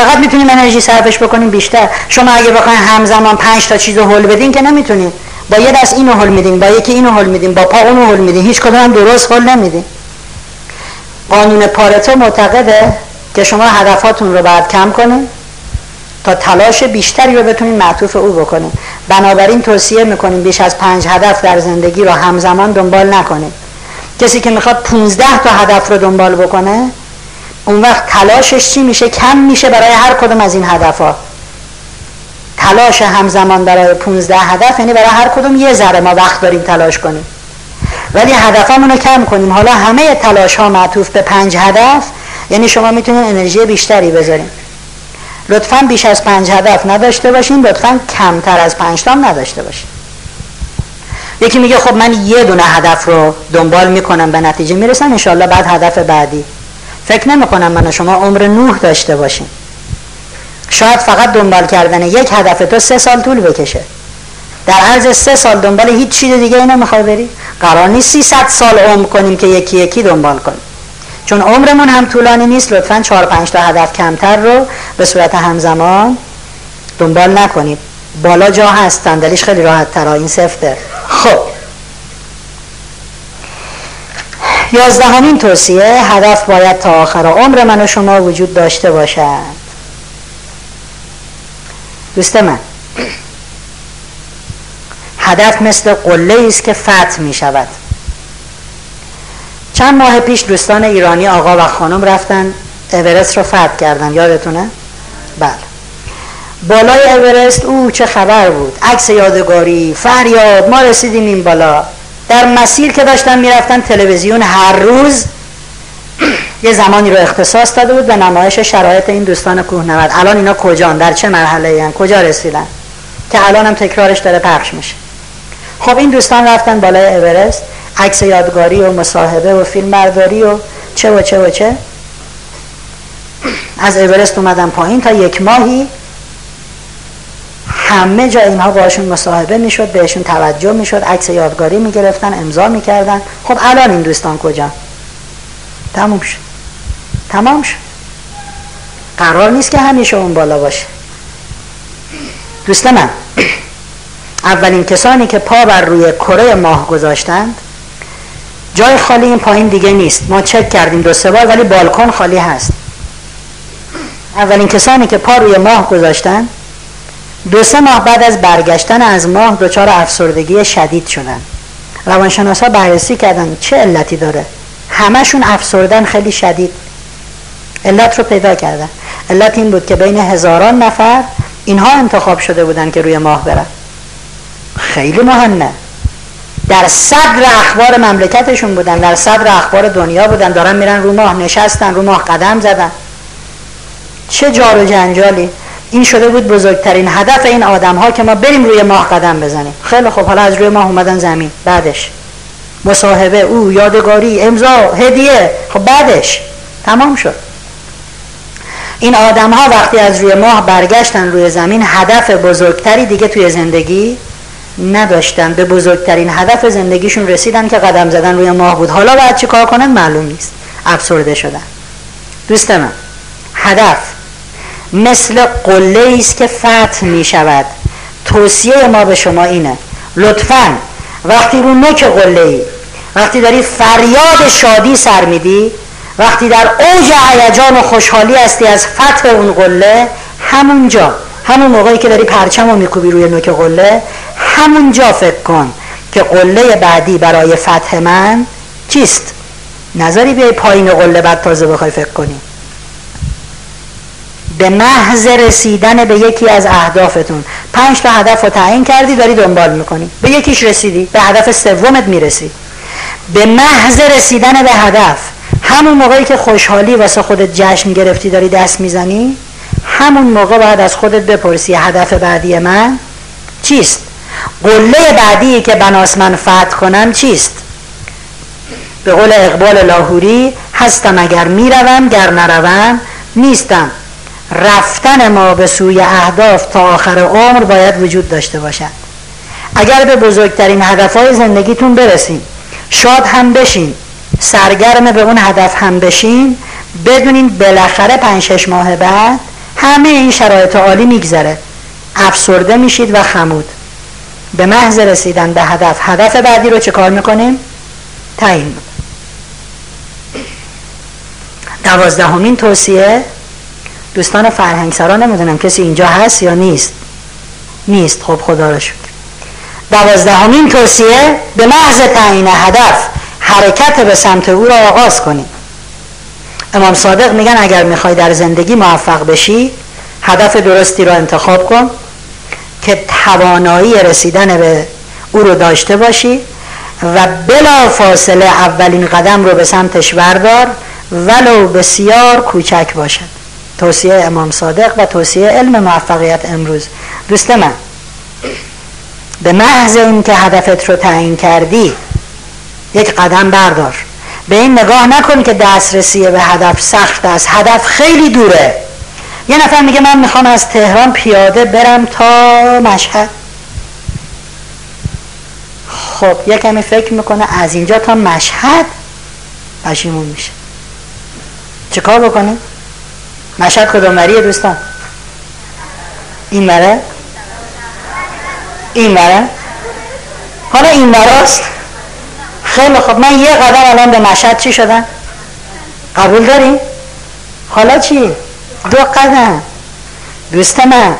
چقدر می‌تونیم انرژی صرفش بکنیم؟ بیشتر. شما اگه بخواین همزمان پنج تا چیز رو حل بدین که نمی‌تونین. با یه دست اینو حل میدین با یکی اینو حل میدین با پا اونو حل میدین. هیچ کدوم هم درست حل نمیدین. قانون پارتو معتقده که شما هدفاتون رو باید کم کنین تا تلاش بیشتری رو بتونین معطوف او بکنین. بنابراین توصیه می‌کنیم بیش از پنج هدف در زندگی رو همزمان دنبال نکنید کسی که می‌خواد 15 تا هدف رو دنبال بکنه اون وقت تلاشش چی میشه؟ کم میشه برای هر کدوم از این هدف ها تلاش همزمان برای 15 هدف یعنی برای هر کدوم یه ذره ما وقت داریم تلاش کنیم. ولی هدفمون رو کم کنیم. حالا همه تلاش ها معطوف به پنج هدف یعنی شما می‌تونید انرژی بیشتری بذاریم لطفا بیش از پنج هدف نداشته باشین لطفا کمتر از پنج تا نداشته باشین. یکی میگه خب من یه دونه هدف رو دنبال می‌کنم به نتیجه می‌رسم. انشالله بعد هدف بعدی. فکر نمی کنم من شما عمر نوح داشته باشیم. شاید فقط دنبال کردن یک هدف تو سه سال طول بکشه. در عرض سه سال دنبال هیچ چیز دیگه ای نمی‌خوای بری. قرار نیست 300 سال عمر کنیم که یکی یکی دنبال کنیم. چون عمرمون هم طولانی نیست لطفا 4 5 تا هدف کمتر رو به صورت همزمان دنبال نکنید بالا جا هست صندلیش خیلی راحت ترا این سفته خب. یازدهمین توصیه هدف باید تا آخر عمر من و شما وجود داشته باشد. دوست من هدف مثل قله است که فتح می شود. چند ماه پیش دوستان ایرانی آقا و خانم رفتن اورست رو فتح کردن. یادتونه؟ بله. بالای اورست او چه خبر بود؟ عکس یادگاری فریاد ما رسیدیم این بالا. در مسیر که داشتن می‌رفتن تلویزیون هر روز یه زمانی رو اختصاص داده بود به نمایش شرایط این دوستان کوهنورد. الان اینا کجان؟ در چه مرحله این کجا رسیدن؟ که الان هم تکرارش داره پخش میشه. خب این دوستان رفتن بالای اورست. عکس یادگاری و مصاحبه و فیلم برداری و چه و چه و چه. از اورست اومدن پایین تا یک ماهی همه جا اینها باشون مصاحبه می‌شد بهشون توجه می‌شد عکس یادگاری می‌گرفتن امضا می‌کردن. خب الان این دوستان کجا؟ تموم شد. تمام شد. قرار نیست که همیشه اون بالا باشه. دوست من اولین کسانی که پا بر روی کره ماه گذاشتند جای خالی این پایین دیگه نیست. ما چک کردیم دو سه بار ولی بالکن خالی هست. اولین کسانی که پا روی ماه گذاشتن دو سه ماه بعد از برگشتن از ماه دچار افسردگی شدید شدن. روانشناسا بررسی کردن چه علتی داره. همشون افسردن خیلی شدید. علت رو پیدا کردن. علت این بود که بین هزاران نفر اینها انتخاب شده بودن که روی ماه برن. خیلی مهمه. در صدر اخبار مملکتشون بودن در صدر اخبار دنیا بودن دارن میرن رو ماه نشستن رو ماه قدم زدن. چه جار و جنجالی. این شده بود بزرگترین هدف این آدم ها که ما بریم روی ماه قدم بزنیم. خیلی خب حالا از روی ماه اومدن زمین. بعدش؟ مصاحبه او یادگاری امضا هدیه. خب بعدش؟ تمام شد. این آدم ها وقتی از روی ماه برگشتن روی زمین هدف بزرگتری دیگه توی زندگی نداشتن. به بزرگترین هدف زندگیشون رسیدن که قدم زدن روی ماه بود. حالا باید چی کار کنن؟ معلوم نیست. افسرده شدن. دوست من هدف. مثل قله است که فتح می شود توصیه ما به شما اینه. لطفا وقتی رو نوک قله ای وقتی داری فریاد شادی سر میدی وقتی در اوج هیجان و خوشحالی هستی از فتح اون قله همونجا همون موقعی که داری پرچم رو میکوبی روی نوک قله همونجا فکر کن که قله بعدی برای فتح من چیست. نظری بیای پایین قله بعد تازه بخوای فکر کنی. به محض رسیدن به یکی از اهدافتون. پنج تا هدف رو تعیین کردی داری دنبال می‌کنی. به یکیش رسیدی به هدف سومت می‌رسی. به محض رسیدن به هدف همون موقعی که خوشحالی واسه خودت جشن گرفتی داری دست می‌زنی همون موقع باید از خودت بپرسی هدف بعدی من چیست؟ قله بعدی که بناس من فتح کنم چیست؟ به قول اقبال لاهوری هستم اگر می‌روم گر نروم نیستم. رفتن ما به سوی اهداف تا آخر عمر باید وجود داشته باشد. اگر به بزرگترین هدفهای زندگیتون برسیم شاد هم بشین سرگرم به اون هدف هم بشین بدونین بالاخره پنج شش ماه بعد همه این شرایط عالی میگذره. افسرده میشید و خمود. به محض رسیدن به هدف هدف بعدی رو چه کار می‌کنیم؟ تعیین دوازدهمین توصیه دوستان فرهنگسرا نمی‌دونم کسی اینجا هست یا نیست. نیست. خب خدا رو شکر. دوازدهمین توصیه به محض تعیین هدف حرکت به سمت او را آغاز کنید امام صادق میگن اگر می‌خوای در زندگی موفق بشی هدف درستی را انتخاب کن که توانایی رسیدن به او رو داشته باشی و بلا فاصله اولین قدم رو به سمتش بردار ولو بسیار کوچک باشد. توصیه امام صادق و توصیه علم موفقیت امروز. دوست من به محض که هدفت رو تعیین کردی یک قدم بردار. به این نگاه نکن که دسترسی به هدف سخت است. هدف خیلی دوره. یه نفر میگه من می‌خوام از تهران پیاده برم تا مشهد. خب یه کمی فکر می‌کنه از اینجا تا مشهد پشیمون میشه. چه کار بکنه؟ مشهد کدوم دوستان این بره این بره حالا این براست خیلی خب من یه قدم الان به مشهد چی شدم قبول داری؟ حالا چی؟ دو قدم دوست من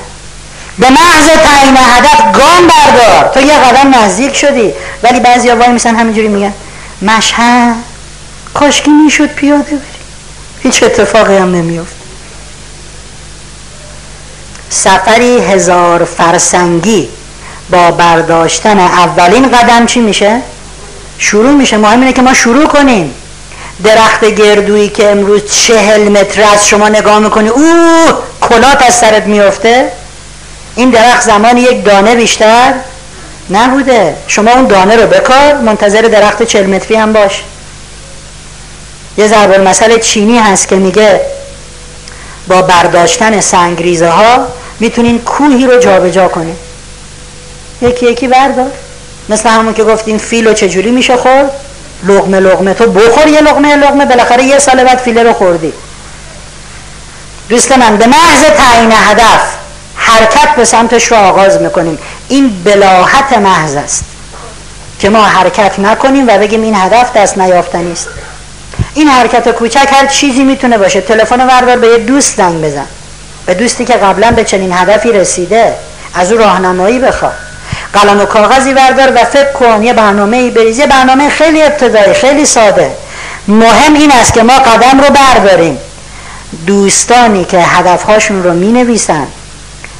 به محض تعیین هدف گام بردار تو یه قدم نزدیک شدی ولی بعضی ها وای میسن همینجوری میگن مشهد کاشکی می‌شد پیاده بری هیچ اتفاقی هم نمیافت سفری هزار فرسنگی با برداشتن اولین قدم چی میشه؟ شروع میشه. مهم اینه که ما شروع کنیم. درخت گردویی که امروز چهل متر از شما نگاه می‌کنی او کلات از سرت میفته این درخت زمان یک دانه بیشتر نبوده. شما اون دانه رو بکار منتظر درخت چهل متری هم باش. یه ضرب المثل چینی هست که میگه با برداشتن سنگریزه ها می‌تونین کوهی رو جابجا جا کنین. یکی یکی بردار. مثل همون که گفتیم فیلو چجوری میشه خورد؟ لغمه لغمه تو بخور یه لغمه لغمه بالاخره یه سال بعد فیله رو خوردی. دوست من به محض تعیین هدف حرکت به سمتش رو آغاز می‌کنیم این بلاحت محض است که ما حرکت نکنیم و بگیم این هدف دست نیافتنی است. این حرکت کوچک هر چیزی می‌تونه باشه. تلفن وردار به یه دوست زنگ بزن. به دوستی که قبلا به چنین هدفی رسیده از او راهنمایی بخواد قلم و کاغذی بردار و فکر کن یه برنامه ای بریز. یه برنامه خیلی ابتدایی خیلی ساده. مهم این است که ما قدم رو برداریم. دوستانی که هدفهاشون رو می نویسن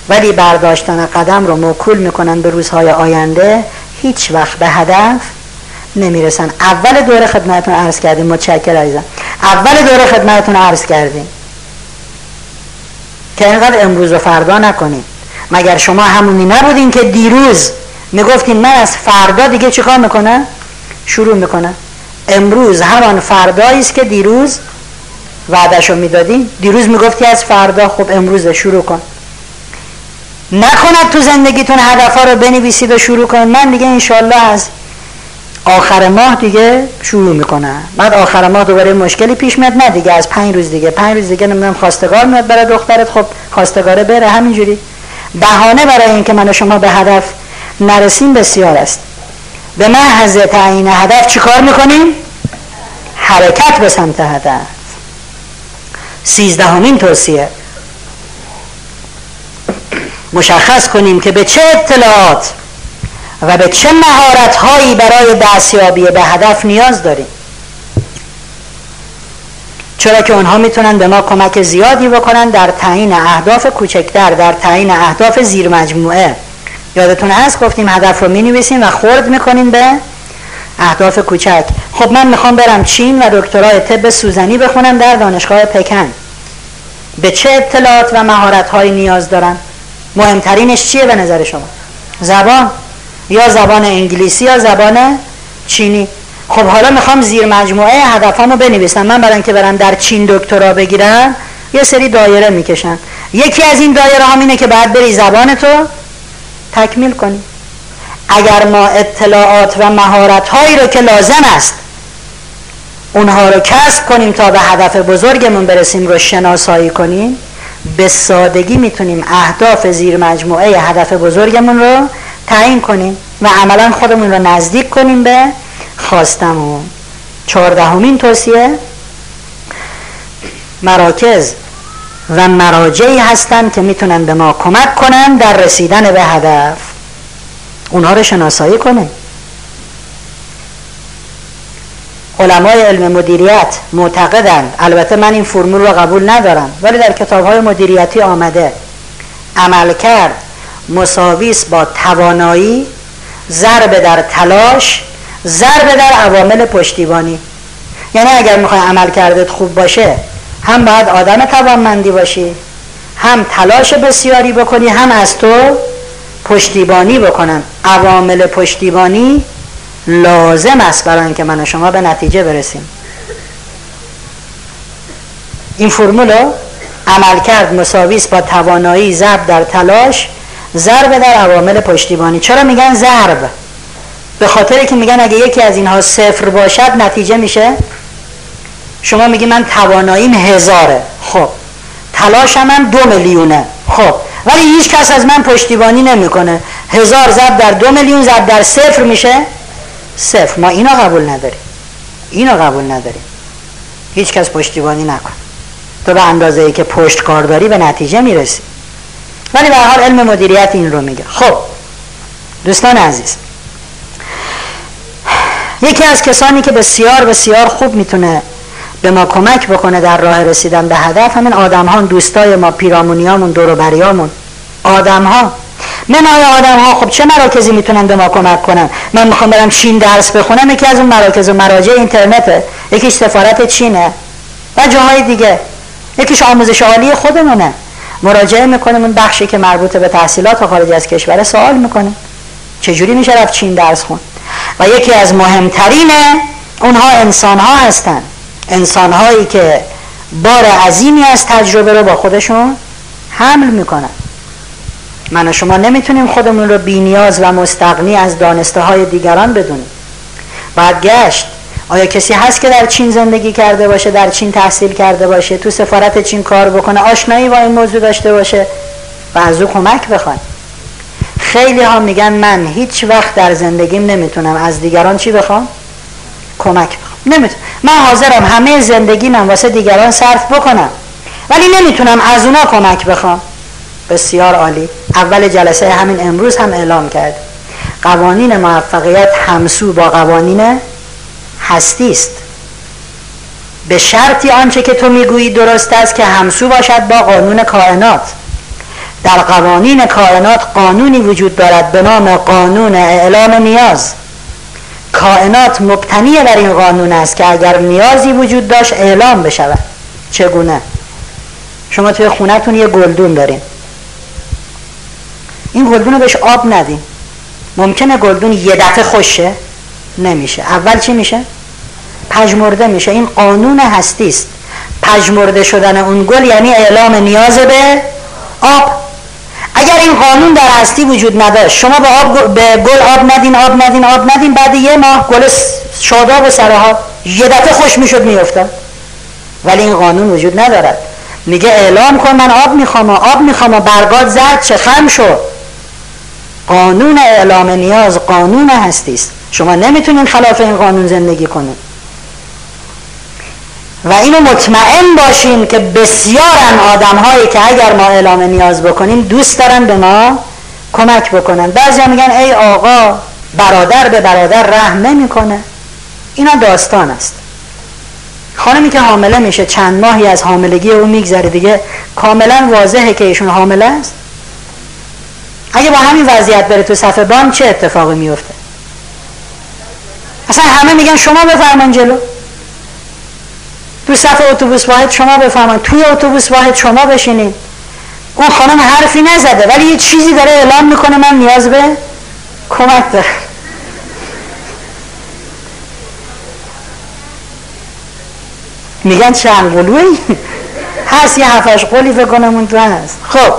ولی برداشتن قدم رو موکول می‌کنن به روزهای آینده هیچ وقت به هدف نمی‌رسن. اول دوره خدمتتون عرض کردیم. متشکر عزیزم. اول دوره خدمتتون عرض کردیم. که اینقدر امروز و فردا نکنیم مگر شما همونی نبودین که دیروز می‌گفتین من از فردا دیگه چیکار می‌کنه؟ شروع می‌کنه امروز همان فردایی است که دیروز وعدشو می‌دادین. دیروز می‌گفتی از فردا خب امروز شروع کن. نکند تو زندگیتون هدفها رو بنویسید و شروع کن. من دیگه انشالله از آخر ماه دیگه شروع می‌کنم بعد آخر ماه دوباره مشکلی پیش میاد. نه دیگه از پنج روز دیگه. پنج روز دیگه نمی‌دونم خواستگار میاد برای دخترت. خب خواستگاره بره همینجوری. بهانه برای اینکه من و شما به هدف نرسیم بسیار است. به محض تعیین هدف چیکار می‌کنیم؟ حرکت به سمت هدف. سیزدهمین توصیه. مشخص کنیم که به چه اطلاعات و به چه مهارت هایی برای دستیابی به هدف نیاز داریم؟ چرا که اونها می‌تونن به ما کمک زیادی بکنن در تعیین اهداف کوچکتر در تعیین اهداف زیر مجموعه. یادتون هست؟ گفتیم هدف رو می نویسیم و خورد می‌کنیم به اهداف کوچک. خب من می‌خوام برم چین و دکترای طب سوزنی بخونم در دانشگاه پکن. به چه اطلاعات و مهارت هایی نیاز دارم مهمترینش چیه به نظر شما؟ زبان؟ یا زبان انگلیسی یا زبان چینی. خب حالا می‌خوام زیر مجموعه هدفامو بنویسم. من برای که برم در چین دکترا بگیرم یه سری دایره می‌کشن یکی از این دایره هم اینه که بعد بری زبان تو تکمیل کنی. اگر ما اطلاعات و مهارت هایی رو که لازم است اونها رو کسب کنیم تا به هدف بزرگمون برسیم رو شناسایی کنیم به سادگی می‌تونیم اهداف زیر مجموعه هدف بزرگمون رو تعیین کنیم و عملا خودمون رو نزدیک کنیم به خواستمون. چهاردهمین توصیه. مراکز و مراجعی هستند که می‌تونن به ما کمک کنن در رسیدن به هدف. اونها رو شناسایی کنیم. علمای علم مدیریت معتقدند. البته من این فرمول رو قبول ندارم ولی در کتاب های مدیریتی آمده. عمل کرد مساویس با توانایی ضرب در تلاش ضرب در عوامل پشتیبانی. یعنی اگر می‌خوای عمل کردت خوب باشه هم باید آدم توانمندی باشی هم تلاش بسیاری بکنی هم از تو پشتیبانی بکنن. عوامل پشتیبانی لازم است برای اینکه من و شما به نتیجه برسیم. این فرمولو عمل کرد مساویس با توانایی ضرب در تلاش ضرب در عوامل پشتیبانی. چرا میگن ضرب؟ به خاطر که میگن اگه یکی از اینها صفر باشد نتیجه میشه؟ شما میگی من تواناییم هزاره. خب. تلاشم من دو میلیونه. خب. ولی هیچ کس از من پشتیبانی نمی‌کنه. هزار ضرب در دو میلیون ضرب در صفر میشه؟ صفر. ما اینا قبول نداریم. اینا قبول نداریم. هیچ کس پشتیبانی نکن. تو به اندازه ای که پشت کار داری به نتیجه می‌رسی. ولی به حال علم مدیریت این رو میگه. خب دوستان عزیز یکی از کسانی که بسیار بسیار خوب می‌تونه به ما کمک بکنه در راه رسیدن به هدف همین آدم ها دوستای ما پیرامونیامون دوروبریامون. آدم ها منهای آدم ها خب چه مراکزی می‌تونن به ما کمک کنن؟ من می‌خوام برم چین درس بخونم یکی از اون مراکز و مراجع اینترنته. یکیش سفارت چینه. و جاهای دیگه. یکیش آموزش عالی خودمونه. مراجعه می‌کنیم اون بخشی که مربوط به تحصیلات و خارج از کشور. سوال می‌کنیم. چجوری میشه رفت چین درس خون و یکی از مهمترین اونها انسان ها هستن. انسان هایی که بار عظیمی از تجربه رو با خودشون حمل می‌کنن. من و شما نمی‌تونیم خودمون رو بینیاز و مستقنی از دانسته های دیگران بدونیم. باید گشت آیا کسی هست که در چین زندگی کرده باشه در چین تحصیل کرده باشه تو سفارت چین کار بکنه آشنایی با این موضوع داشته باشه و از او کمک بخواد؟ خیلی ها میگن من هیچ وقت در زندگیم نمی‌تونم. از دیگران چی بخوام؟ کمک بخوام. نمی‌تونم. من حاضرم همه زندگی من واسه دیگران صرف بکنم. ولی نمی‌تونم از اونا کمک بخوام. بسیار عالی. اول جلسه همین امروز هم اعلام کرد. قوانین موفقیت همسو با قوانین هستی است. به شرطی آنچه که تو می‌گویی درست است که همسو باشد با قانون کائنات. در قوانین کائنات قانونی وجود دارد به نام قانون اعلام نیاز. کائنات مبتنی بر این قانون است که اگر نیازی وجود داشت اعلام بشود. چگونه؟ شما توی خونتون یه گلدون دارین. این گلدون رو بهش آب ندین. ممکنه گلدون یه دفعه خوشه؟ نمیشه. اول چی میشه؟ پژمرده میشه. این قانون هستی است. پژمرده شدن اون گل یعنی اعلام نیاز به آب. اگر این قانون در هستی وجود نداشت شما به, آب به گل آب ندین آب ندین آب ندین بعد یه ماه گل شاداب و سرها یه دفعه خوش می‌شد میافتاد. ولی این قانون وجود ندارد. میگه اعلام کن من آب می‌خوام آب می‌خوام برگاد زرد چه خم شد قانون اعلام نیاز قانون هستی است. شما نمی‌تونین خلاف این قانون زندگی کنید و اینو مطمئن باشین که بسیارن آدم هایی که اگر ما اعلام نیاز بکنیم دوست دارن به ما کمک بکنن. بعضی میگن ای آقا برادر به برادر رحم نمی‌کنه. اینا داستان است. خانمی که حامله میشه چند ماهی از حاملگی او میگذره دیگه کاملا واضحه که ایشون حامله است. اگه با همین وضعیت بره تو صفحه بان چه اتفاقی میفته اصلا همه میگن شما بفرمان جلو. تو صف اتوبوس واحد شما بفرمایید. توی اتوبوس واحد شما بشینید. اون خانم حرفی نزده ولی یه چیزی داره اعلام می‌کنه. من نیاز به کمک دارم. میگن چند قلوی هست یه هفتش قولی فکر کنم اون تو هست. خب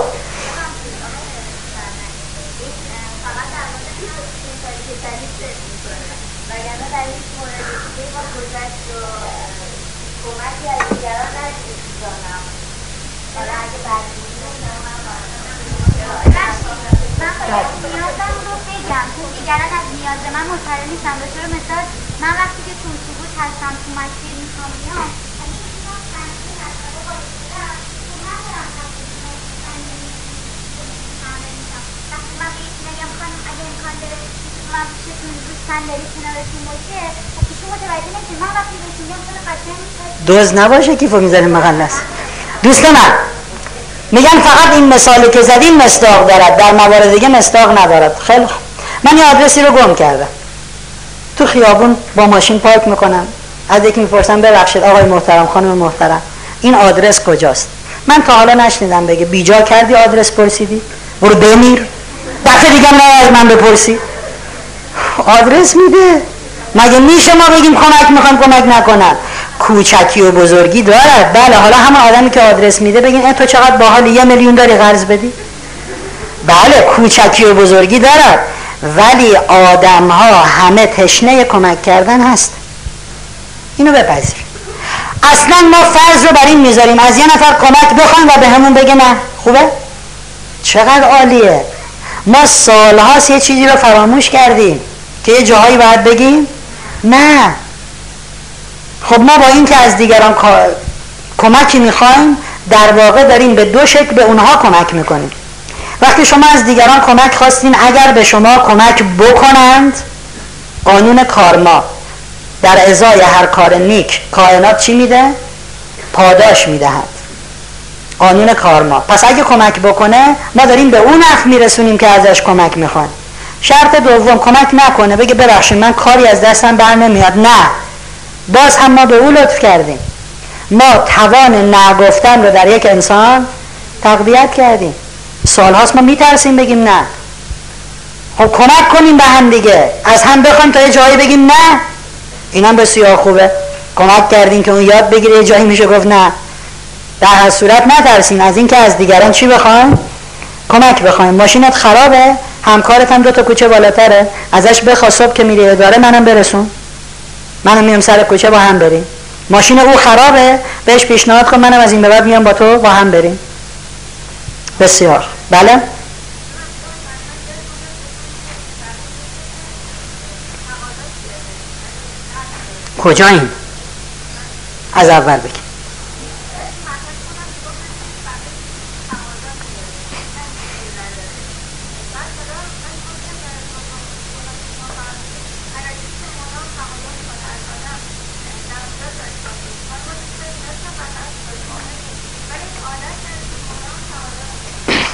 نیازم رو بگم چون دیگران از نیاز من مطلع نیستم به طور مثال من وقتی که تو اتوبوس هستم تو مسیر می‌خوام بیام دوز نباشه کیفو می‌ذاریم مقلس. دوست من میگن فقط این مثالی که زدیم مصداق دارد در موارد دیگه مصداق ندارد. خیلی من یه آدرسی رو گم کردم. تو خیابون با ماشین پارک می‌کنم از یکی می‌پرسم ببخشید آقای محترم خانم محترم این آدرس کجاست؟ من تا حالا نشنیدم بگه بیجا کردی آدرس پرسیدی؟ برو بمیر. دفعه دیگه نه از من بپرسی. آدرس میده. مگه میشه ما بگیم کمک می‌خوام کمک نکنن؟ کوچکی و بزرگی دارد بله حالا همه آدمی که آدرس میده بگین تو چقدر باحال یه میلیون داری قرض بدی؟ بله کوچکی و بزرگی دارد ولی آدم ها همه تشنه کمک کردن هست. اینو بپذیر. اصلا ما فرض رو بر این می‌ذاریم. از یه نفر کمک بخوایم و به همون بگه نه. خوبه؟ چقدر عالیه. ما سالهاست یه چیزی رو فراموش کردیم که یه جاهایی باید بگیم نه. خب ما با این که از دیگران کمکی می‌خوایم در واقع داریم به دو شکل به اونها کمک می‌کنیم. وقتی شما از دیگران کمک خواستین اگر به شما کمک بکنند قانون کارما در ازای هر کار نیک کائنات چی میده؟ پاداش می‌دهد. قانون کارما. پس اگه کمک بکنه ما داریم به اون نفع میرسونیم که ازش کمک می‌خوایم شرط دوم کمک نکنه. بگه ببخشید من کاری از دستم بر نمیاد. نه. باز هم ما به او لطف کردیم. ما توان نگفتن رو در یک انسان تقویت کردیم. سالهاست ما میترسیم بگیم نه. خب کمک کنیم به هم دیگه. از هم بخوایم تا یه جایی بگیم نه. این هم بسیار خوبه. کمک کردیم که اون یاد بگیره یه جایی میشه گفت نه. در هر صورت نترسیم از اینکه از دیگران چی بخوایم؟ کمک بخوایم. ماشینت خرابه. همکارت هم دو تا کوچه بالاتره. ازش بخوا صبح که میری اداره منم برسون. منم میام سر کوچه با هم بریم. ماشین او خرابه. بهش پیشنهاد کن. منم از این به بعد میام با تو با هم بریم. بسیار. بله؟ کجا این از اول بگی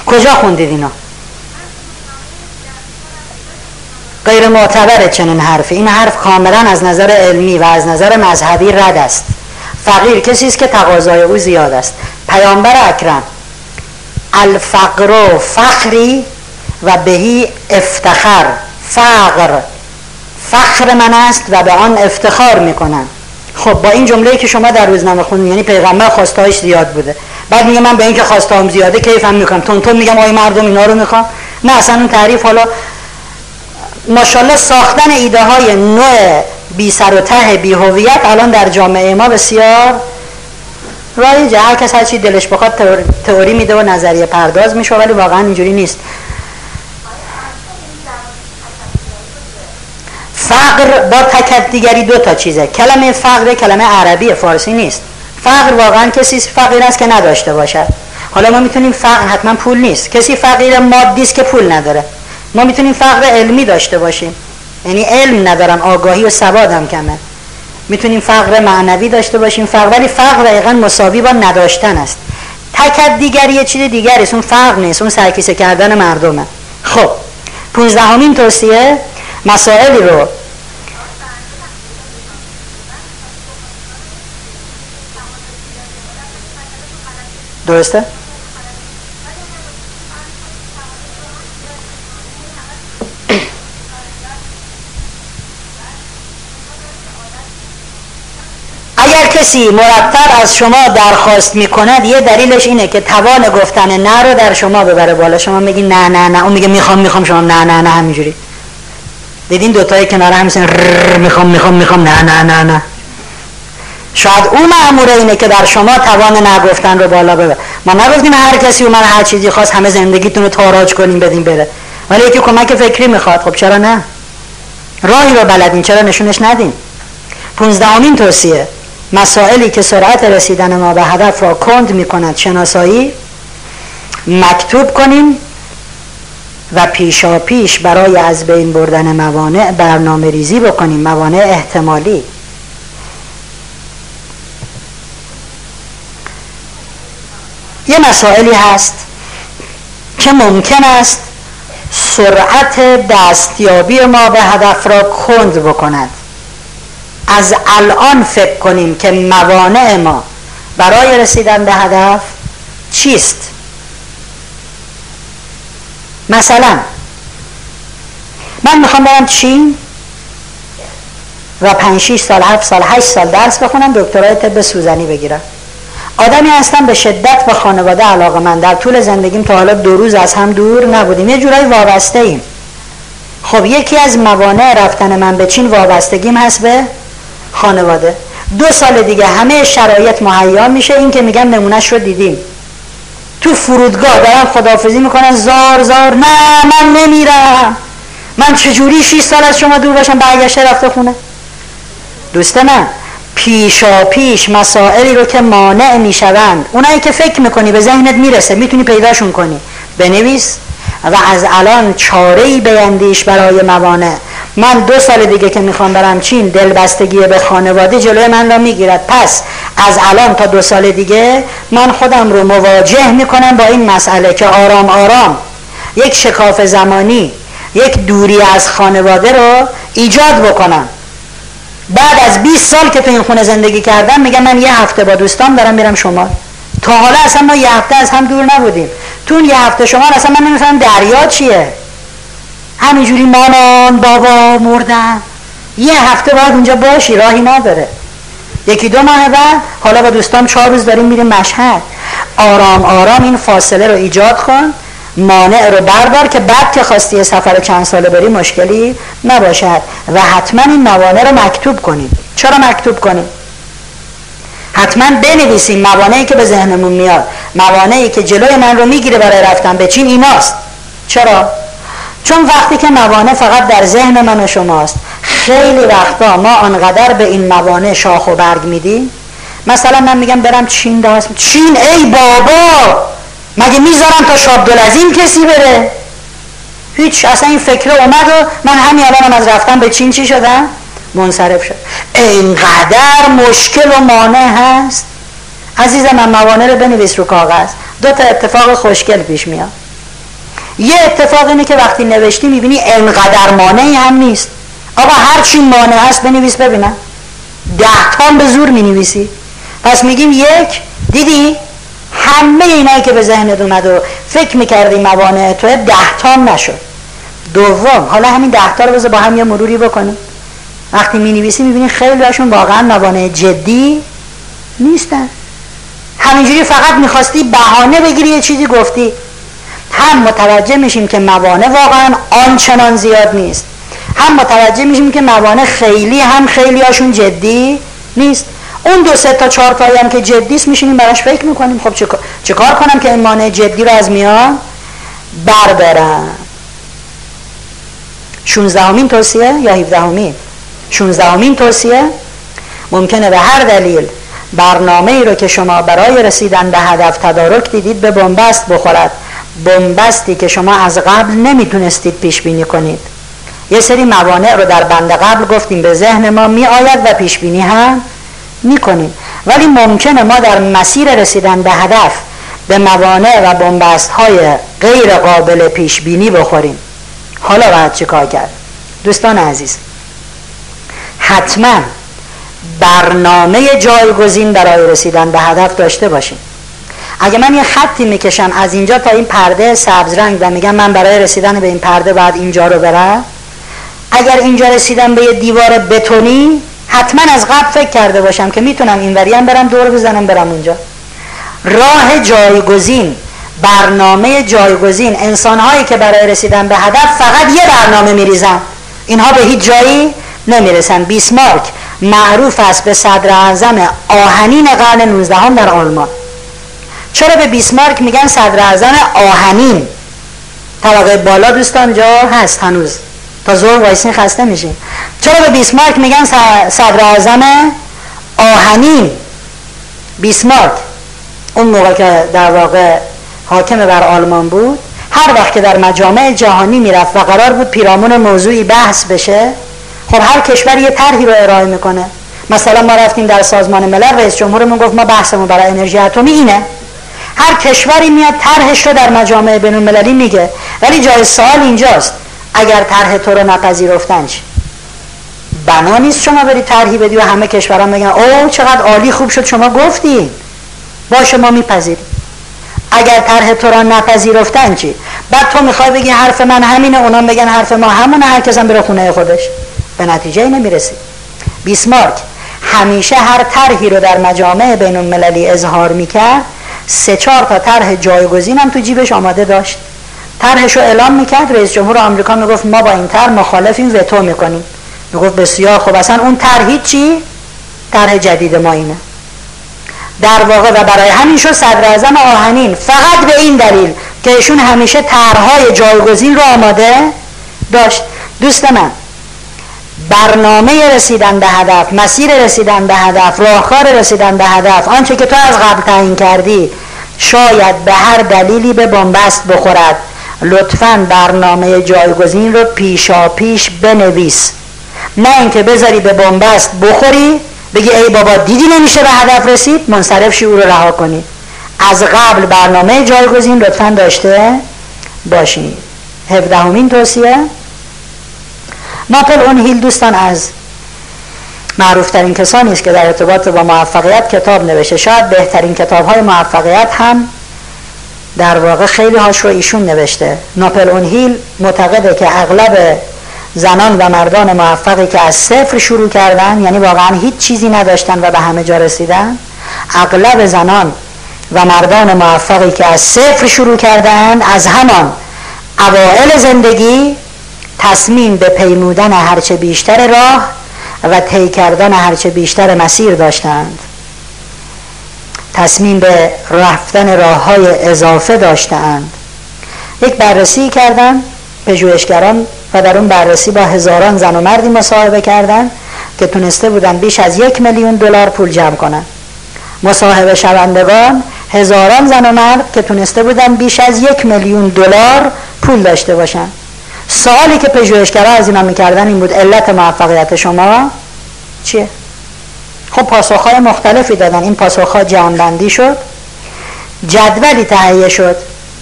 کجا خوندید اینا؟ غیر معتبره چنین حرفی. این حرف کاملا از نظر علمی و از نظر مذهبی رد است. فقیر کسی است که تقاضای او زیاد است. پیامبر اکرم الفقر فخری و بهی افتخر. فقر فخر من است و به آن افتخار می‌کنم. خب با این جمله که شما در روزنامه خوندید یعنی پیغمبر خواستهاش زیاد بوده. بعد میگه من به اینکه خواستهام زیاده کیفم می‌کنم؟ تون تون میگم آقای مردم اینا رو می‌خوام؟ نه اصلا اون تعریف حالا ماشاءالله ساختن ایده های نوع بی سر و ته بی هویت الان در جامعه ما بسیار رایجه. هر کس هر چی دلش بخواد تئوری میده و نظریه پرداز میشه ولی واقعا اینجوری نیست. فقر با تکت دیگری دو تا چیزه. کلمه فقر کلمه عربی فارسی نیست. فقر واقعا کسی فقیر است که نداشته باشد. حالا ما می‌تونیم فقر حتما پول نیست. کسی فقیر مادی است که پول نداره. ما می‌تونیم فقر علمی داشته باشیم. یعنی علم ندارم آگاهی و سوادم کمه. می‌تونیم فقر معنوی داشته باشیم فقر ولی فقر دقیقا مساوی با نداشتن است. تکت دیگری یه چیز دیگری است. اون فقر نیست. اون سرکیسه کردن مردمه. خب پونزدهمین توصیه مسائلی رو درسته؟ اگر کسی مرتب از شما درخواست می‌کند یه دلیلش اینه که توان گفتن نه رو در شما ببره بالا. شما میگی نه نه نه. اون میگه می‌خوام می‌خوام. شما نه نه نه. همینجوری. دیدین دوتای کنار هم می‌خوام می‌خوام می‌خوام. نه نه نه نه. شاید او معموره اینه که در شما توان نگفتن رو بالا ببره ما نگفتیم هر کسی من هر چیزی خواست همه زندگیتون رو تاراج کنیم بدیم بره. ولی یکی کمک فکری می‌خواد. خب چرا نه؟ راهی رو بلدین چرا نشونش ندین پونزدهمین توصیه. مسائلی که سرعت رسیدن ما به هدف را کند می‌کند. شناسایی. مکتوب کنیم و پیشا پیش برای از بین بردن موانع برنامه ریزی بکنیم. موانع احتمالی. یه مسائلی هست که ممکن است سرعت دستیابی ما به هدف را کند بکند. از الان فکر کنیم که موانع ما برای رسیدن به هدف چیست؟ مثلا من می‌خوام برم چین و 5 6 سال 7 سال 8 سال درس بخونم دکترای طب سوزنی بگیرم. آدمی هستم به شدت به خانواده علاقه من. در طول زندگیم تا حالا دو روز از هم دور نبودیم. یه جورایی وابسته ایم خب یکی از موانع رفتن من به چین وابستگیم هست به خانواده. دو سال دیگه همه شرایط مهیا میشه. این که میگم نمونهش رو دیدیم. تو فرودگاه دارن خدافزی می‌کنن. زار زار. نه من نمیرم. من چجوری 6 سال از شما دور باشم؟ برگشته رفته خونه. دوست من. پیشا پیش مسائلی رو که مانع می‌شوند. اونایی که فکر می‌کنی به ذهنت می‌رسه می‌تونی پیداشون کنی. بنویس و از الان چاره ای بیندیش برای موانع. من دو سال دیگه که می‌خوام برم چین دلبستگی به خانواده جلوی من را می‌گیرد. پس از الان تا دو سال دیگه من خودم رو مواجه می‌کنم با این مسئله که آرام آرام. یک شکاف زمانی یک دوری از خانواده رو ایجاد بکنم. بعد از 20 سال که تو این خونه زندگی کردم میگم من یه هفته با دوستان دارم میرم شما تا حالا اصلا ما یه هفته از هم دور نبودیم. تو یه هفته شما اصلا من نمیفهم دریا چیه؟ همینجوری مامان بابا مردن. یه هفته بعد اونجا باشی راهی نداره. یکی دو ماه بعد حالا با دوستان چهار روز داریم میریم مشهد. آرام آرام این فاصله رو ایجاد کن. مانع رو بردار که بعد که خواستی سفر چند ساله بری مشکلی نباشد. و حتما این موانع رو مکتوب کنیم چرا مکتوب کنیم حتما بنویسیم موانعی که به ذهنمون میاد. موانعی که جلوی من رو می‌گیره برای رفتن به چین ایناست. چرا؟ چون وقتی که موانع فقط در ذهن من و شماست. خیلی وقتا ما آنقدر به این موانع شاخ و برگ میدیم. مثلا من میگم برم چین درست چین ای بابا! مگه می‌ذارم تا شابدالعظیم کسی بره؟ هیچ اصلا این فکر اومد و من همین الانم از رفتن به چین چی شدم؟ منصرف شد. اینقدر مشکل و مانع هست؟ عزیزم من موانع رو بنویس رو کاغذ. دو تا اتفاق خوشگل پیش میاد. یه اتفاق اینه که وقتی نوشتی می‌بینی انقدر مانعی هم نیست. آقا هر چی مانع هست بنویس ببینم. ده تام به زور می‌نویسی. پس میگیم یک دیدی؟ همه اینایی که به ذهنت اومد و فکر می‌کردی موانع تو ده تام نشد. دوم حالا همین ده تا رو بذار با هم یه مروری بکنیم. وقتی می نویسی می‌بینی خیلی هاشون واقعا موانع جدی نیستن. همینجوری فقط می‌خواستی بهانه بگیری یه چیزی گفتی. هم متوجه میشیم که موانع واقعا آنچنان زیاد نیست. هم متوجه میشیم که موانع خیلی هم خیلی هاشون جدی نیست. اون دو سه تا چهار تایی هم که جدی است میشینیم براش فکر می‌کنیم. خب چه کار کنم که این مانع جدی رو از میان بردارم 16 همین توصیه یا 17 همین 16 همین توصیه ممکنه به هر دلیل برنامه ای رو که شما برای رسیدن به هدف تدارک دیدید به بنبست بخورد. بنبستی که شما از قبل نمی‌تونستید پیش بینی کنید. یه سری موانع رو در بند قبل گفتیم به ذهن ما می آید و پیش بینی هم می‌کنیم. ولی ممکنه ما در مسیر رسیدن به هدف به موانع و بنبست های غیر قابل پیش بینی بخوریم. حالا باید چه کار کرد؟ دوستان عزیز حتما برنامه جایگزین برای رسیدن به هدف داشته باشیم. اگه من یه خطی می‌کشم از اینجا تا این پرده سبز رنگ و میگم من برای رسیدن به این پرده بعد اینجا رو برم اگر اینجا رسیدم به یه دیوار بتونی حتما از قبل فکر کرده باشم که می‌تونم این هم برم دور بزنم برم اونجا. راه جایگزین برنامه جایگزین انسان هایی که برای رسیدن به هدف فقط یه برنامه میریزن. اینها به هیچ جایی نمی‌رسن. بیسمارک معروف است به صدر اعظم آهنین قرن 19 در آلمان. چرا به بیسمارک میگن صدر اعظم آهنین؟ طبقه بالا دوستان جا هست هنوز. تا زور وایسین خسته میشین. چرا به بیسمارک میگن صدر اعظم آهنین؟ بیسمارک. اون موقع که در واقع حاکم بر آلمان بود هر وقت که در مجامع جهانی می‌رفت و قرار بود پیرامون موضوعی بحث بشه خب هر کشور یه طرحی رو ارائه می‌کنه. مثلا ما رفتیم در سازمان ملل رئیس جمهورمون گفت ما بحثمون برای انرژی اتمی اینه. هر کشوری میاد طرحش رو در مجامع بین المللی میگه. ولی جای سوال اینجاست. اگر طرح تو رو نپذیرفتن چی؟ بنا نیست شما بری طرحی بدی و همه کشوران بگن او چقدر عالی خوب شد شما گفتین. باشه ما میپذیریم. اگر طرح تو را نپذیرفتن چی؟ بعد تو می‌خوای بگی حرف من همینه اونا بگن حرف ما همونه هر کسم بره خونه خودش. به نتیجه نمی‌رسی. بیسمارک همیشه هر طرحی رو در مجامع بین المللی اظهار می‌کرد سه چهار تا طرح جایگزین هم تو جیبش آماده داشت. طرحش رو اعلام می‌کرد رئیس جمهور آمریکا می‌گفت ما با این طرح مخالفیم وتو می‌کنیم. می‌گفت بسیار خب اصلا اون طرح چی طرح جدید ما اینه. در واقع و برای همین شد صدر اعظم آهنین فقط به این دلیل که ایشون همیشه طرحهای جایگزین رو آماده داشت. دوست من برنامه رسیدن به هدف مسیر رسیدن به هدف راهکار رسیدن به هدف آنچه که تو از قبل تعیین کردی شاید به هر دلیلی به بنبست بخورد. لطفا برنامه جایگزین رو پیشا پیش بنویس. نه اینکه بذاری به بنبست بخوری بگی ای بابا دیدی نمیشه به هدف رسید؟ منصرف شی او رو رها کنی. از قبل برنامه جایگزین لطفا داشته باشید هفدهمین توصیه. ناپل اون هیل دوستان از معروفترین کسانی است که در ارتباط با موفقیت کتاب نوشته. شاید بهترین کتاب های موفقیت هم در واقع خیلی هاش رو ایشون نوشته. ناپل اون هیل معتقده که اغلب زنان و مردان موفقی که از صفر شروع کردن یعنی واقعا هیچ چیزی نداشتن و به همه جا رسیدن اغلب زنان و مردان موفقی که از صفر شروع کردن از همان اوائل زندگی تصمیم به پیمودن هرچه بیشتر راه و طی کردن هرچه بیشتر مسیر داشتند. تصمیم به رفتن راه های اضافه داشتند یک بررسی کردن پژوهشگران و در اون بررسی با هزاران زن و مردی مصاحبه کردن که تونسته بودن بیش از یک میلیون دلار پول جمع کنن. مصاحبه شوندگان هزاران زن و مرد که تونسته بودن بیش از یک میلیون دلار پول داشته باشن. سوالی که پژوهشگرا از اینا می‌کردن این بود علت موفقیت شما چیه؟ خب پاسخهای مختلفی دادن. این پاسخها جمعبندی شد. جدولی تهیه شد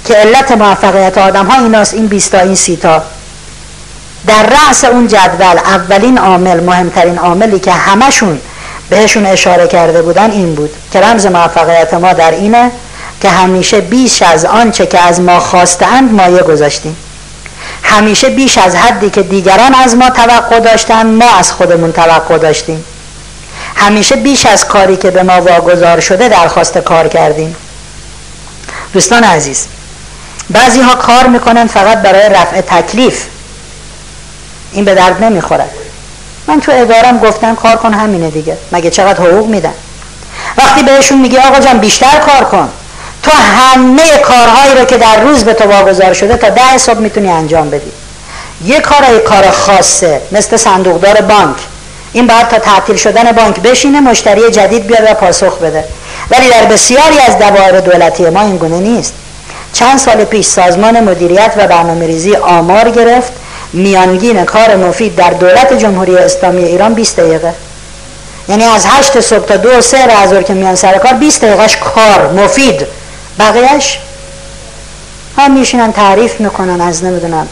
که علت موفقیت آدم ها ایناست این 20 تا این 30 تا. در رأس اون جدول اولین عامل مهمترین عاملی که همشون بهشون اشاره کرده بودن این بود که رمز موفقیت ما در اینه که همیشه بیش از آنچه که از ما خواستند مایه گذاشتیم. همیشه بیش از حدی که دیگران از ما توقع داشتن ما از خودمون توقع داشتیم. همیشه بیش از کاری که به ما واگذار شده درخواست کار کردیم. دوستان عزیز بعضی ها کار می‌کنن فقط برای رفع تکلیف. این به درد نمی‌خورد. من تو ادارم گفتم کار کن همینه دیگه. مگه چقدر حقوق میدن؟ وقتی بهشون میگی آقا جان بیشتر کار کن. تو همه کارهایی رو که در روز به تو واگذار شده تا ده صبح می‌تونی انجام بدی. یه کار کار خاصه مثل صندوقدار بانک. این باید تا تعطیل شدن بانک بشینه مشتری جدید بیاد و پاسخ بده. ولی در بسیاری از دوایر دولتی ما این گونه نیست. چند سال پیش سازمان مدیریت و برنامه ریزی آمار گرفت. میانگین کار مفید در دولت جمهوری اسلامی ایران 20 دقیقه. یعنی از 8 صبح تا دو سه از که میان سر کار 20 دقیقهش کار مفید. بقیهش هم میشینن تعریف می‌کنن از نمی‌دونم.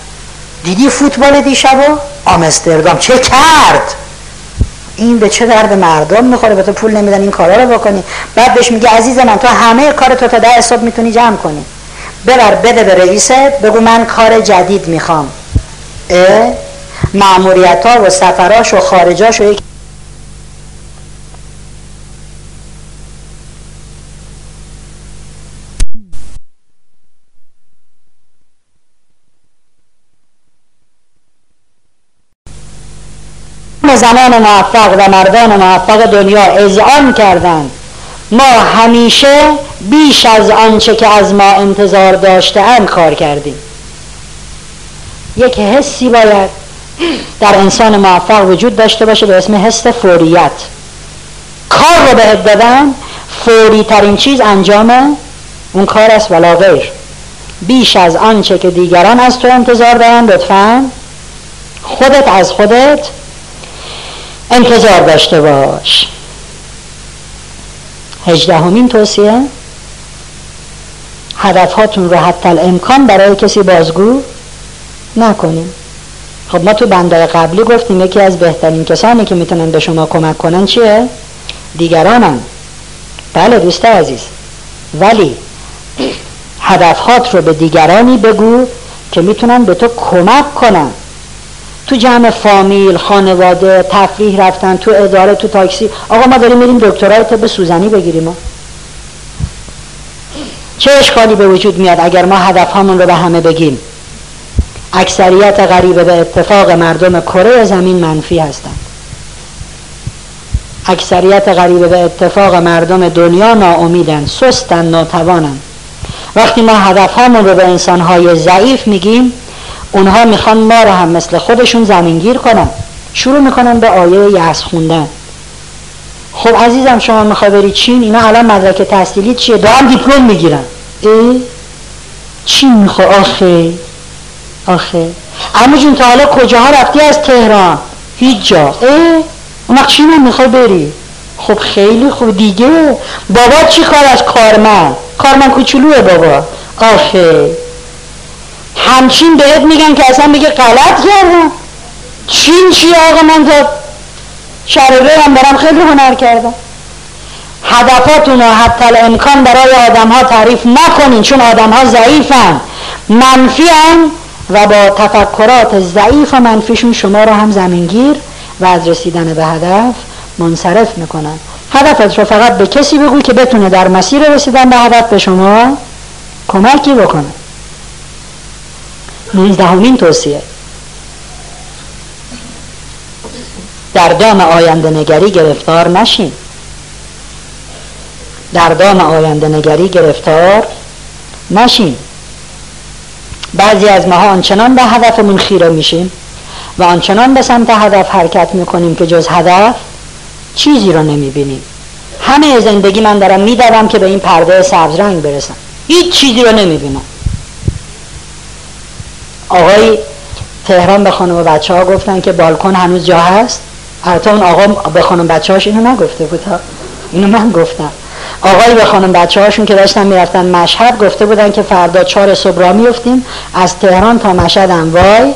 دیدی فوتبال دیشب و آمستردام. چه کرد؟ این به چه درد مردم می‌خوره؟ به تو پول نمیدن این کارا رو بکنی. بعد بهش میگه عزیز من تو همه کار تو تا ده صبح می‌تونی جمع کنی. ببر بده به رئیست بگو من کار جدید می‌خوام. معمولیت ها و سفراش و خارجاش و یک زنان موفق و مردان موفق دنیا اذعان کردند. ما همیشه بیش از آنچه که از ما انتظار داشته کار کردیم. یک حسی باید در انسان موفق وجود داشته باشه به اسم حس فوریت. کار رو بهت دادن فوری ترین چیز انجام اون کار است ولا غیر. بیش از آنچه که دیگران از تو انتظار دارن لطفا خودت از خودت انتظار داشته باش. هجدهمین توصیه. هدفهاتون رو حتی الامکان برای کسی بازگو نکنیم خب ما تو بندای قبلی گفتیم یکی از بهترین کسانی که می‌تونن به شما کمک کنن چیه؟ دیگرانن. بله دوست عزیز. ولی هدفهات رو به دیگرانی بگو که می‌تونن به تو کمک کنن. تو جمع فامیل خانواده تفریح رفتن تو اداره تو تاکسی. آقا ما داریم میریم دکترای طب سوزنی بگیریم. چه اشکالی به وجود میاد اگر ما هدف رو به همه بگیم؟ اکثریت غریبه به اتفاق مردم کره زمین منفی هستند. اکثریت غریبه به اتفاق مردم دنیا ناامیدن سستن ناتوانن وقتی ما هدف رو به انسانهای ضعیف میگیم اونها می‌خوان ما رو هم مثل خودشون زمینگیر کنن. شروع می‌کنن به آیه یعص خوندن. خب عزیزم شما می‌خوای بری چین؟ اینا الان مدرک تحصیلی چیه؟ دارم دیپلم می‌گیرن. ای؟ چین می‌خوای؟ آخه. آخه. اما جون تا حالا کجاها رفتی از تهران؟ هیچ جا. اه اون وقت چین می‌خوای بری؟ خب خیلی خوب. دیگه؟ بابا چی کار از کارمن کارمن کوچولوه بابا. آخه. همچین بهت میگن که اصلا میگه غلط کردم. چین چی آقا من تا شربه هم برم خیلی هنر کردم. هدفاتون رو حتی امکان برای آدم ها تعریف نکنین چون آدم ها ضعیفن. منفی و با تفکرات ضعیف و منفیشون شما رو هم زمینگیر و از رسیدن به هدف منصرف می‌کنن. هدفت رو فقط به کسی بگو که بتونه در مسیر رسیدن به هدف به شما کمکی بکنه. نوزدهمین توصیه. در دام آینده نگری گرفتار نشین. در دام آینده نگری گرفتار نشین. بعضی از ماها آنچنان به هدفمون خیره میشیم و آنچنان به سمت هدف حرکت می‌کنیم که جز هدف چیزی رو نمی‌بینیم. همه زندگی من دارم میدوم که به این پرده سبز رنگ برسم. هیچ چیزی رو نمی‌بینم. آقای تهران به خانم و بچه ها گفتن که بالکن هنوز جا هست. البته اون آقا به خانم بچه هاش اینو نگفته بود. اینو من گفتم. آقای به خانم بچه هاشون که داشتن می‌رفتن مشهد گفته بودن که فردا چهار صبح را میفتیم از تهران تا مشهد وای.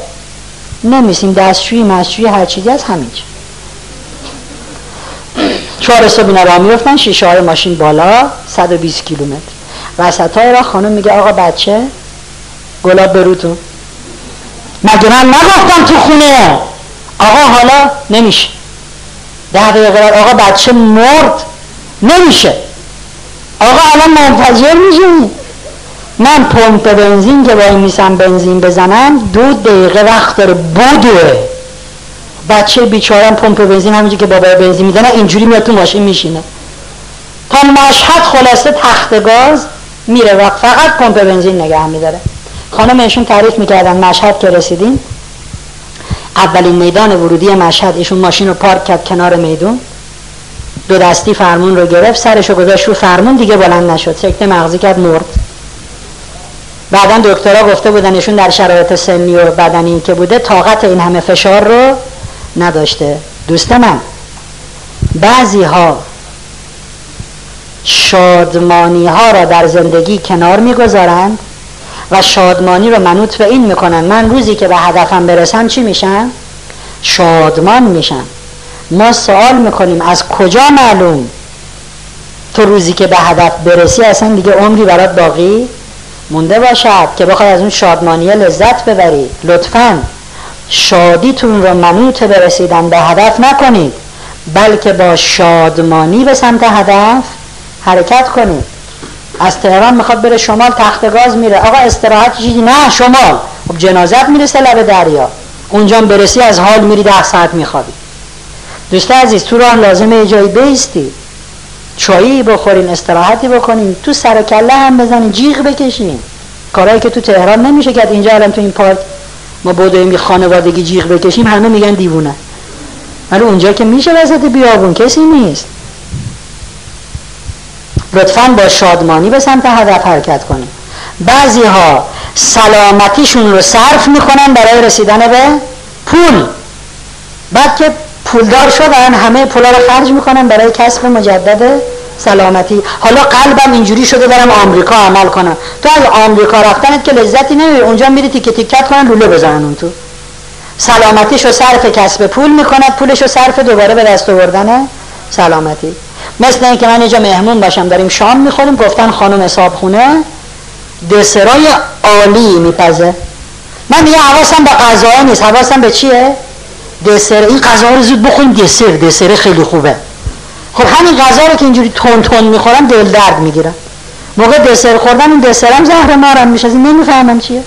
نمیسیم دستشوی مسجوی هر چیزی از همینجا چهار صبح اینا را میفتن شیشه های ماشین بالا 120 کیلومتر. وسط های را خانم میگه آقا بچه گلاب بروتون مگه من نگفتم تو خونه؟ آقا حالا نمیشه. ده دقیقه آقا بچه مرد نمیشه. آقا الان منتظر میشی من پمپ بنزین که باید میسم بنزین بزنم دو دقیقه وقت داره بودوه بچه بیچارم پمپ بنزین همینجا که بابای بنزین می‌زنه اینجوری میاد تو ماشین میشینه. تا مشهد خلاصه تخت گاز میره و فقط پمپ بنزین نگه میداره. خانم ایشون تعریف می‌کردن مشهد که رسیدیم. اولین میدان ورودی مشهد ایشون ماشین رو پارک کرد کنار میدون. دو دستی فرمون رو گرفت سرش رو گذاشت رو فرمون دیگه بلند نشد. سکته مغزی کرد مرد. بعدا دکترها گفته بودن ایشون در شرایط سنی و بدنی که بوده طاقت این همه فشار رو نداشته. دوست من بعضی ها شادمانی ها را در زندگی کنار می‌گذارند. و شادمانی رو منوط به این می‌کنن. من روزی که به هدفم برسم چی میشم؟ شادمان میشم. ما سوال می‌کنیم از کجا معلوم تو روزی که به هدف برسی اصلا دیگه عمری برات باقی مونده باشد که بخوای از اون شادمانی لذت ببری؟ لطفا. شادیتون رو منوط برسیدن به هدف نکنید بلکه با شادمانی به سمت هدف حرکت کنید. از تهران می‌خواد بره شمال تخت گاز میره. آقا استراحت چیزی نه شمال. خب جنازت می‌رسه لب دریا. اونجا برسی از حال میری ده ساعت میخوابی. دوست عزیز تو راه لازمه یه جایی بیستی. چایی بخورین استراحتی بکنین تو سر کله هم بزنین جیغ بکشین کارهایی که تو تهران نمیشه که اینجا الان تو این پارک ما بدویم خانوادگی جیغ بکشیم همه میگن دیوونه. ولی اونجا که میشه وسط بیابون کسی نیست. لطفا با شادمانی به سمت هدف حرکت کنیم بعضی ها سلامتیشون رو صرف می‌کنن برای رسیدن به پول. بعد که پولدار شدن همه پولا رو خرج می‌کنن برای کسب مجدد سلامتی. حالا قلبم اینجوری شده برم آمریکا عمل کنم. تو از آمریکا رفتنت که لذتی نمی‌بری اونجا میری تیکه تیکت کنن لوله بزنن اون تو. سلامتیش صرف کسب پول می‌کند پولش رو صرف دوباره به دست آوردن سلامتی. مثل اینکه من اینجا مهمون باشم داریم شام می‌خوریم. گفتن خانم حساب خونه دسرای عالی میپزه. من میگه حواسم به غذا نیست. حواسم به چیه؟ دسر این غذا رو زود بخوریم. دسر دسر خیلی خوبه. خب همین غذا رو که اینجوری تون تون می‌خورم دل درد می‌گیرم موقع دسر خوردن این دسرم زهر مارم میشه. این نمی‌فهمم چیه.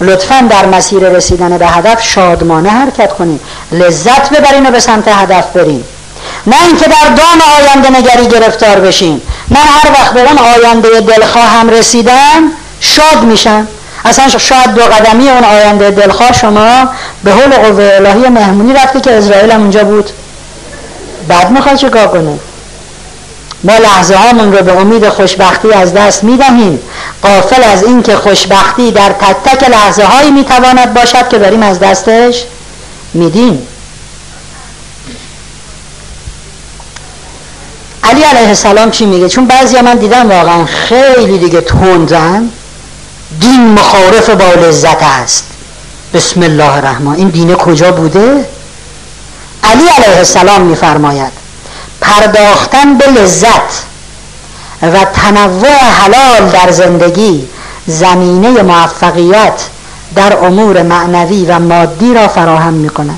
لطفا در مسیر رسیدن به هدف شادمانه حرکت کنیم. لذت ببرین و به سمت هدف بریم. نه اینکه در دام آینده نگری گرفتار بشیم. من هر وقت به اون آینده دلخواهم رسیدم شاد میشم. اصلا شاید دو قدمی اون آینده دلخواه شما به حول قوه الهی مهمونی رفته که اسرائیل هم اونجا بود. بعد می‌خواد چه کار کنه ما لحظه هامون رو به امید خوشبختی از دست می‌دهیم. قافل از این که خوشبختی در تک تک لحظه هایی می‌تواند باشد که داریم از دستش میدیم. علی علیه السلام چی میگه؟ چون بعضی من دیدم واقعا خیلی دیگه تندن. دین مخالف با لذت است. بسم الله الرحمن. این دینه کجا بوده؟ علی علیه السلام میفرماید پرداختن به لذت و تنوع حلال در زندگی زمینه موفقیت در امور معنوی و مادی را فراهم می‌کنه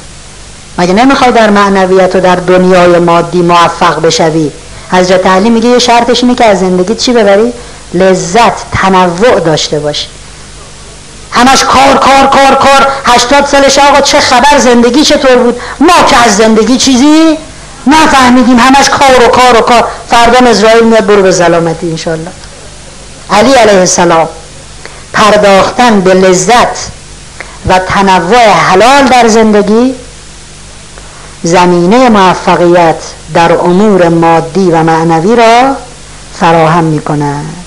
مگه نمی‌خوای در معنویت و در دنیای مادی موفق بشوی؟ حضرت علی میگه یه شرطش اینه که از زندگی چی ببری؟ لذت تنوع داشته باشی. همش کار کار کار کار. هشتاد سالش آقا چه خبر؟ زندگی چطور بود؟ ما که از زندگی چیزی نفهمیدیم. همش کار و کار و کار. فردا اسرائیل میاد برو به سلامتی انشالله علی علیه السلام پرداختن به لذت و تنوع حلال در زندگی زمینه موفقیت در امور مادی و معنوی را فراهم می کند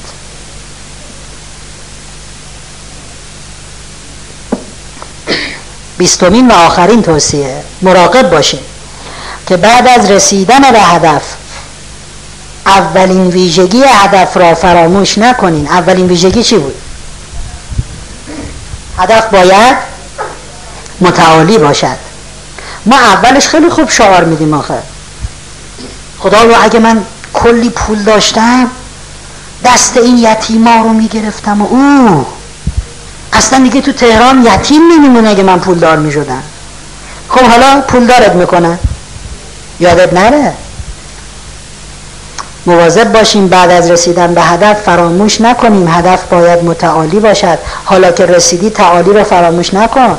بیستمین و آخرین توصیه. مراقب باشید که بعد از رسیدن به هدف اولین ویژگی هدف را فراموش نکنین. اولین ویژگی چی بود؟ هدف باید متعالی باشد. ما اولش خیلی خوب شعار میدیم آخه. خدا رو اگه من کلی پول داشتم دست این یتیما رو می‌گرفتم و او اصلا دیگه تو تهران یتیم نمیمونه اگه من پولدار می‌شدم. خب حالا پولدارت می‌کنن یادت نره. مواظب باشیم بعد از رسیدن به هدف فراموش نکنیم. هدف باید متعالی باشد. حالا که رسیدی تعالی رو فراموش نکن.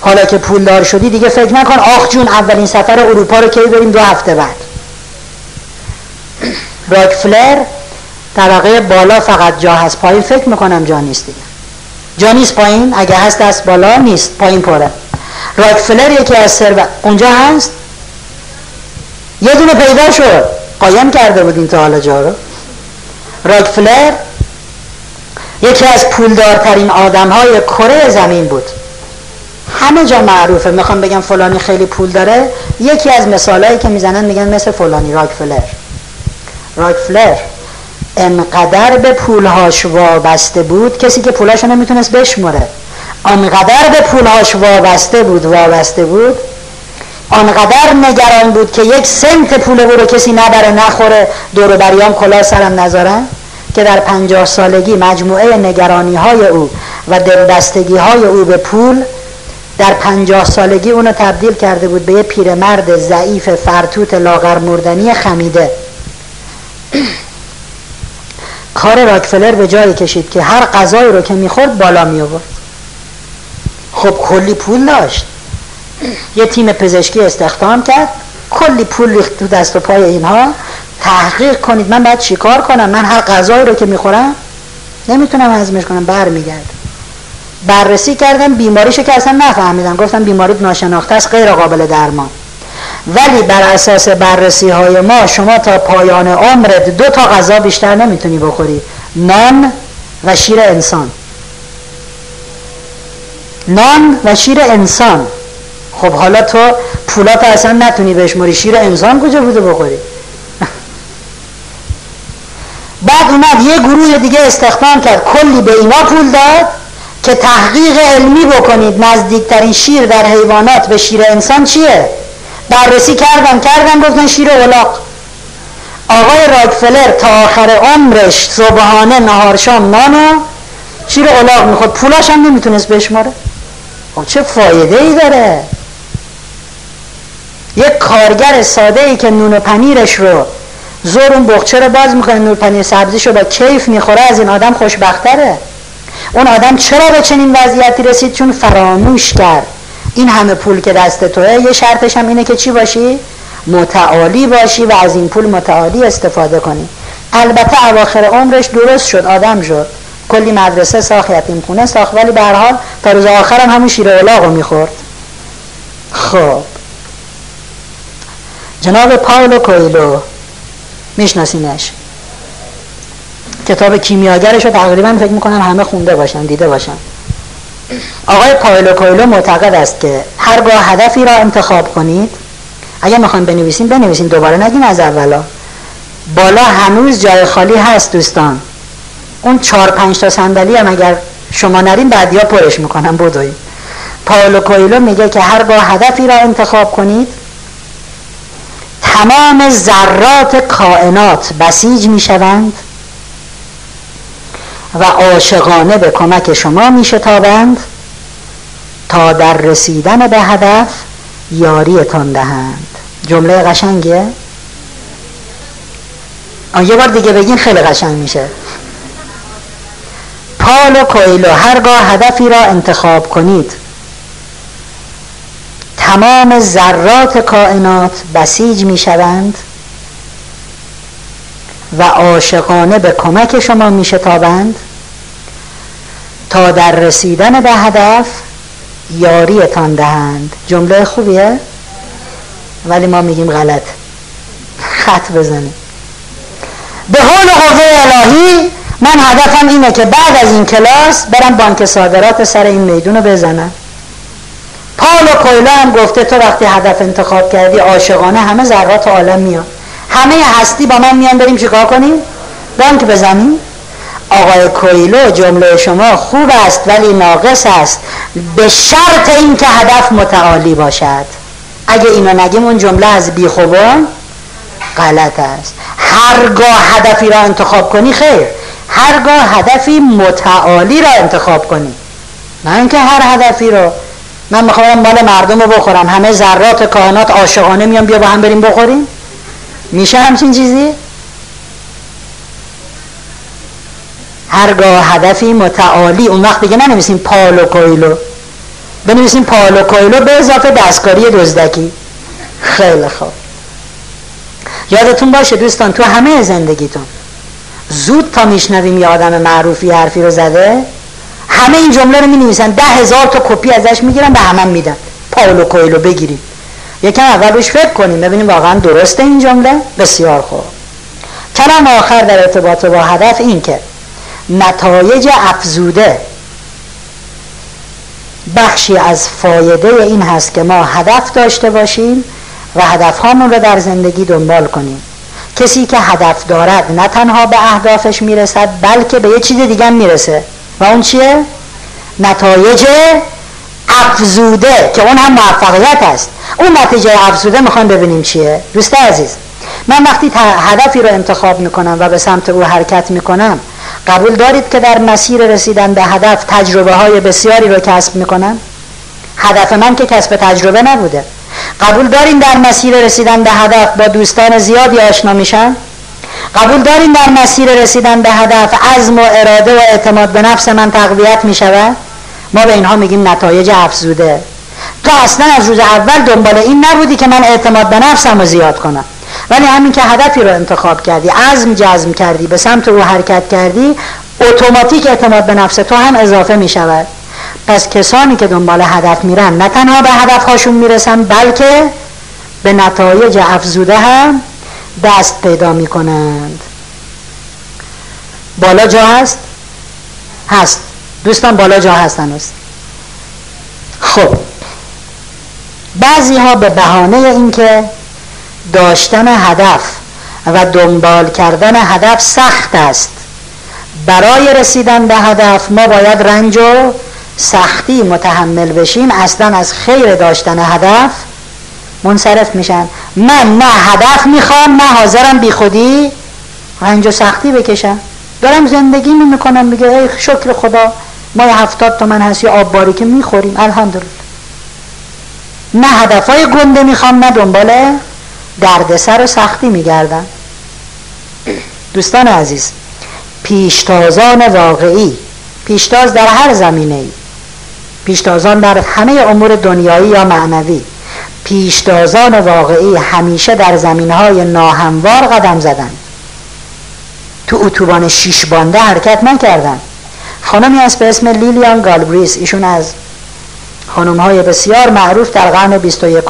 حالا که پولدار شدی دیگه فکر نکن آخ جون اولین سفر اروپا رو کی بریم دو هفته بعد. راکفلر طبقه بالا فقط جا هست. پایین فکر می‌کنم جا نیست دیگه. جا نیست پایین؟ اگه هست دست بالا نیست. پایین پره. راکفلر یکی از سر اونجا هست؟ یه دونه پیدا شد. قایم کرده بود این تا حالا جا رو. راکفلر یکی از پولدارترین آدم های کره زمین بود. همه جا معروفه. می‌خوام بگم فلانی خیلی پول داره. یکی از مثالهایی که می‌زنن میگن مثل فلانی راکفلر. راکفلر انقدر به پولهاش وابسته بود کسی که پولهاشو نمی‌تونست بشمره انقدر به پولهاش وابسته بود وابسته بود آنقدر نگران بود که یک سنت پول رو کسی نبره نخوره دور بریام کلا سرم نذارن که در پنجاه سالگی مجموعه نگرانی های او و دلبستگی های او به پول در پنجاه سالگی اونو تبدیل کرده بود به یه پیرمرد ضعیف فرتوت لاغر مردنی خمیده. کار راکفلر به جایی کشید که هر غذایی رو که می‌خورد بالا می آورد خب کلی پول داشت. یه تیم پزشکی استخدام کرد. کلی پول ریخت تو دست و پای اینها. تحقیق کنید من باید چیکار کنم؟ من هر غذایی رو که می‌خورم نمی‌تونم هضمش کنم. برمیگرد بررسی کردن بیماریشو که اصلا نفهمیدن گفتن بیماری ناشناخته است غیر قابل درمان. ولی بر اساس بررسی های ما شما تا پایان عمرت دو تا غذا بیشتر نمی‌تونی بخوری. نان و شیر انسان. نان و شیر انسان. خب حالا تو پولات اصلا نتونی بشماری. شیر انسان کجا بوده بخوری؟ بعد اومد یه گروه دیگه استخدام کرد. کلی به اینا پول داد. که تحقیق علمی بکنید نزدیکترین شیر در حیوانات به شیر انسان چیه؟ بررسی کردن کردن گفتن شیر اولاق آقای راکفلر تا آخر عمرش صبحانه نهار شام نانو شیر اولاق می‌خواد پولاش هم نمی‌تونست بشماره. خب چه فایده ای داره؟ یک کارگر ساده ای که نون پنیرش رو زور اون بخچه رو باز می‌کنه نور پنیر سبزیش رو با کیف می‌خوره از این آدم خوشبختره. اون آدم چرا به چنین وضعیتی رسید؟ چون فراموش کرد. این همه پول که دست توه یه شرطش هم اینه که چی باشی؟ متعالی باشی و از این پول متعالی استفاده کنی. البته اواخر عمرش درست شد آدم شد. کلی مدرسه ساخت یتیم خونه ساخت ولی به هر حال تا روز آخر هم همون شیر رو می‌خورد. خب. جناب پاولو کویلو میشناسینش کتاب کیمیاگرش رو تقریبا فکر می‌کنم همه خونده باشن دیده باشن. آقای پایلو کویلو معتقد است که هرگاه هدفی را انتخاب کنید اگر می‌خوایم بنویسیم بنویسیم. دوباره نگین از اولا. بالا هنوز جای خالی هست دوستان. اون چهار پنج تا صندلی هم اگر شما نرین بعدیا پرش می‌کنم بودوی پاولو کویلو میگه که هرگاه هدفی را انتخاب کنید تمام ذرات کائنات بسیج می‌شوند. و عاشقانه به کمک شما میشتابند تا در رسیدن به هدف یاریتان دهند. جمله قشنگیه؟ یه بار دیگه بگین خیلی قشنگ میشه. پال و کویلو هرگاه هدفی را انتخاب کنید. تمام ذرات کائنات بسیج می شوند و عاشقانه به کمک شما می شتابند تا در رسیدن به هدف یاریتان دهند. جمله خوبیه؟ ولی ما میگیم غلط. خط بزنیم. به حال قوه الهی من هدفم اینه که بعد از این کلاس برم بانک صادرات سر این میدون رو بزنم. پاولو کویلو هم گفته تو وقتی هدف انتخاب کردی عاشقانه همه ذرات عالم میاد همه هستی با من میان بریم چیکار کنیم؟ بانک بزنیم؟ آقای کویلو جمله شما خوب است ولی ناقص است. به شرط اینکه هدف متعالی باشد. اگه اینو نگیم اون جمله از بیخوبان غلط است. هرگاه هدفی را انتخاب کنی خیر. هرگاه هدفی متعالی را انتخاب کنی. نه اینکه هر هدفی رو من می‌خوام مال مردم رو بخورم. همه ذرات کائنات عاشقانه میان بیا با هم بریم بخوریم. میشه همچین چیزی؟ هرگاه هدفی متعالی اون وقت دیگه ننویسیم پالو کویلو. بنویسیم پالو کویلو به اضافه دستکاری دزدکی. خیلی خوب. یادتون باشه دوستان تو همه زندگیتون زود تا میشنویم یه آدم معروفی حرفی رو زده همه این جمله رو می نویسن ده هزار تا کپی ازش می‌گیرن به همه میدن. پاولو کویلو بگیریم یکم اول روش فکر کنیم ببینیم واقعا درسته این جمله؟ بسیار خوب. کلام آخر در ارتباط با هدف این که نتایج افزوده بخشی از فایده این هست که ما هدف داشته باشیم و هدف هامون رو در زندگی دنبال کنیم. کسی که هدف دارد نه تنها به اهدافش می‌رسد بلکه به یه چیز دیگه می‌رسه. و اون چیه؟ نتایج افزوده که اون هم موفقیت است. اون نتیجه افزوده می‌خوام ببینیم چیه. دوست عزیز من وقتی هدفی رو انتخاب می‌کنم و به سمت او حرکت می‌کنم قبول دارید که در مسیر رسیدن به هدف تجربه های بسیاری رو کسب می‌کنم؟ هدف من که کسب تجربه نبوده. قبول دارین در مسیر رسیدن به هدف با دوستان زیادی آشنا میشن قبول دارین در مسیر رسیدن به هدف عزم و اراده و اعتماد به نفس من تقویت می شود ما به اینها میگیم نتایج افزوده. تو اصلا از روز اول دنبال این نبودی که من اعتماد به نفسم رو زیاد کنم. ولی همین که هدفی رو انتخاب کردی عزم جزم کردی به سمت او حرکت کردی اتوماتیک اعتماد به نفس تو هم اضافه می شود. پس کسانی که دنبال هدف میرن نه تنها به هدف هاشون می‌رسن بلکه به نتایج افزوده هم دست پیدا می‌کنند. بالا جا هست؟ هست. دوستان بالا جا هست هنوز. خب. بعضی ها به بهانه اینکه داشتن هدف و دنبال کردن هدف سخت است. برای رسیدن به هدف ما باید رنج و سختی متحمل بشیم. اصلا از خیر داشتن هدف منصرف میشن. من نه هدف می‌خوام نه حاضرم بی خودی رنج و سختی بکشم. دارم زندگی می‌کنم میگه ای شکر خدا ما هفتاد تومن هست یا آب باری که می‌خوریم. الحمدلله. نه هدفای گنده می‌خوام نه دنبال دردسر و سختی میگردم. دوستان عزیز پیشتازان واقعی پیشتاز در هر زمینه ای پیشتازان در همه امور دنیایی یا معنوی پیشتازان واقعی همیشه در زمین های ناهموار قدم زدن. تو اتوبان شیش بانده حرکت نکردن. خانمی است به اسم لیلیان گالبریس ایشون از خانم های بسیار معروف در قرن 21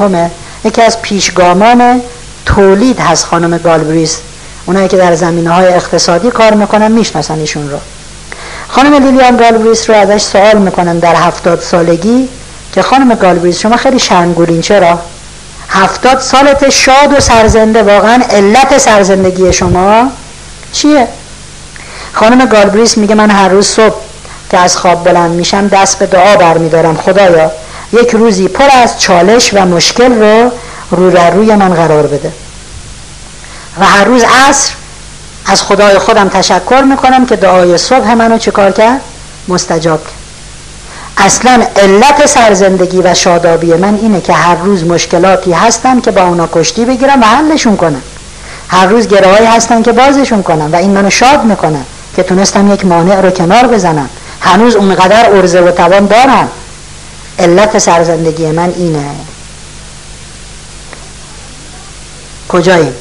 یکی از پیشگامان تولید هست خانم گالبریس اونایی که در زمینه های اقتصادی کار می‌کنن می‌شناسن ایشون رو خانم لیلیان گالبریس رو ازش سوال می‌کنن در هفتاد سالگی که خانم گالبریس شما خیلی شرمگورین چرا؟ هفتاد سالت شاد و سرزنده واقعا علت سرزندگی شما چیه؟ خانم گالبریس میگه من هر روز صبح که از خواب بلند میشم دست به دعا برمیدارم. خدایا یک روزی پر از چالش و مشکل رو رو در روی من قرار بده. و هر روز عصر از خدای خودم تشکر می‌کنم که دعای صبح منو چیکار کرد؟ مستجاب کرد. اصلا علت سرزندگی و شادابی من اینه که هر روز مشکلاتی هستن که با اونا کشتی بگیرم و حلشون کنم. هر روز گرههایی هستن که بازشون کنم و این منو شاد می‌کنن که تونستم یک مانع رو کنار بزنم. هنوز اونقدر ارزه و توان دارم. علت سرزندگی من اینه. کجاییم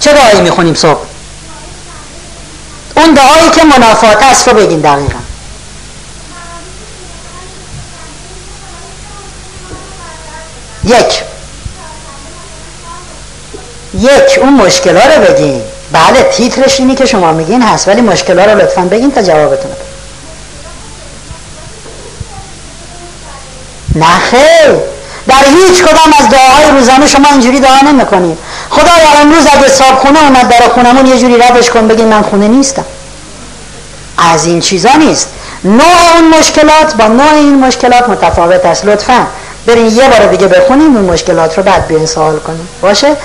چه دعایی می‌خونیم صبح؟ اون دعایی که منافات است رو بگین دقیقا. یک. یک اون مشکل ها رو بگین. بله تیترش اینی که شما میگین هست ولی مشکل ها رو لطفا بگین تا جوابتون نه خیر. در هیچ کدام از دعاهای روزانه شما اینجوری دعا نمی‌کنید خدایا امروز اگه خونه اومد در خونمون یه جوری ردش کن بگین من خونه نیستم. از این چیزا نیست. نوع اون مشکلات با نوع این مشکلات متفاوت است. لطفا. برین یه بار دیگه بخونیم اون مشکلات رو بعد بیاین سوال کنیم. باشه؟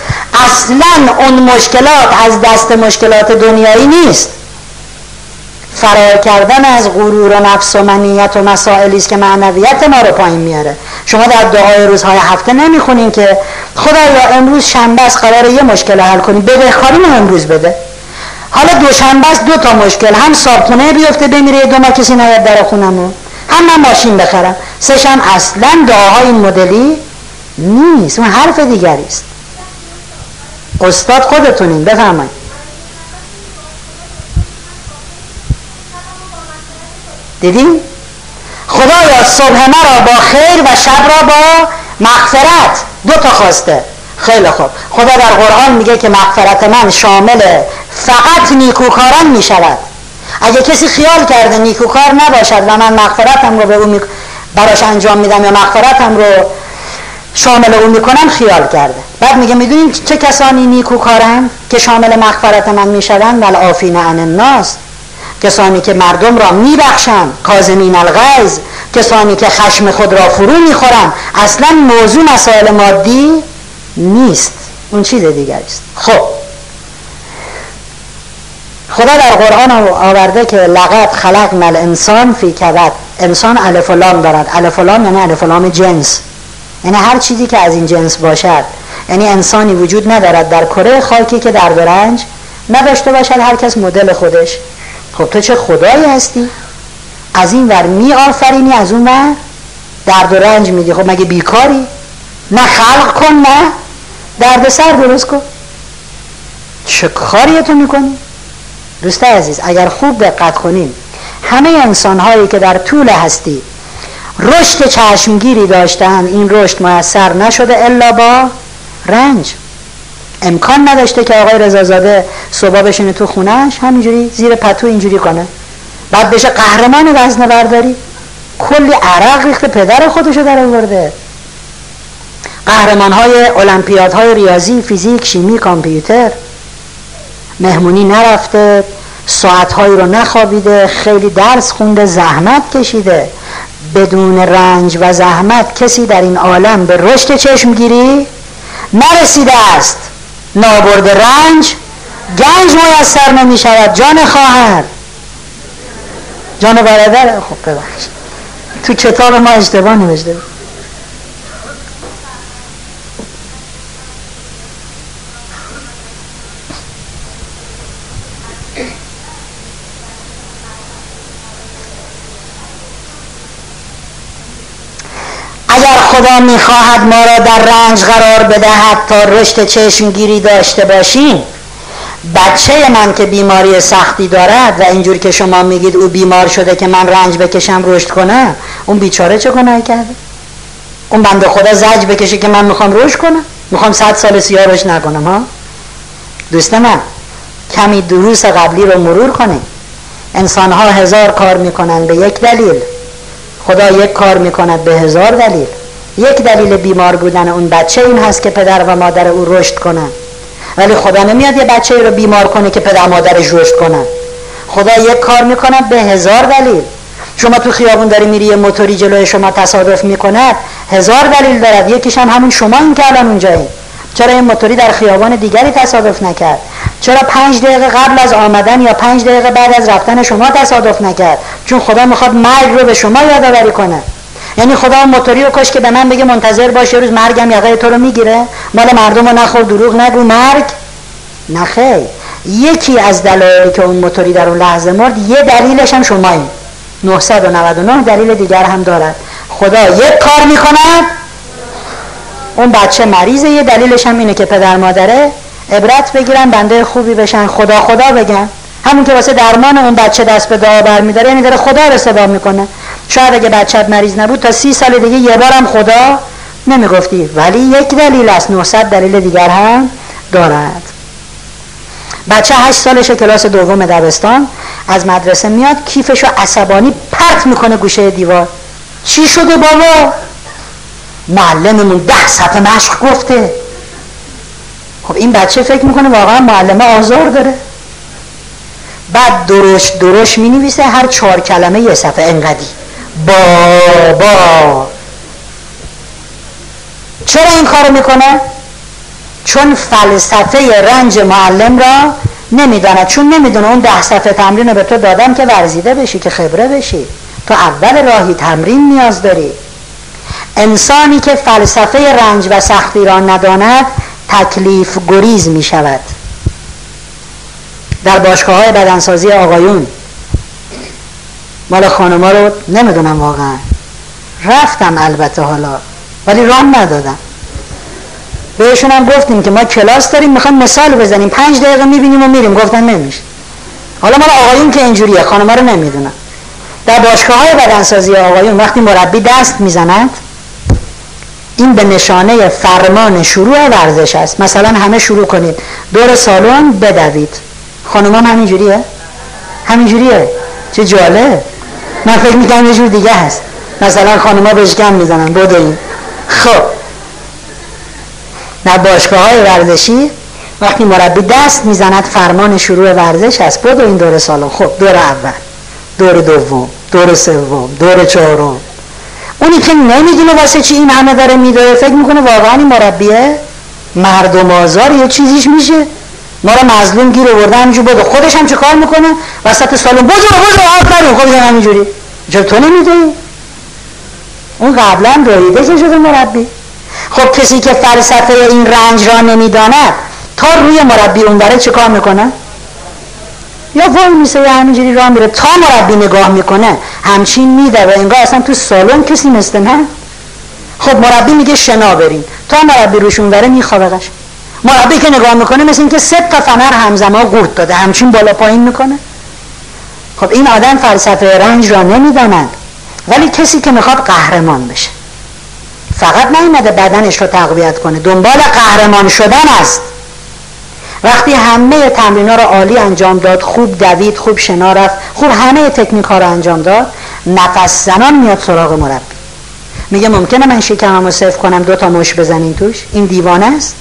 اصلا اون مشکلات از دست مشکلات دنیایی نیست. فرار کردن از غرور و نفس و منیت و مسائلی است که معنویت ما رو پایین میاره. شما در دعای روزهای هفته نمی‌خونین که خدایا امروز شنبه است قرار یه مشکل حل کنی بدهکاری ما امروز بده. حالا دوشنبه است دو تا مشکل هم صابخونه بیفته بمیره دو ما کسی نیاد در خونمون. هم من ماشین بخرم. سشم اصلا دعاهای این مدلی نیست. اون حرف دیگری است. استاد خودتونین بفرمایید. دیدیم خدایا صبح مرا با خیر و شب را با مغفرت دو تا خواسته. خیلی خوب. خدا در قرآن میگه که مغفرت من شامل فقط نیکوکاران می‌شود. اگه کسی خیال کرده نیکوکار نباشد و من مغفرتم رو به او براش انجام میدم یا مغفرتم رو شامل او می‌کنم خیال کرده. بعد میگه می‌دونین چه کسانی نیکوکارن که شامل مغفرت من می‌شوند؟ ول آفین عن الناس. کسانی که مردم را میبخشند. کازمین الغیظ. کسانی که خشم خود را فرو می‌خورند. اصلا موضوع مسائل مادی نیست. اون چیز دیگری است. خب. خدا در قرآن آورده که لقد خلقنا الانسان فی کبد. انسان الف و لام دارد. الف و لام یعنی الف و لام جنس. یعنی هر چیزی که از این جنس باشد. یعنی انسانی وجود ندارد. در کره خاکی که در برنج نداشته باشد هر کس مدل خودش. خب تو چه خدایی هستی؟ از این ور می آفرینی از اون ور درد و رنج خب مگه بیکاری؟ نه خلق کن نه درد سر درست کن. چه کاری تو می‌کنی؟ دوست عزیز اگر خوب دقت کنیم همه انسان هایی که در طول هستی رشد چشمگیری داشتن این رشد موثر نشده الا با رنج. امکان نداشته که آقای رضازاده صبح بشینه تو خونهش همینجوری زیر پتو اینجوری کنه. بعد بشه قهرمان وزن برداری کلی عرق ریخته پدر خودشو در آورده. قهرمان های المپیاد های ریاضی فیزیک شیمی کامپیوتر. مهمونی نرفته ساعتهایی رو نخوابیده خیلی درس خونده زحمت کشیده. بدون رنج و زحمت کسی در این عالم به رشد چشمگیری نرسیده است. نابرد رنج گنج میسر نمی شود. جان خواهر. جان برادر خب ببخش تو کتاب ما اشتباه نوشته اگر خدا می‌خواهد ما را در رنج قرار بدهد تا رشد چشمگیری داشته باشیم بچه من که بیماری سختی دارد و اینجور که شما میگید او بیمار شده که من رنج بکشم رشد کنم اون بیچاره چه گناه کرده؟ اون بنده خدا زج بکشه که من می‌خوام رشد کنم؟ می‌خوام صد سال سیاه رشد نکنم ها؟ دوست من کمی دروس قبلی رو مرور کنیم انسان ها هزار کار می‌کنن به یک دلیل. خدا یک کار می‌کند به هزار دلیل. یک دلیل بیمار بودن اون بچه این هست که پدر و مادر او رشد کنن. ولی خدا نمیاد یه بچه رو بیمار کنه که پدر مادرش رشد کنن. خدا یک کار می‌کند به هزار دلیل. شما تو خیابون داری میری یه موتوری جلوی شما تصادف می‌کند هزار دلیل دارد. یکیش هم همون شما این که الان اونجایی. چرا این موتوری در خیابان دیگری تصادف نکرد؟ چرا پنج دقیقه قبل از آمدن یا پنج دقیقه بعد از رفتن شما تصادف نکرد؟ چون خدا می‌خواد مرگ رو به شما یادآوری کنه. یعنی خدا موتوری رو کش که به من بگه منتظر باش یه روز مرگم یقه تو رو می‌گیره. مال مردم رو نخور دروغ نگو مرگ؟ نخیر یکی از دلایلی که اون موتوری در اون لحظه مرد یه دلیلش هم شماییم. 999 دلیل دیگر هم دارد. خدا یک کار می‌کند اون بچه مریضه یه دلیلش هم اینه که پدر مادره عبرت بگیرن بنده خوبی بشن خدا خدا بگن. همون که واسه درمان اون بچه دست به دعا برمیداره یعنی داره خدا رو صدا می‌کنه. شاید اگه بچت مریض نبود تا سی سال دیگه یه بارم خدا نمی‌گفتی. ولی یک دلیل است 900 دلیل دیگر هم دارد. بچه هشت سالش کلاس دوم دبستان. از مدرسه میاد کیفشو عصبانی پرت می‌کنه گوشه دیوار. چی شده بابا؟ معلممون ده صفحه مشق گفته. خب این بچه فکر می‌کنه واقعا معلمه آزار داره. بعد دروش دروش می نویسه هر چهار کلمه یه صفحه انقدی. بابا چرا این کارو می‌کنه؟ چون فلسفه رنج معلم را نمی‌داند. چون نمی‌دونه اون ده صفحه تمرین رو به تو دادم که ورزیده بشی که خبره بشی. تو اول راهی تمرین نیاز داری. انسانی که فلسفه رنج و سختی را نداند تکلیف گریز می شود. در باشگاه های بدنسازی آقایون مال خانما رو نمی‌دونم واقعا. رفتم البته حالا ولی رام ندادم. بهشون هم گفتیم که ما کلاس داریم می‌خوایم مثال بزنیم. پنج دقیقه می‌بینیم و میریم. گفتن نمیشه. حالا مال آقایون که اینجوریه خانما رو نمی‌دونم. در باشگاه های بدنسازی آقایون وقتی مربی دست می‌زند این به نشانه فرمان شروع ورزش است. مثلا همه شروع کنید. دور سالن بدوید. خانم هم همینجوریه؟ همینجوریه. چه جاله من فکر می‌کنم یه جور دیگه هست. مثلا خانم ها بشکم می‌زنن. این. خب. در باشگاه های ورزشی وقتی مربی دست می‌زند فرمان شروع ورزش است. بدو این دور سالن. خب دور اول دور دوم دور سوم دور چهارم. اونی که نمی‌دونه واسه چی این همه داره میداره فکر می‌کنه واقعا این مربیه. مردم آزار یه چیزیش میشه. ما رو مظلوم گیر آورده همینجور بده. خودش هم چه کار می‌کنه؟ وسط سالن. بزر بزر آفرین خب همینجوری. چرا تو نمی‌دونی؟ اون قبلا داریده چه شده مربی. خب کسی که فلسفه این رنج را نمی‌داند تا روی مربی اون بره چه کار می‌کنه؟ یا وای میسه یا همینجوری راه میره. تا مربی نگاه می‌کنه همچین میده و انگار اصلا تو سالن کسی مثل من. خب مربی میگه شنا برین تا مربی روشون بره میخوابه مربی که نگاه می‌کنه مثل اینکه سه تا فنر همزمان قورت داده. همچین بالا پایین می‌کنه. خب این آدم فلسفه رنج را نمی‌داند. ولی کسی که می‌خواد قهرمان بشه. فقط نیومده بدنش رو تقویت کنه. دنبال قهرمان شدن است. وقتی همه تمرین ها رو عالی انجام داد خوب دوید خوب شنا رفت خوب همه تکنیک ها رو انجام داد نفس زنان میاد سراغ مربی. میگه ممکنه من شکمم رو صرف کنم دو تا مش بزنین توش؟ این دیوانه است؟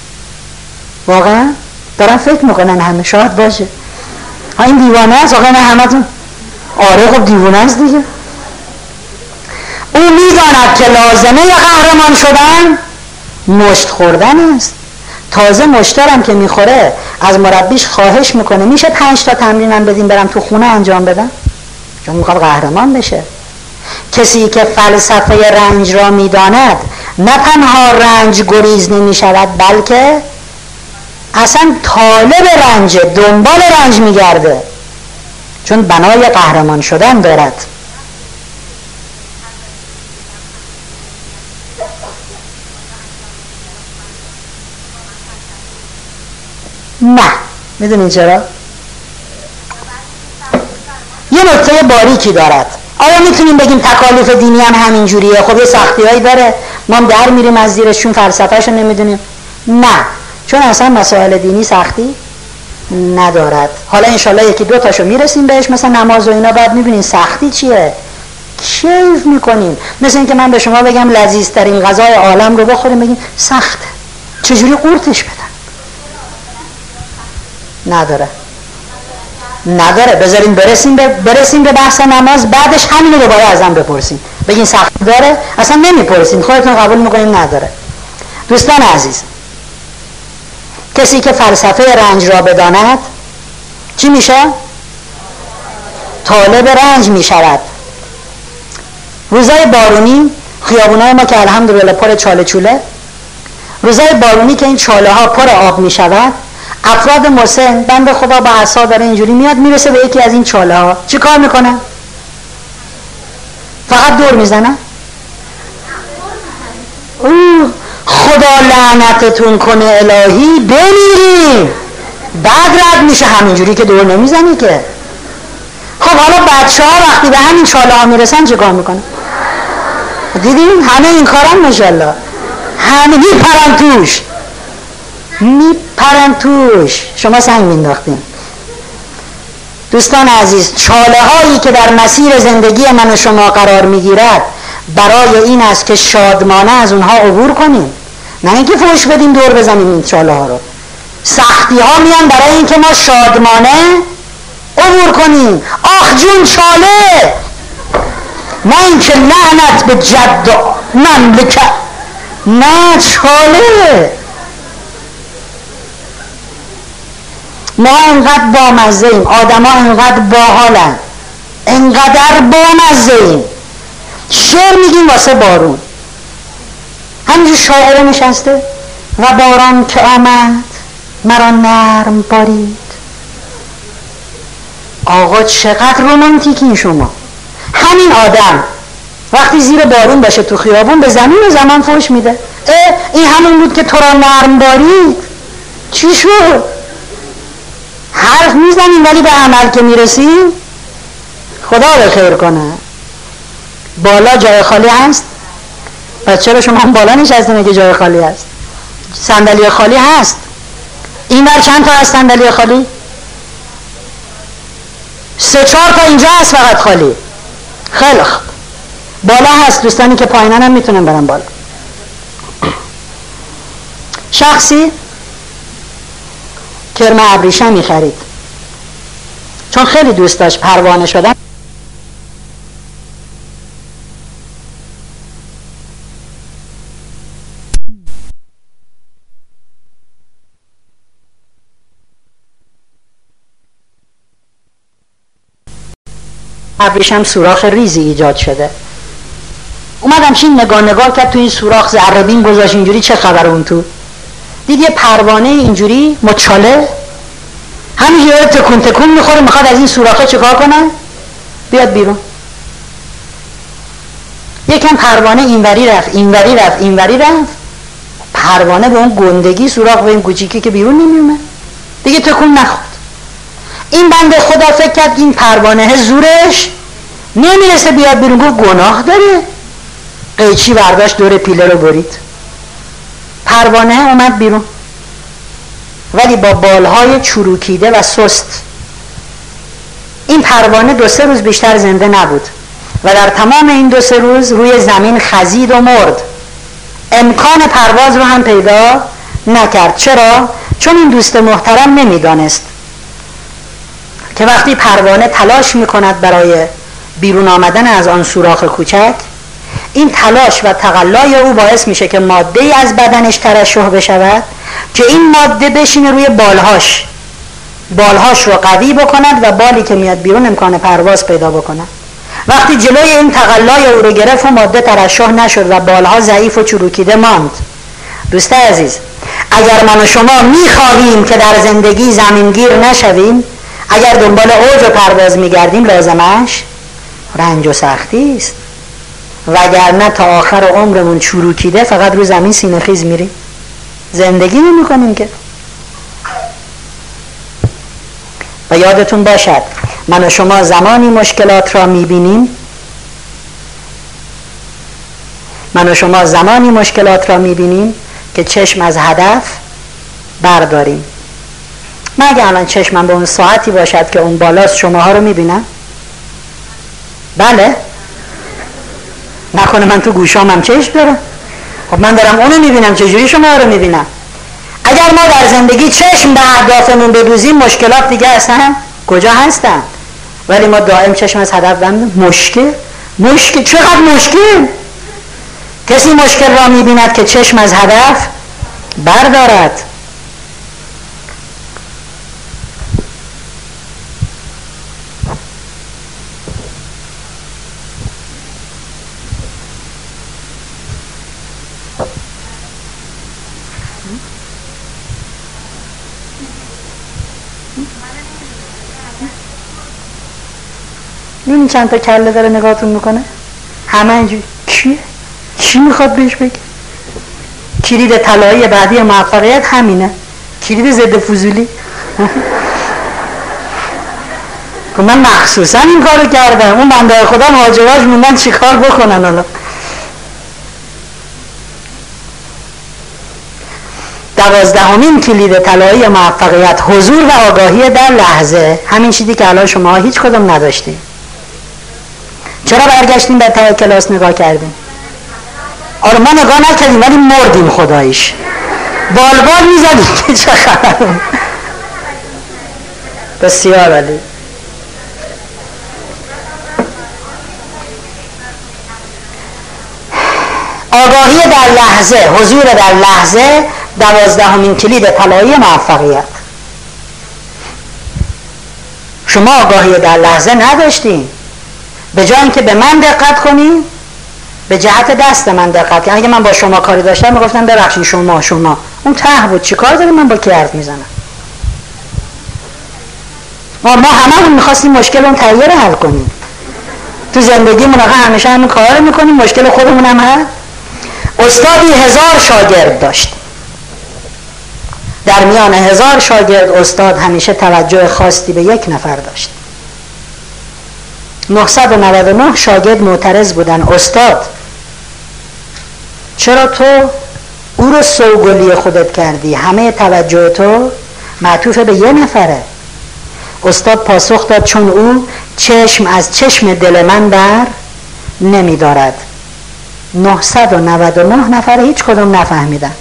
واقعا؟ دارم فکر می‌کنن همه شاید باشه. ها این دیوانه است؟ واقعا همه تون آره خب دیوانه است دیگه. او می‌داند که لازمه قهرمان شدن مشت خوردن است. تازه مشترم که می‌خوره از مربیش خواهش می‌کنه. میشه پنج تا تمرینم بدیم برم تو خونه انجام بدم؟ چون می‌خواد قهرمان بشه. کسی که فلسفه رنج را می‌داند نه تنها رنج گریز نمی‌شود بلکه اصلا طالب رنج دنبال رنج میگرده. چون بنای قهرمان شدن دارد. نه. می‌دونین چرا؟ یه نکته باریکی دارد. آیا می‌تونیم بگیم تکالیف دینی هم همین جوریه خب یه سختی هایی داره. ما هم در میریم از زیرش چون فلسفهش رو نمی‌دونیم. نه. چون اصلا مسائل دینی سختی ندارد. حالا انشالله یکی دو تاشو می‌رسیم بهش مثلا نماز و اینا. بعد می‌بینین سختی چیه؟ کیف می‌کنیم مثل اینکه من به شما بگم لذیذترین غذای عالم رو بخوریم بگیم سخته. چجوری قورتش بدن؟ نداره. نداره. بذاریم برسیم به برسیم به بحث نماز. بعدش همینو دوباره ازم بپرسیم بگین سخت داره؟ اصلا نمی‌پرسیم خودتون قبول می‌کنین؟ نداره. دوستان عزیز کسی که فلسفه رنج را بداند چی میشه؟ طالب رنج می‌شود. روزای بارونی خیابونای ما که الحمدلله پر چاله چوله روزای بارونی که این چاله ها پر آب می‌شود افراد مسن بند خدا با عصا داره اینجوری میاد می‌رسه به یکی از این چاله ها چی کار می‌کنه؟ فقط دور می‌زنه؟ خدا لعنتتون کنه الهی بمیریم. بعد رد میشه همینجوری که دور نمی‌زنی که. خب حالا بچه ها وقتی به همین چاله ها می‌رسن چه کار می‌کنه دیدیم همه این کارم مشالله همه میپرن توش. میپرن توش شما سنگ مینداختیم دوستان عزیز چاله هایی که در مسیر زندگی من و شما قرار می‌گیرد برای این است که شادمانه از اونها عبور کنیم. نه اینکه فوش بدیم دور بزنیم این چاله ها رو. سختی ها میان برای اینکه ما شادمانه عبور کنیم. آخ جون چاله! نه اینکه لعنت به جد مملکت. نه چاله! ما انقدر بامزه ایم آدم ها انقدر باحالن. انقدر بامزه ایم شعر میگیم واسه بارون. همینجور شاعره نشسته و باران که آمد مرا نرم بارید آقا چقدر رومانتیکین شما. همین آدم. وقتی زیر بارون باشه تو خیابون به زمین و زمان فوش میده. اه این همون بود که تو را نرم بارید. چی شد؟ حرف می‌زنیم ولی به عمل که می‌رسیم خدا به خیر کنه. بالا جای خالی هست؟ پس چرا شما هم بالا نشستین که جای خالی هست؟ صندلی خالی هست. این بر چند تا هست صندلی خالی؟ سه چهار تا اینجا هست فقط خالی. خیلی خوب. بالا هست. دوستانی که پایینن هم می‌تونن برن بالا. شخصی؟ کرم ابریشم می‌خرید. چون خیلی دوست داشت پروانه شدن. ابریشم سوراخ ریزی ایجاد شده. اومدم چین نگاه نگاه کرد تو این سوراخ زربین گذاشت. اینجوری چه خبر اون تو؟ دید یه پروانه اینجوری مچاله. همینجوری تکون تکون می‌خوره می‌خواد از این سوراخه چکار کنه؟ بیاد بیرون. یکم پروانه اینوری رفت اینوری رفت اینوری رفت. پروانه به اون گندگی سوراخ به این کوچیکی که بیرون نمیومد دیگه تکون نخورد. این بنده خدا فکر کرد این پروانه زورش نمی‌رسه بیاد بیرون گفت گناه داره. قیچی برداشت دور پیله رو برید. پروانه اومد بیرون. ولی با بالهای چروکیده و سست. این پروانه دو سه روز بیشتر زنده نبود و در تمام این دو سه روز روی زمین خزید و مرد. امکان پرواز رو هم پیدا نکرد. چرا؟ چون این دوست محترم نمی‌دانست. که وقتی پروانه تلاش می‌کند برای بیرون آمدن از آن سوراخ کوچک این تلاش و تقلای او باعث میشه که ماده ای از بدنش ترشح بشود که این ماده بشینه روی بالهاش. بالهاش رو قوی بکند و بالی که میاد بیرون امکان پرواز پیدا بکند. وقتی جلوی این تقلای او رو گرفت و ماده ترشح نشد و بالها ضعیف و چروکیده ماند. دوست عزیز اگر من و شما می‌خواهیم که در زندگی زمینگیر نشویم اگر دنبال اوج و پرواز میگردیم لازمش رنج و سختی است. وگرنه تا آخر عمرمون چروکیده فقط رو زمین سینه خیز میریم. زندگی نمی کنیم که. و یادتون باشد من و شما زمانی مشکلات را می‌بینیم من و شما زمانی مشکلات را می‌بینیم که چشم از هدف برداریم. من اگه الان چشمم به اون ساعتی باشد که اون بالاست شماها رو می‌بینم بله. نکنه من تو گوشام هم چشم دارم. خب من دارم اونو می‌بینم چجوری شما رو می‌بینم؟ اگر ما در زندگی چشم به اهدافمون بدوزیم مشکلات دیگه اصلا کجا هستن ولی ما دائم چشم از هدف بند مشکل. مشکل چقدر مشکل؟ کسی مشکل را می‌بیند که چشم از هدف بردارد. چند تا کله داره نگاهتون می‌کنه؟ همه اینجوری. کیه؟ کی می‌خواد بهش بگه؟ کلید طلایی بعدی موفقیت همینه. کلید ضد فضولی. که من مخصوصا این کارو کردم. اون بنده خدا مهاجراش موندن چیکار بکنن حالا. دوازدهمین کلید طلایی موفقیت حضور و آگاهی در لحظه. همین چیزی که الان شما هیچ کدوم نداشتیم چرا برگشتیم به تا کلاس نگاه کردیم؟ آره ما نگاه نکردیم ولی مردیم خدایش بال بال که چه بسیار علی آگاهی در لحظه حضور در لحظه دوازدهمین کلید طلایی موفقیت. شما آگاهی در لحظه نداشتیم به جای اینکه به من دقت کنیم به جهت دست من دقت کنیم اگه من با شما کاری داشتم می‌گفتم ببخشید شما شما. اون ته بود. چیکار داریم من با کی حرف می‌زنم؟ ما ما هممون می‌خواستیم مشکل اون تهیه رو حل کنیم. تو زندگی من همیشه همین کار می‌کنیم. مشکل خودمون هم هست. استادی هزار شاگرد داشت. در میان هزار شاگرد استاد همیشه توجه خاصی به یک نفر داشت. 999 شاگرد معترض بودن. استاد چرا تو او رو سوگلی خودت کردی؟ همه توجه تو معطوف به یه نفره. استاد پاسخ داد چون او چشم از چشم دل من بر نمی دارد 999 نفر هیچ کدوم نفهمیدن.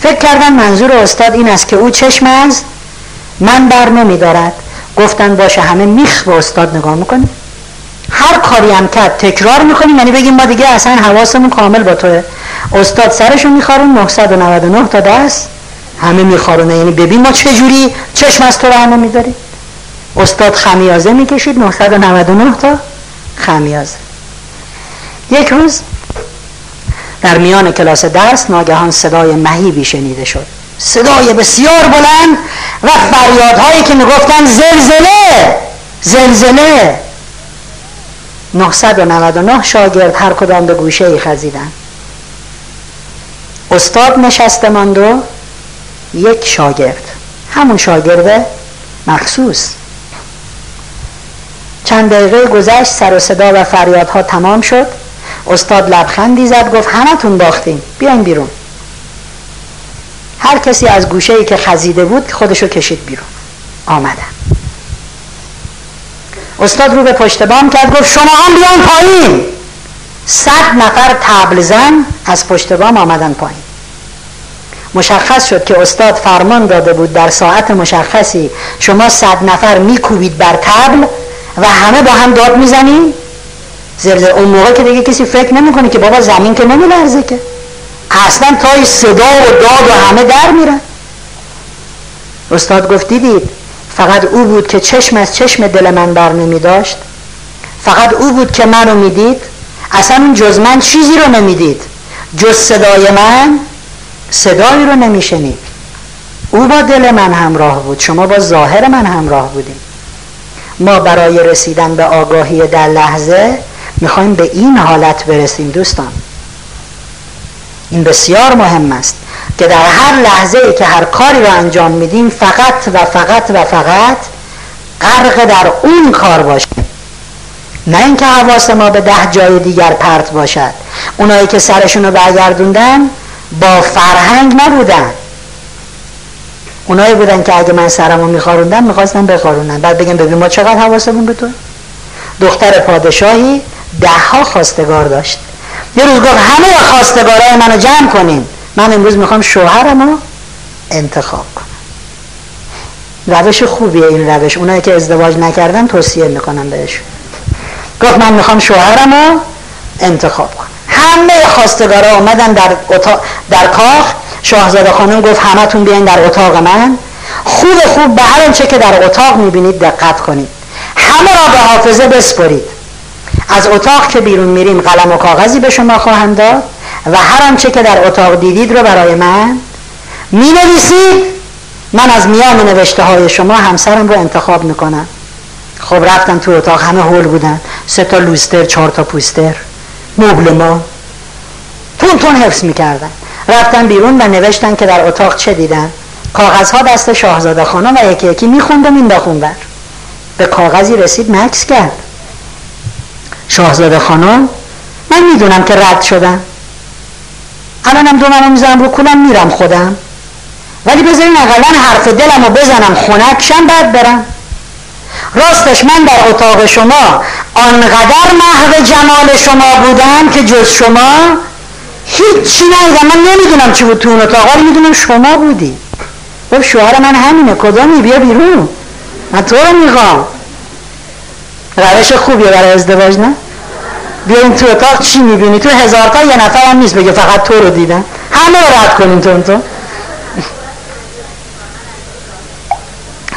فکر کردن منظور استاد این است که او چشم از من بر نمی دارد گفتن باشه همه میخ به استاد نگاه می‌کنیم هر کاری هم کرد تکرار می‌کنیم. یعنی بگیم ما دیگه اصلا حواسمون کامل با توه. استاد سرشون میخارون 999 تا دست همه میخارونه. یعنی ببین ما چه جوری چشم از تو رو میداریم استاد خمیازه می‌کشید 999 تا خمیازه. یک روز در میان کلاس درس ناگهان صدای مهیبی شنیده شد. صدای بسیار بلند و فریادهایی که می‌گفتن زلزله زلزله. 999 شاگرد هر کدام به گوشه ای خزیدن. استاد نشسته ماند و یک شاگرد. همون شاگرد مخصوص. چند دقیقه گذشت سر و صدا و فریادها تمام شد. استاد لبخندی زد گفت همتون باختیم بیاین بیرون. هر کسی از گوشه ای که خزیده بود خودشو کشید بیرون. آمدن. استاد رو به پشت بام کرد گفت شما هم بیان پایین. صد نفر تبل زن از پشت بام آمدن پایین. مشخص شد که استاد فرمان داده بود در ساعت مشخصی شما صد نفر میکوبید بر تبل و همه با هم داد می‌زنید زلزله اون موقع که دیگه کسی فکر نمی‌کنه که بابا زمین که نمیلرزه که. اصلا تای صدا و داد و همه در میرن. استاد گفت دیدید فقط او بود که چشم از چشم دل من بر نمی داشت. فقط او بود که منو می‌دید اصلا اون جز من چیزی رو نمی‌دید جز صدای من صدایی رو نمیشنید او با دل من همراه بود. شما با ظاهر من همراه بودیم. ما برای رسیدن به آگاهی در لحظه می‌خوایم به این حالت برسیم دوستان. این بسیار مهم است. که در هر لحظه ای که هر کاری رو انجام میدیم فقط و فقط و فقط غرق در اون کار باشیم. نه اینکه حواس ما به ده جای دیگر پرت باشد. اونایی که سرشون رو برگردوندن با فرهنگ نبودن. اونایی بودن که اگه من سرمو میخاروندم می‌خواستم بخارونن بعد بگم ببین ما چقدر حواسمون به تو. دختر پادشاهی ده ها خواستگار داشت. یه روز گفت همه خواستگارای منو جمع کنین. من امروز می‌خوام شوهرم رو انتخاب کنم. روش خوبیه این روش. اونایی که ازدواج نکردن توصیه می‌کنم بهشون گفت من می‌خوام شوهرم رو انتخاب کنم. همه خواستگارا اومدن در, اتاق در کاخ. شاهزاده خانم گفت همتون بیاین در اتاق من. خوب خوب به هر چه که در اتاق می‌بینید دقت کنید. همه را به حافظه بسپرید. از اتاق که بیرون میریم قلم و کاغذی به شما خواهند داد. و هر آنچه که در اتاق دیدید رو برای من می نویسید من از میان نوشته های شما همسرم رو انتخاب می‌کنم. خب رفتم تو اتاق همه هول بودن. سه تا لوستر چهار تا پوستر. مبل ما. تون تون حفظ می‌کردن. رفتن بیرون و نوشتن که در اتاق چه دیدن. کاغذها دست شاهزاده خانم و یکی یکی می‌خوند و بر به کاغذی رسید مکس کرد. شاهزاده خانم من می‌دونم که رد شدم. الانم دو منو می‌زنم رو کولم میرم خودم. ولی بذارین اقلا حرف دلم رو بزنم خونکشم بعد برم. راستش من در اتاق شما آنقدر محو جمال شما بودم که جز شما هیچی ندیدم من نمی‌دونم چی بود تو اون اتاق ولی می‌دونم شما بودی. گفت شوهر من همینه کدامی؟ بیا بیرون. من تو رو می‌خوام. روش خوبیه برای ازدواج نه؟ بیاین تو اتاق چی می‌بینی؟ تو هزار تا یه نفر هم نیست بگه فقط تو رو دیدم. همه رو رد کنیم تو تو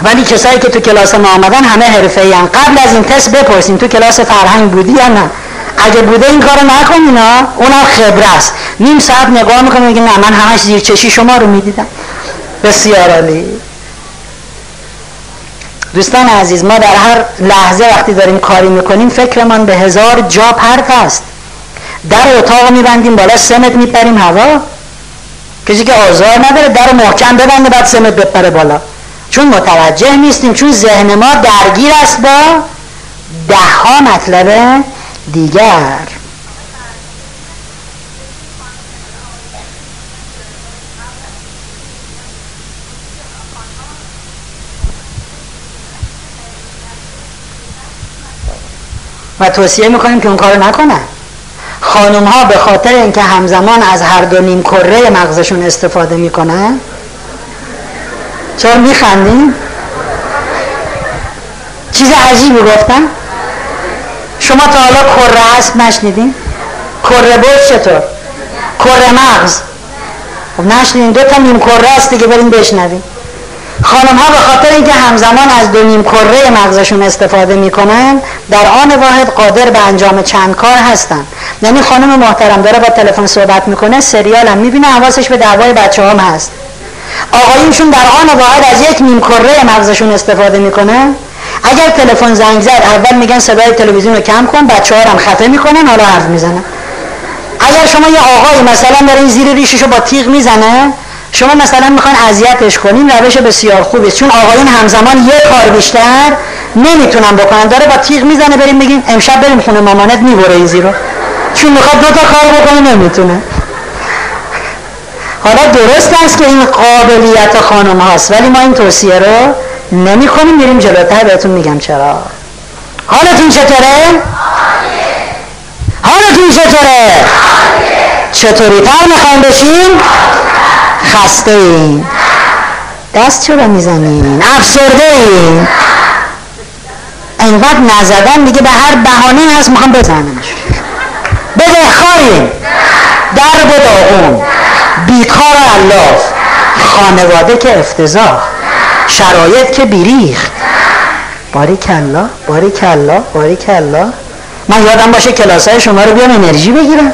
ولی کسایی که تو کلاس ما آمدن همه حرفه ای قبل از این تست بپرسیم تو کلاس فرهنگ بودی یا نه. اگه بوده این کارو نکنین ها اونا خبره است. نیم ساعت نگاه می‌کنه میگه نه من همش زیر چشی شما رو می‌دیدم. بسیار عالی. دوستان عزیز ما در هر لحظه وقتی داریم کاری می‌کنیم فکرمان به هزار جا پرت است در اتاق میبندیم بالا سمت میپریم هوا. کسی که آزار نداره در محکم ببنده بعد سمت بپره بالا. چون متوجه نیستیم چون ذهن ما درگیر است با ده ها مطلب دیگر. و توصیه می‌کنیم که اون کارو نکنن خانم ها به خاطر اینکه همزمان از هر دو نیم کره مغزشون استفاده می‌کنن چرا میخندین؟ چیز عجیبی گفتن؟ شما تا حالا کره هست نشنیدین؟ کره بود چطور؟ کره مغز خب نشنیدین دو تا نیم کره هست دیگه بریم بشنویم خانم ها به خاطر اینکه همزمان از دو نیم کره مغزشون استفاده می‌کنن در آن واحد قادر به انجام چند کار هستن. یعنی خانم محترم داره با تلفن صحبت می‌کنه سریال هم می‌بینه حواسش به دعوای بچه هم هست. آقایونشون در آن واحد از یک نیم کره مغزشون استفاده می‌کنن. اگر تلفن زنگ زد اول میگن صدای تلویزیون رو کم کن بچه ها هم خفه می‌کنن حالا حرف می‌زنن. اگر شما یه آقای مثلا داره این زیر ریششو با تیغ می‌زنه شما مثلا می‌خوان اذیتش کنین روش بسیار خوبی چون آقایون همزمان یه کار بیشتر نمی‌تونن بکنن. داره با تیغ می‌زنه بریم بگیم امشب بریم خونه مامانت می‌بره این زیرو چون می‌خواد دو تا کار بکنه نمی‌تونه. حالا درست است که این قابلیت خانم هاست ولی ما این توصیه رو نمی کنیم میریم جلوتر بهتون میگم چرا. حالتون چطوره؟ حالتون چطوره؟ چطوری؟ تر می‌خوایم بشین؟ خسته این دست چرا می‌زنین؟ افسرده این اینقدر نزدن دیگه به هر بهانه هست می‌خوام بزنمش. بدهخواهیم در و داغون بیکار علاف. خانواده که افتضاح. شرایط که بیریخت. باری کلا باری کلا باری کلا. من یادم باشه کلاس های شما رو بیام انرژی بگیرم.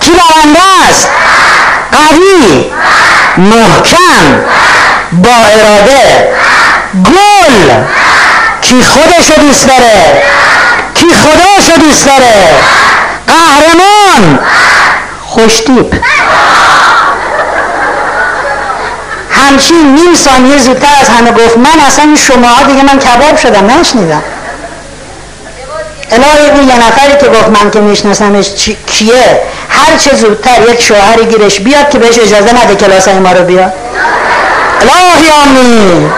کی برنده است؟ قوی محکم با اراده گل کی خودشو دوست داره؟ کی خداشو دوست داره؟ قهرمان خوشتیپ. همچین نیم ثانیه زودتر از همه گفت من اصلا شما ها دیگه من کباب شدم نشنیدم. الهی اون یه نفری که گفت من که میشناسمش کیه؟ هر چه زودتر یک شوهری گیرش بیاد که بهش اجازه نده کلاس ما رو بیاد. الهی آمین.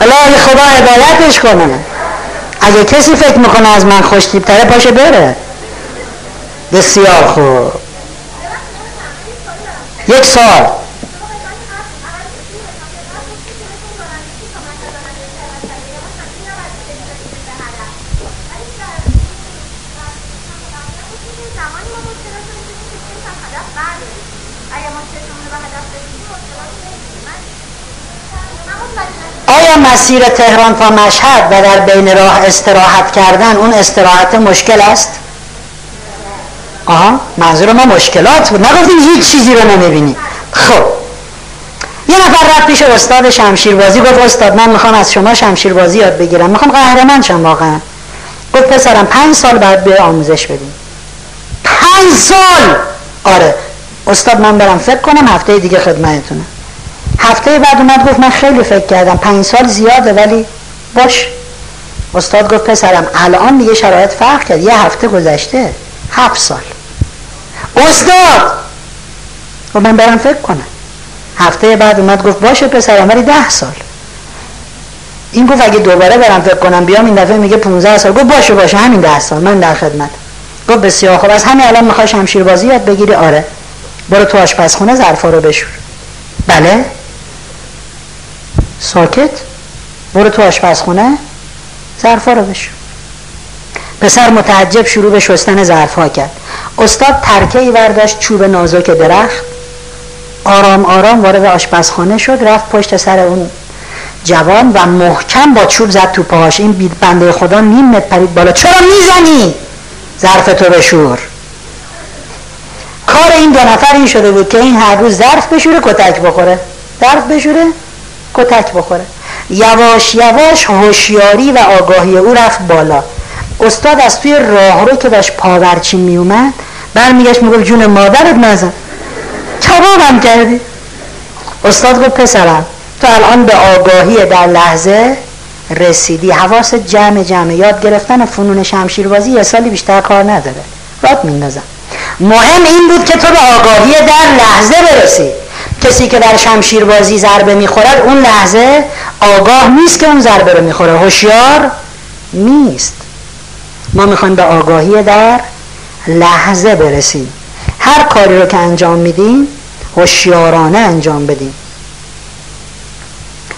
الهی خدا هدایتش کنه. اگه کسی فکر می‌کنه از من خوشتیبتره پاشه بره. بسیار خوب. یک سال آیا مسیر تهران تا مشهد و در بین راه استراحت کردن اون استراحت مشکل است؟ آها منظور ما مشکلات بود. نگفتیم هیچ چیزی رو نمی‌بینی. خب. یه نفر رفت پیش استاد شمشیربازی گفت استاد من می‌خوام از شما شمشیربازی یاد بگیرم. می‌خوام قهرمان شم واقعا. گفت پسرم پنج سال بعد به آموزش بدیم. پنج سال! آره. استاد من برم فکر کنم هفته دیگه خدمتتونم. هفته بعد اومد گفت من خیلی فکر کردم پنج سال زیاده ولی باش. استاد گفت پسرم الان دیگه شرایط فرق کرد. یه هفته گذشته. هفت سال. استاد! و من برم فکر کنم. هفته بعد اومد گفت باشه پسرم ولی ده سال. این گفت اگه دوباره برم فکر کنم بیام این دفعه میگه 15 سال. گفت باشه باشه همین ده سال. من در خدمت. گفت بسیار خوب. از همین الان می‌خوای شمشیر بازی یاد بگیری؟ آره. برو تو آشپزخونه ظرفا رو بشور. بله؟ ساکت؟ برو تو آشپزخونه. ظرفا رو بشور پسر متعجب شروع به شستن ظرفها کرد. استاد ترکه ای برداشت چوب نازک درخت. آرام آرام وارد آشپزخانه شد رفت پشت سر اون جوان و محکم با چوب زد تو پاهاش. این بنده خدا نیم متر پرید بالا. چرا می‌زنی؟ ظرف تو بشور. کار این دو نفر این شده بود که این هر روز ظرف بشوره کتک بخوره. ظرف بشوره. کتک بخوره. یواش یواش هوشیاری و آگاهی او رفت بالا. استاد از توی راهرو که داشت پاورچین میومد برمیگشت می‌گفت جون مادرت نزن. کبابم کردی. استاد گفت پسرم تو الان به آگاهی در لحظه رسیدی. حواس جمع جمع یاد گرفتن فنون شمشیربازی یه سالی بیشتر کار نداره. رات میندازم. مهم این بود که تو به آگاهی در لحظه برسی. کسی که در شمشیربازی ضربه می‌خورد اون لحظه آگاه نیست که اون ضربه رو می‌خوره. هوشیار نیست. ما می‌خوایم به آگاهی در لحظه برسیم. هر کاری رو که انجام میدیم هوشیارانه انجام بدیم.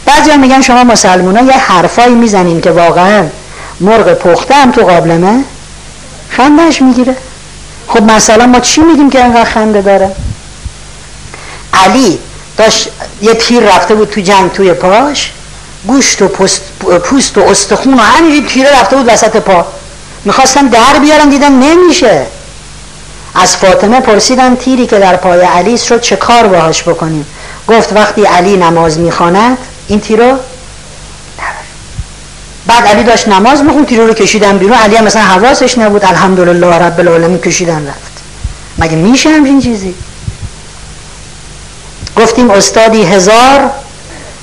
بعضی میگن شما مسلمان یه حرفایی می‌زنیم که واقعا مرغ پخته هم تو قابلمه خندش می‌گیره. خب مثلا ما چی میگیم که انقدر خنده داره؟ علی داشت یه تیر رفته بود تو جنگ توی پاش گوشت و پوست, پوست و استخون و همین تیره رفته بود وسط پا. می‌خواستن در بیارن دیدن نمیشه. از فاطمه پرسیدن تیری که در پای علی شد چه کار باهاش بکنیم؟ گفت وقتی علی نماز می‌خواند این تیرو بعد علی داشت نماز میخون تیرو رو کشیدن بیرون. علی هم مثلا حواسش نبود. الحمدلله رب العالمین کشیدن رفت. مگه میشه همچین چیزی؟ گفتیم استادی هزار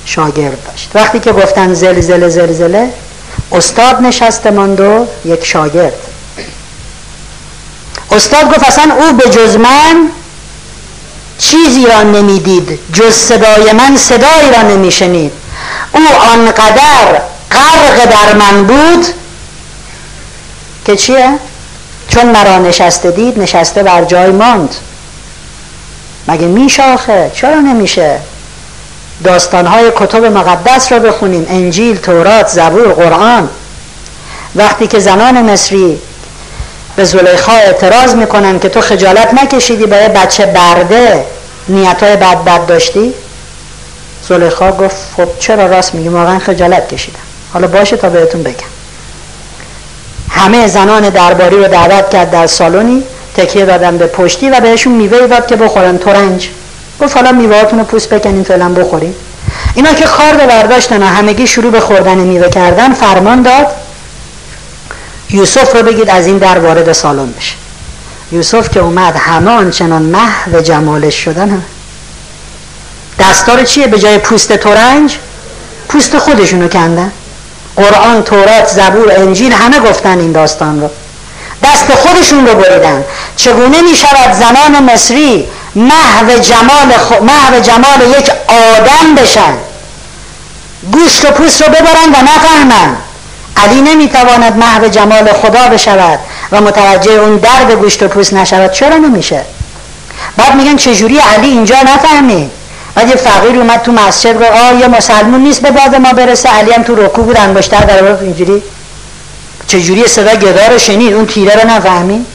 شاگرد داشت. وقتی که گفتن زلزله زلزله استاد نشسته ماند و یک شاگرد. استاد گفت اصلا او به جز من چیزی را نمی‌دید جز صدای من صدایی را نمیشنید. او آنقدر غرق در من بود که چیه؟ چون مرا نشسته دید نشسته بر جای ماند. مگه میشاخه چرا نمیشه؟ داستانهای کتب مقدس را بخونیم. انجیل، تورات، زبور، قرآن. وقتی که زنان مصری به زلیخا اعتراض می‌کنن که تو خجالت نکشیدی برای بچه برده نیتای بد بد داشتی؟ زلیخا گفت خب چرا راست میگی؟ واقعا خجالت کشیدم. حالا باشه تا بهتون بگم. همه زنان درباری رو دعوت کرد در سالونی تکیه دادن به پشتی و بهشون میوه داد که بخورن. ترنج. گفت حالا میوهاتون رو پوست بکنین فعلا بخورین. اینا که خارد برداشتن و همگی شروع به خوردن میوه کردن فرمان داد یوسف رو بگید از این در وارد سالن بشه. یوسف که اومد همه آنچنان محو جمالش شدن. هم. دستار چیه؟ به جای پوست ترنج پوست خودشونو کندن. قرآن تورات زبور انجیل همه گفتن این داستان رو. دست خودشون رو بریدن. چگونه می شود زنان مصری محو جمال, خ... محو جمال یک آدم بشن؟ گوشت و پوست رو ببرن و نفهمن. علی نمی‌تواند محو جمال خدا بشود و متوجه اون درد گوشت و پوست نشود. چرا نمیشه؟ بعد میگن چجوری علی اینجا نفهمید بعد یه فقیر اومد تو مسجد گفت آه یه مسلمون نیست به باد ما برسه. علی هم تو رکوع بود انگشتر در اینجوری چجوری صدا گدا رو شنید؟ اون تیره رو نفهمید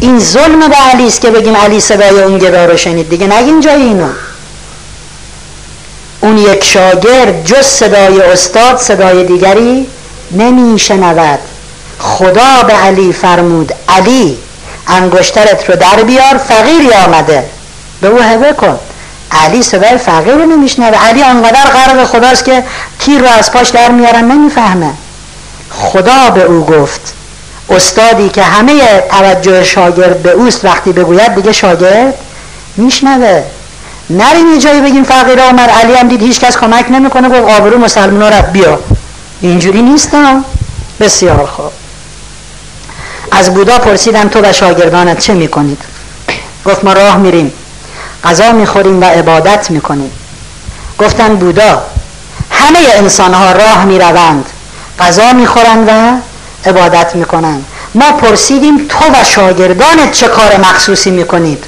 این ظلم به علی است که بگیم علی صدای اون گدا رو شنید. دیگه نگین جای اینو. اون یک شاگرد جز صدای استاد صدای دیگری نمی شنود خدا به علی فرمود علی انگشترت رو در بیار فقیری آمده. به او هبه کن. علی صدای فقیر رو نمیشنوه. علی آنقدر غرق خداست که تیر رو از پاش در میارن نمی‌فهمه. خدا به او گفت. استادی که همه توجه شاگرد به اوست وقتی بگوید دیگه شاگرد میشنوه. نریم یه جایی بگیم فقیر آمد علی هم دید هیچ کس کمک نمی‌کنه گفت آبرو مسلمان رو بیا. اینجوری نیست بسیار خوب. از بودا پرسیدم تو و شاگردانت چه می‌کنید؟ گفت ما راه میریم. غذا می‌خوریم و عبادت می‌کنیم. گفتن بودا همه انسان ها راه می‌روند. غذا می‌خورند و عبادت می‌کنند ما پرسیدیم تو و شاگردانت چه کار مخصوصی می‌کنید؟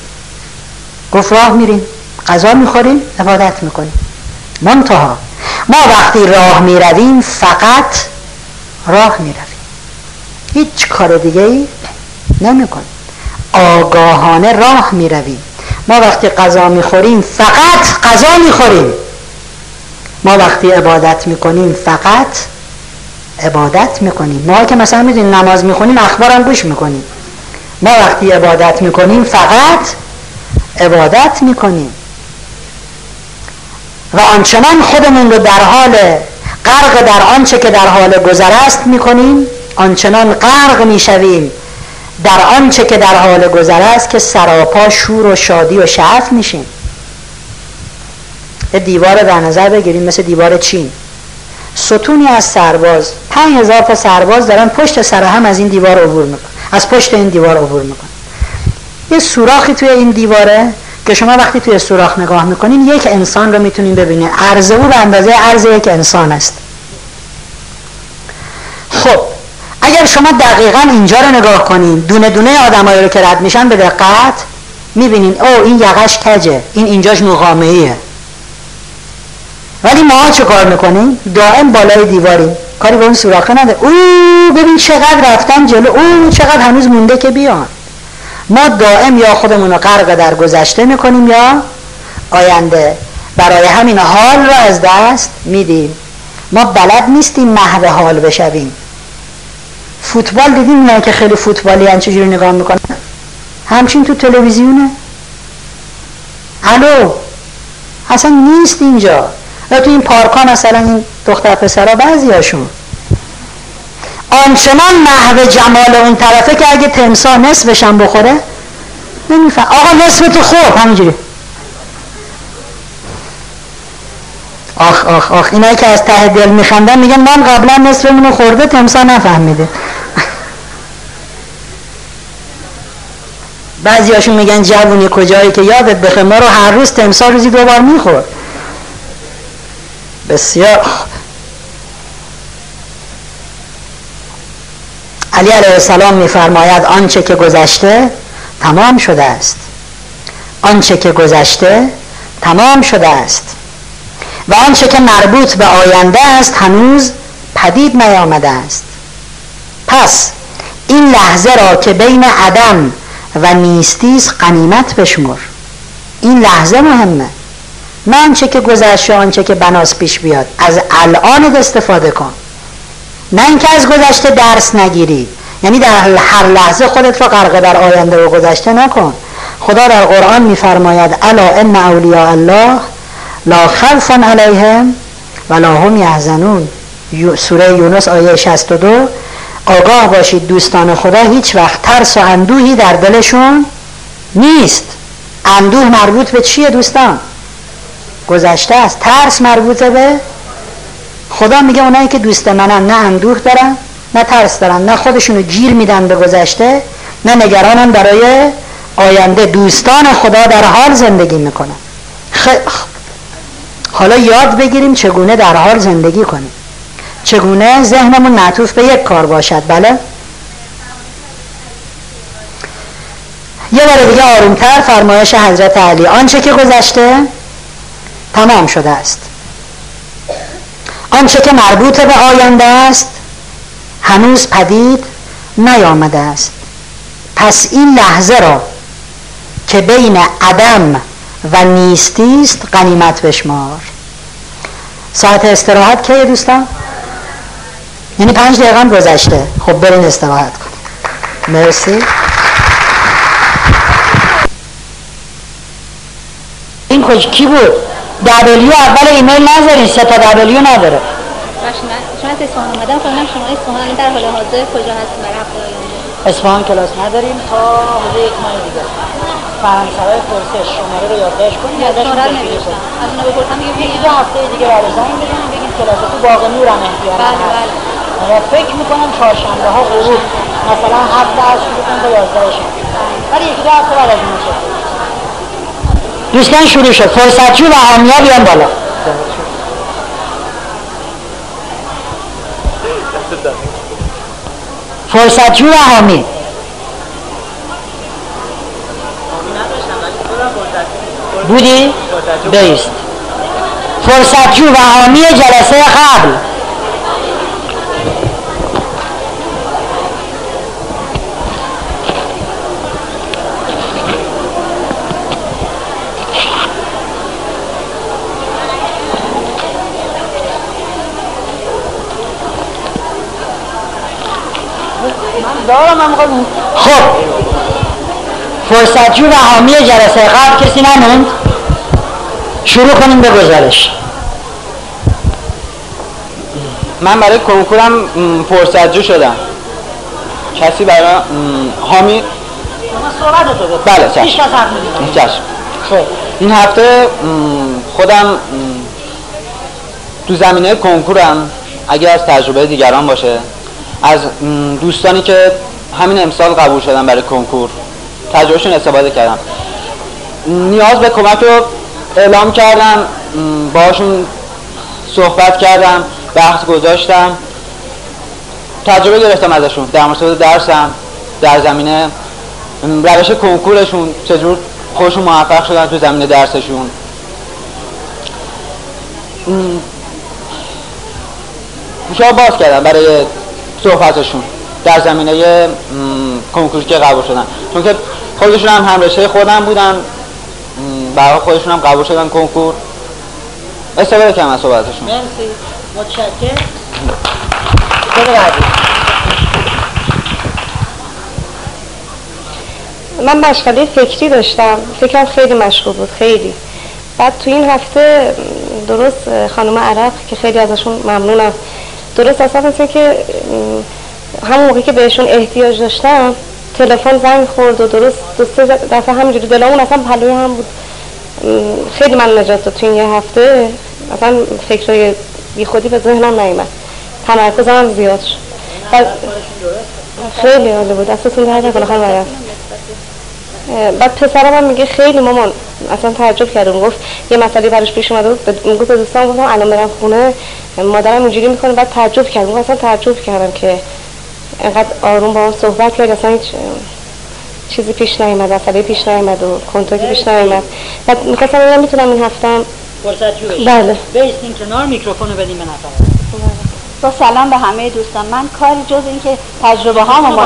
گفت راه میریم. غذا می‌خوریم عبادت می‌کنیم. منتها ما وقتی راه می‌رویم فقط راه می‌رویم. هیچ کار دیگه ای نمی کنیم آگاهانه راه می‌رویم. ما وقتی غذا می‌خوریم فقط غذا می‌خوریم. ما وقتی عبادت می‌کنیم فقط عبادت می‌کنیم. ما که مثلا می‌دونیم نماز می‌خونیم اخبارم گوش می‌کنیم. ما وقتی عبادت می‌کنیم فقط عبادت می‌کنیم. و آنچنان خودمون رو در حال غرق در آنچه که در حال گذر است می‌کنیم آنچنان غرق می‌شویم در آنچه که در حال گذر است که سراپا شور و شادی و شعف میشیم. یه دیوار در نظر بگیریم مثل دیوار چین. ستونی از سرباز. پنج هزار تا سرباز دارن پشت سر هم از این دیوار عبور میکن از پشت این دیوار عبور میکن یه سوراخی توی این دیواره که شما وقتی توی سوراخ نگاه می‌کنین یک انسان رو می‌تونین ببینین. عرض او به اندازه عرض یک انسان است. خب اگر شما دقیقا اینجا رو نگاه کنین دونه دونه آدمایی رو که رد میشن به دقت می‌بینین او این یقش کجه؟ این اینجاش نقامه ایه ولی ما چه کار می‌کنیم؟ دائم بالای دیواریم. کاری به اون سوراخه نده او ببین چقدر رفتن جلو. او چقدر هنوز مونده که بیان. ما دائم یا خودمون رو غرق در گذشته می‌کنیم یا آینده. برای همین حال رو از دست میدیم. ما بلد نیستیم محو حال بشویم. فوتبال دیدیم نه که خیلی فوتبالی هن چجوری نگاه می‌کنن؟ همچین تو تلویزیونه. الو اصلا نیست اینجا. یا تو این پارکان مثلا این دختر پسرا بعضی هاشون آنچنان محو جمال اون طرفه که اگه تمسا نصفشم بخوره نمیفهم. آقا نصف تو خوب همینجوری. آخ آخ آخ اینایی که از ته دل میخندن میگن من قبلا نصفمونو خورده تمسا نفهمیده. بعضی هاشون میگن جوونی کجایی که یادت بخه ما رو هر روز تمسا روزی دوبار میخور بسیار. علی علیه السلام میفرماید آنچه که گذشته تمام شده است. آنچه که گذشته تمام شده است. و آنچه که مربوط به آینده است هنوز پدید نیامده است. پس این لحظه را که بین عدم و نیستی است قنیمت بشمر. این لحظه مهمه. نه آنچه که گذشته آنچه که بناس پیش بیاد. از الان استفاده کن. نه اینکه از گذشته درس نگیری. یعنی در هر لحظه خودت را غرق در آینده و گذشته نکن. خدا در قرآن میفرماید الا ان اولیاء الله لا خوف علیهم ولا هم یحزنون. سوره یونس آیه 62 آگاه باشید دوستان خدا هیچ وقت ترس و اندوهی در دلشون نیست. اندوه مربوط به چیه دوستان؟ گذشته است ترس مربوط به خدا میگه اونایی که دوست منن نه اندوه دارن نه ترس دارن نه خودشونو گیر میدن به گذشته نه نگرانن برای آینده. دوستان خدا در حال زندگی می‌کنن. خب حالا یاد بگیریم چگونه در حال زندگی کنیم. چگونه ذهنمون معطوف به یک کار باشد. بله؟ یه بار دیگه آرومتر فرمایش حضرت علی. آنچه که گذشته تمام شده است. آنچه که مربوط به آینده است هنوز پدید نیامده است. پس این لحظه را که بین عدم و نیستی است غنیمت بشمار. ساعت استراحت کیه دوستان؟ یعنی پنج دقیقه گذشته. خب برین استراحت کنید مرسی. این کج کی بود؟ دبلیو اول ایمیل نذارین سه تا دبلیو نداره. شما از اصفهان اومدم خواهیم شما اصفهان در حال حاضر کجا هستیم برای هفته آینده. اصفهان کلاس نداریم تا حدود یک ماه دیگه فرانسوی پرسش شماره رو یادداشت کنید ازش شماره رو نوشتم از اونها بپرسم دیگه دو هفته دیگه برای زنگ بزنیم بگید کلاس تو باغ نور هم احتیاط بله. بله و فکر می‌کنم چهارشنبه ها غروب مثلا هفت از شروع کنم تا یازده شب. ولی یکی دو هفته بعد از شد دوستان شروع شد. فرصتجو و حامیا بیان بالا. فرصتجو و حامی. بودی؟ بیست. فرصتجو و حامی جلسه قبل. خب. فرصتجو و حامی جلسه قبل کسی نموند. شروع کنیم به گزارش. من برای کنکورم فرصتجو شدم. کسی برای حامی بله، چشم. چشم. خب. این هفته خودم تو زمینه کنکورم. اگر از تجربه دیگران باشه. از دوستانی که همین امسال قبول شدن برای کنکور تجربهشون استفاده کردم. نیاز به کمک رو اعلام کردم م، باهاشون صحبت کردم بحث گذاشتم. تجربه گرفتم ازشون در مورد درسم در زمینه روش کنکورشون چجور خودشون موفق شدن تو زمینه درسشون. گوشا باز کردم برای صحبتشون در زمینه کنکوری که قبول شدن. چون که خودشون هم همرشته خودم بودن برای خودشون هم قبول شدن کنکور. استفاده کردم از صحبتشون. مرسی. متشکر من مشغله فکری داشتم. فکرم خیلی مشغول بود. خیلی. بعد تو این هفته درست خانم عرق که خیلی ازشون ممنونم. درست اصلا مثل که همون موقعی که بهشون احتیاج داشتم تلفن زنگ خورد و درست دو سه دفعه همینجوری دلمون اصلا پلوی هم بود. خیلی من نجات داد تو این یه هفته. اصلا فکرای بی خودی به ذهنم نیومد. تمرکزم زیاد شد. خیلی عالی بود. دستتون درد نکنه خانم بعد پسرم هم میگه خیلی مامان اصلا تعجب کرده گفت یه مسئله براش پیش اومده بود می‌گفت به دوستان گفتم الان برم خونه. مادرم اینجوری می‌کنه بعد تعجب کردم اصلا تعجب کردم که اینقدر آروم با اون صحبت کرد. اصلا هیچ چیزی پیش نیومد مسئله پیش نیومد و کنترلی پیش نیومد. بعد می‌خواستم ببینم می‌تونم این هفته فرصت جو بله. بیستین کنار میکروفون رو بدیم به نفر با سلام به همه دوستان. من کاری جز اینکه تجربه هامو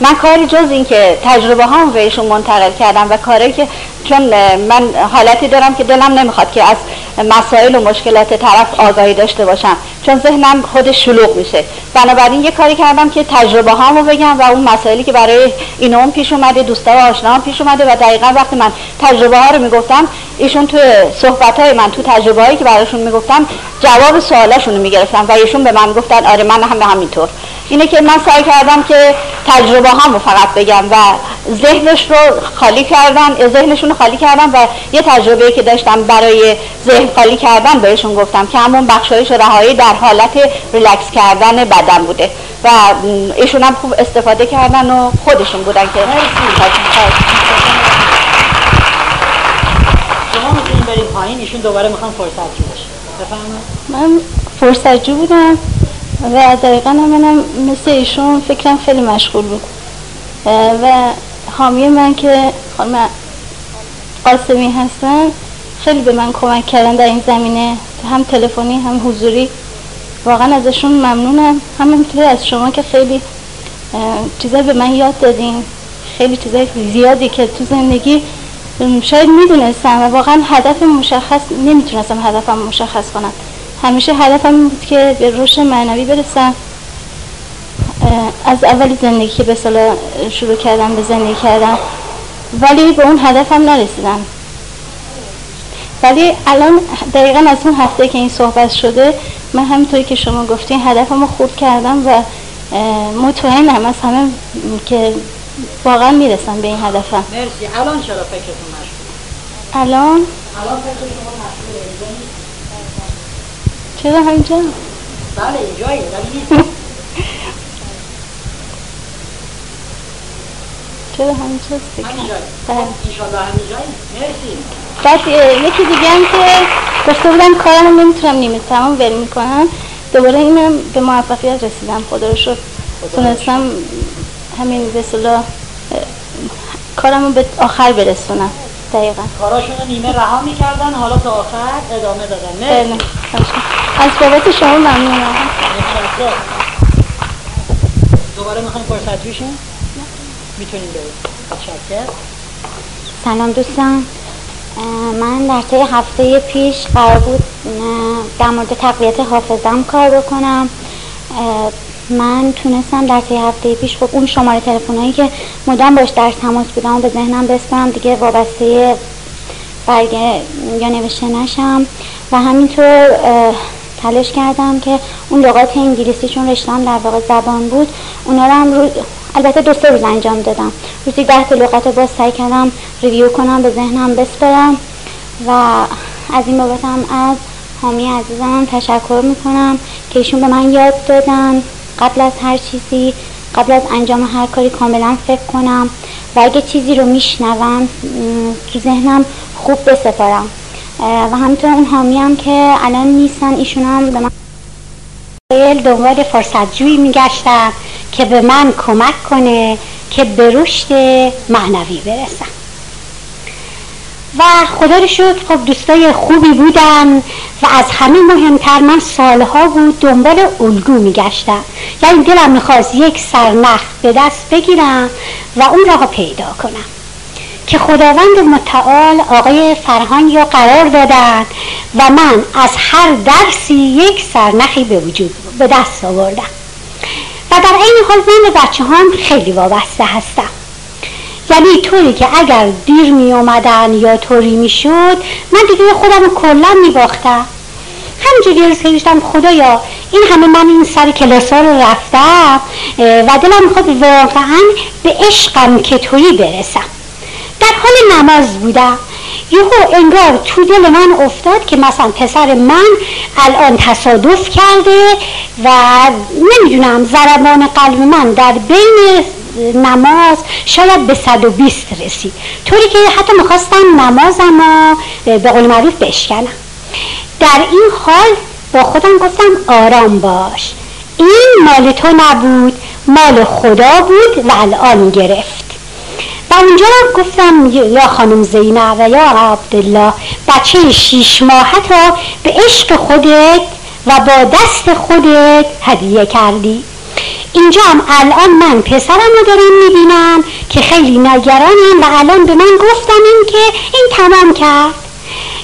من کاری جز اینکه تجربه هامو بهشون منتقل کردم و کاری که چون من حالتی دارم که دلم نمی‌خواد که از مسائل و مشکلات طرف آگاهی داشته باشم. چون ذهنم خود شلوغ میشه. بنابراین یه کاری کردم که تجربه هامو بگم و اون مسائلی که برای این اون پیش اومده دوستا و آشناهام پیش اومده و دقیقا وقتی من تجربه ها رو می‌گفتم ایشون تو صحبت های من تو تجربه هایی که براشون می‌گفتم جواب سوالاشون رو می‌گرفتم و ایشون به من گفتن آره من هم همینطور. اینه که من سعی کردم که تجربه هامو فقط بگم و ذهنش رو خالی کردن ذهنشون رو خالی کردم و یه تجربه که داشتم برای ذهن خالی کردن بهشون گفتم که همون بخشایش رهایی در حالت ریلکس کردن بدن بوده و ایشون هم خوب استفاده کردن و خودشون بودن که شما می‌تونید بریم پایین ایشون دوباره می‌خوام فرصت جو بشه من فرصت جو بودم. و دقیقا منم مثل ایشون فکرم خیلی مشغول بود. و حامی من که خانم قاسمی هستن خیلی به من کمک کردن در این زمینه. هم تلفنی هم حضوری. واقعا ازشون ممنونم. همینطور از شما که خیلی چیزا به من یاد دادین. خیلی چیزای زیادی که تو زندگی شاید می‌دونستم و واقعا هدف مشخص نمی‌تونستم هدفم مشخص کنم. همیشه هدفم بود که به رشد معنوی برسم. از اول زندگی که به صلاح شروع کردم به زندگی کردم. ولی به اون هدفم نرسیدم. ولی الان دقیقا از اون هفته که این صحبت شده من همینطوری که شما گفتین هدفمو خورد کردم و مطمئنم از همه که واقعا می‌رسم به این هدفم. مرسی. الان چرا فکرتون مشغول؟ الان؟ الان فکر شما مشغوله. چرا همینجا بله اینجاییه ولی چرا همینجایی بله. مرسی بعد یکی دیگه هم که گفته بودم کارم نمی‌تونم نیمه تمام ول می‌کنم دوباره اینم به موفقیت رسیدم خدا رو شکر تونستم همین به کارم رو به آخر برسونم دقیقا. کاراشون رو نیمه رها می‌کردن حالا تا آخر ادامه دادن. بله. مرسی از بابت شما ممنونم. دوباره می‌خوایم فرصت بشین می‌تونیم بریم. سلام دوستان. من در طی هفته پیش قرار بود در مورد تقویت حافظم کار بکنم. من تونستم در طی هفته پیش خب اون شماره تلفنایی که مدام باش در تماس بودم و به ذهنم بسپرم دیگه وابسته برگه یا نوشته نشم. و همینطور تلاش کردم که اون لغات انگلیسی چون رشتم در واقع زبان بود اونا رو هم روز البته دو سه روز انجام دادم. روزی ده تا لغت رو باز سعی کردم ریویو کنم به ذهنم بسپرم و از این بابت هم از حامی عزیزم تشکر می‌کنم که ایشون به من یاد دادن. قبل از هر چیزی قبل از انجام هر کاری کاملا فکر کنم و اگه چیزی رو میشنوم تو ذهنم خوب بسپارم. و همینطور اون حامی هم که الان نیستن ایشون هم به من دنبال فرصت جویی میگشتم که به من کمک کنه که به رشد معنوی برسم. و خدا رو شکر خب دوستای خوبی بودن و از همه مهمتر من سالها بود دنبال الگو میگشتم. یعنی دلم می‌خواست یک سرنخ به دست بگیرم و اون را پیدا کنم. که خداوند متعال آقای فرهان یا قرار دادن و من از هر درسی یک سرنخی به وجود به دست آوردم. و در این حال من به بچه هم خیلی وابسته هستم. یعنی طوری که اگر دیر می اومدن یا طوری می شد من دیگه خودم رو کلا می باختم همینجوری که داشتم خدایا این همه من این سر کلاس ها رو رفتم و دلم می‌خواد واقعا به عشقم که تویی برسم. در حال نماز بودم. یهو انگار تو دل من افتاد که مثلا پسر من الان تصادف کرده و نمی‌دونم ضربان قلب من در بین نماز شاید به 120 رسید طوری که حتی می‌خواستم نمازم به قول معروف بشکنم. در این حال با خودم گفتم آرام باش. این مال تو نبود مال خدا بود و الان گرفت. و اونجا گفتم یا خانم زینب و یا عبدالله بچه شیش ماهت را به عشق خودت و با دست خودت هدیه کردی. اینجا هم الان من پسرم رو دارم می‌بینم که خیلی نگرانم و الان به من گفتم این که این تمام کرد.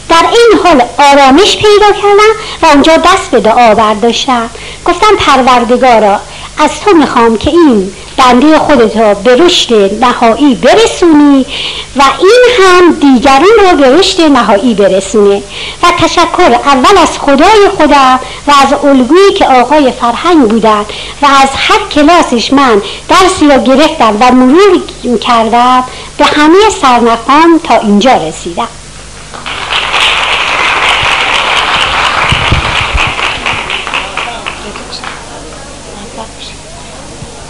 در این حال آرامش پیدا کردم و اونجا دست به دعا برداشتم. گفتم پروردگارا از تو می‌خوام که این بنده خودت را به رشد نهایی برسونی و این هم دیگران را به رشد نهایی برسونه و تشکر اول از خدای خودم و از الگویی که آقای فرهنگ بودن و از هر کلاسش من درسی را گرفتم و مرور کردم به همه سرنخان تا اینجا رسیدم.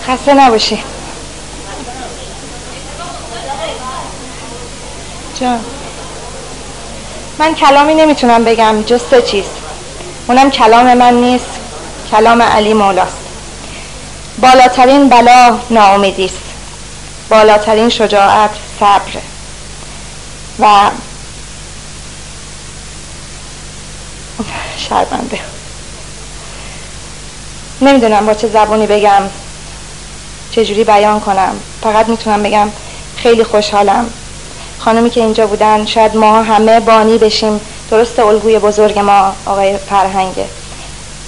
خسته نباشی. جان. من کلامی نمی‌تونم بگم جز سه چیز. اونم کلام من نیست کلام علی مولاست. بالاترین بلا ناامیدی است. بالاترین شجاعت صبر. و شرمنده. نمی‌دونم با چه زبانی بگم. چجوری بیان کنم؟ فقط می‌تونم بگم خیلی خوشحالم. خانمی که اینجا بودن شاید ما همه بانی بشیم. درست الگوی بزرگ ما آقای فرهنگه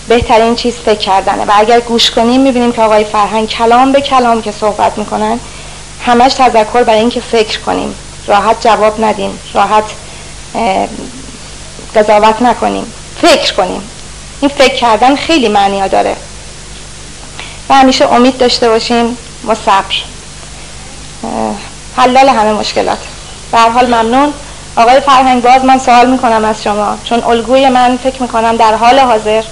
بهترین چیز فکر کردنه. و اگر گوش کنیم می‌بینیم که آقای فرهنگ کلام به کلام که صحبت می‌کنن همش تذکر برای اینکه فکر کنیم. راحت جواب ندیم. راحت قضاوت نکنیم. فکر کنیم. این فکر کردن خیلی معنی داره. و همیشه امید داشته باشیم و صبر. حلال همه مشکلات. به حال ممنون. آقای فرهنگ باز من سوال می‌کنم از شما. چون الگوی من فکر می‌کنم در حال حاضر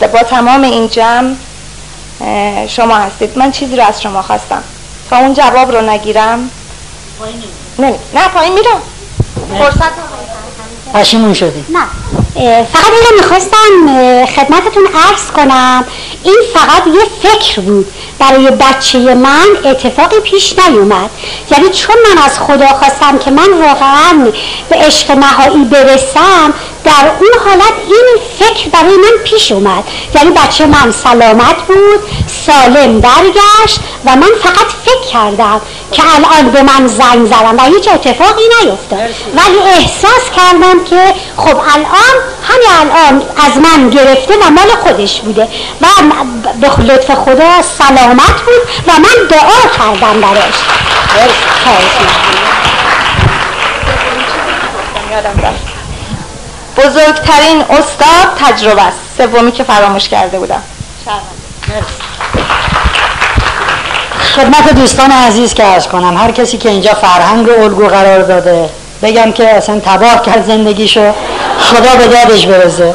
با تمام این جمع شما هستید. من چیزی رو از شما خواستم. تا اون جواب رو نگیرم. نه نه پایین میرم. فرصت پشیمون شدی نه فقط اینو می‌خواستم خدمتتون عرض کنم. این فقط یه فکر بود. برای بچه من اتفاقی پیش نیومد. یعنی چون من از خدا خواستم که من واقعا به عشق نهایی برسم در اون حالت این فکر برای من پیش اومد. یعنی بچه من سلامت بود سالم برگشت و من فقط فکر کردم که الان به من زنگ زدم و هیچ اتفاقی نیفتاد. ولی احساس کردم که خب الان همین الان از من گرفته و مال خودش بوده و به لطف خدا سلامت بود و من دعا کردم براش. بزرگترین استاد تجربه است. سومی که فراموش کرده بودم. خدمت دوستان عزیز که ارز کنم هر کسی که اینجا فرهنگ رو الگو قرار داده بگم که اصلا تباه کرد زندگیشو. خدا به دادش برسه.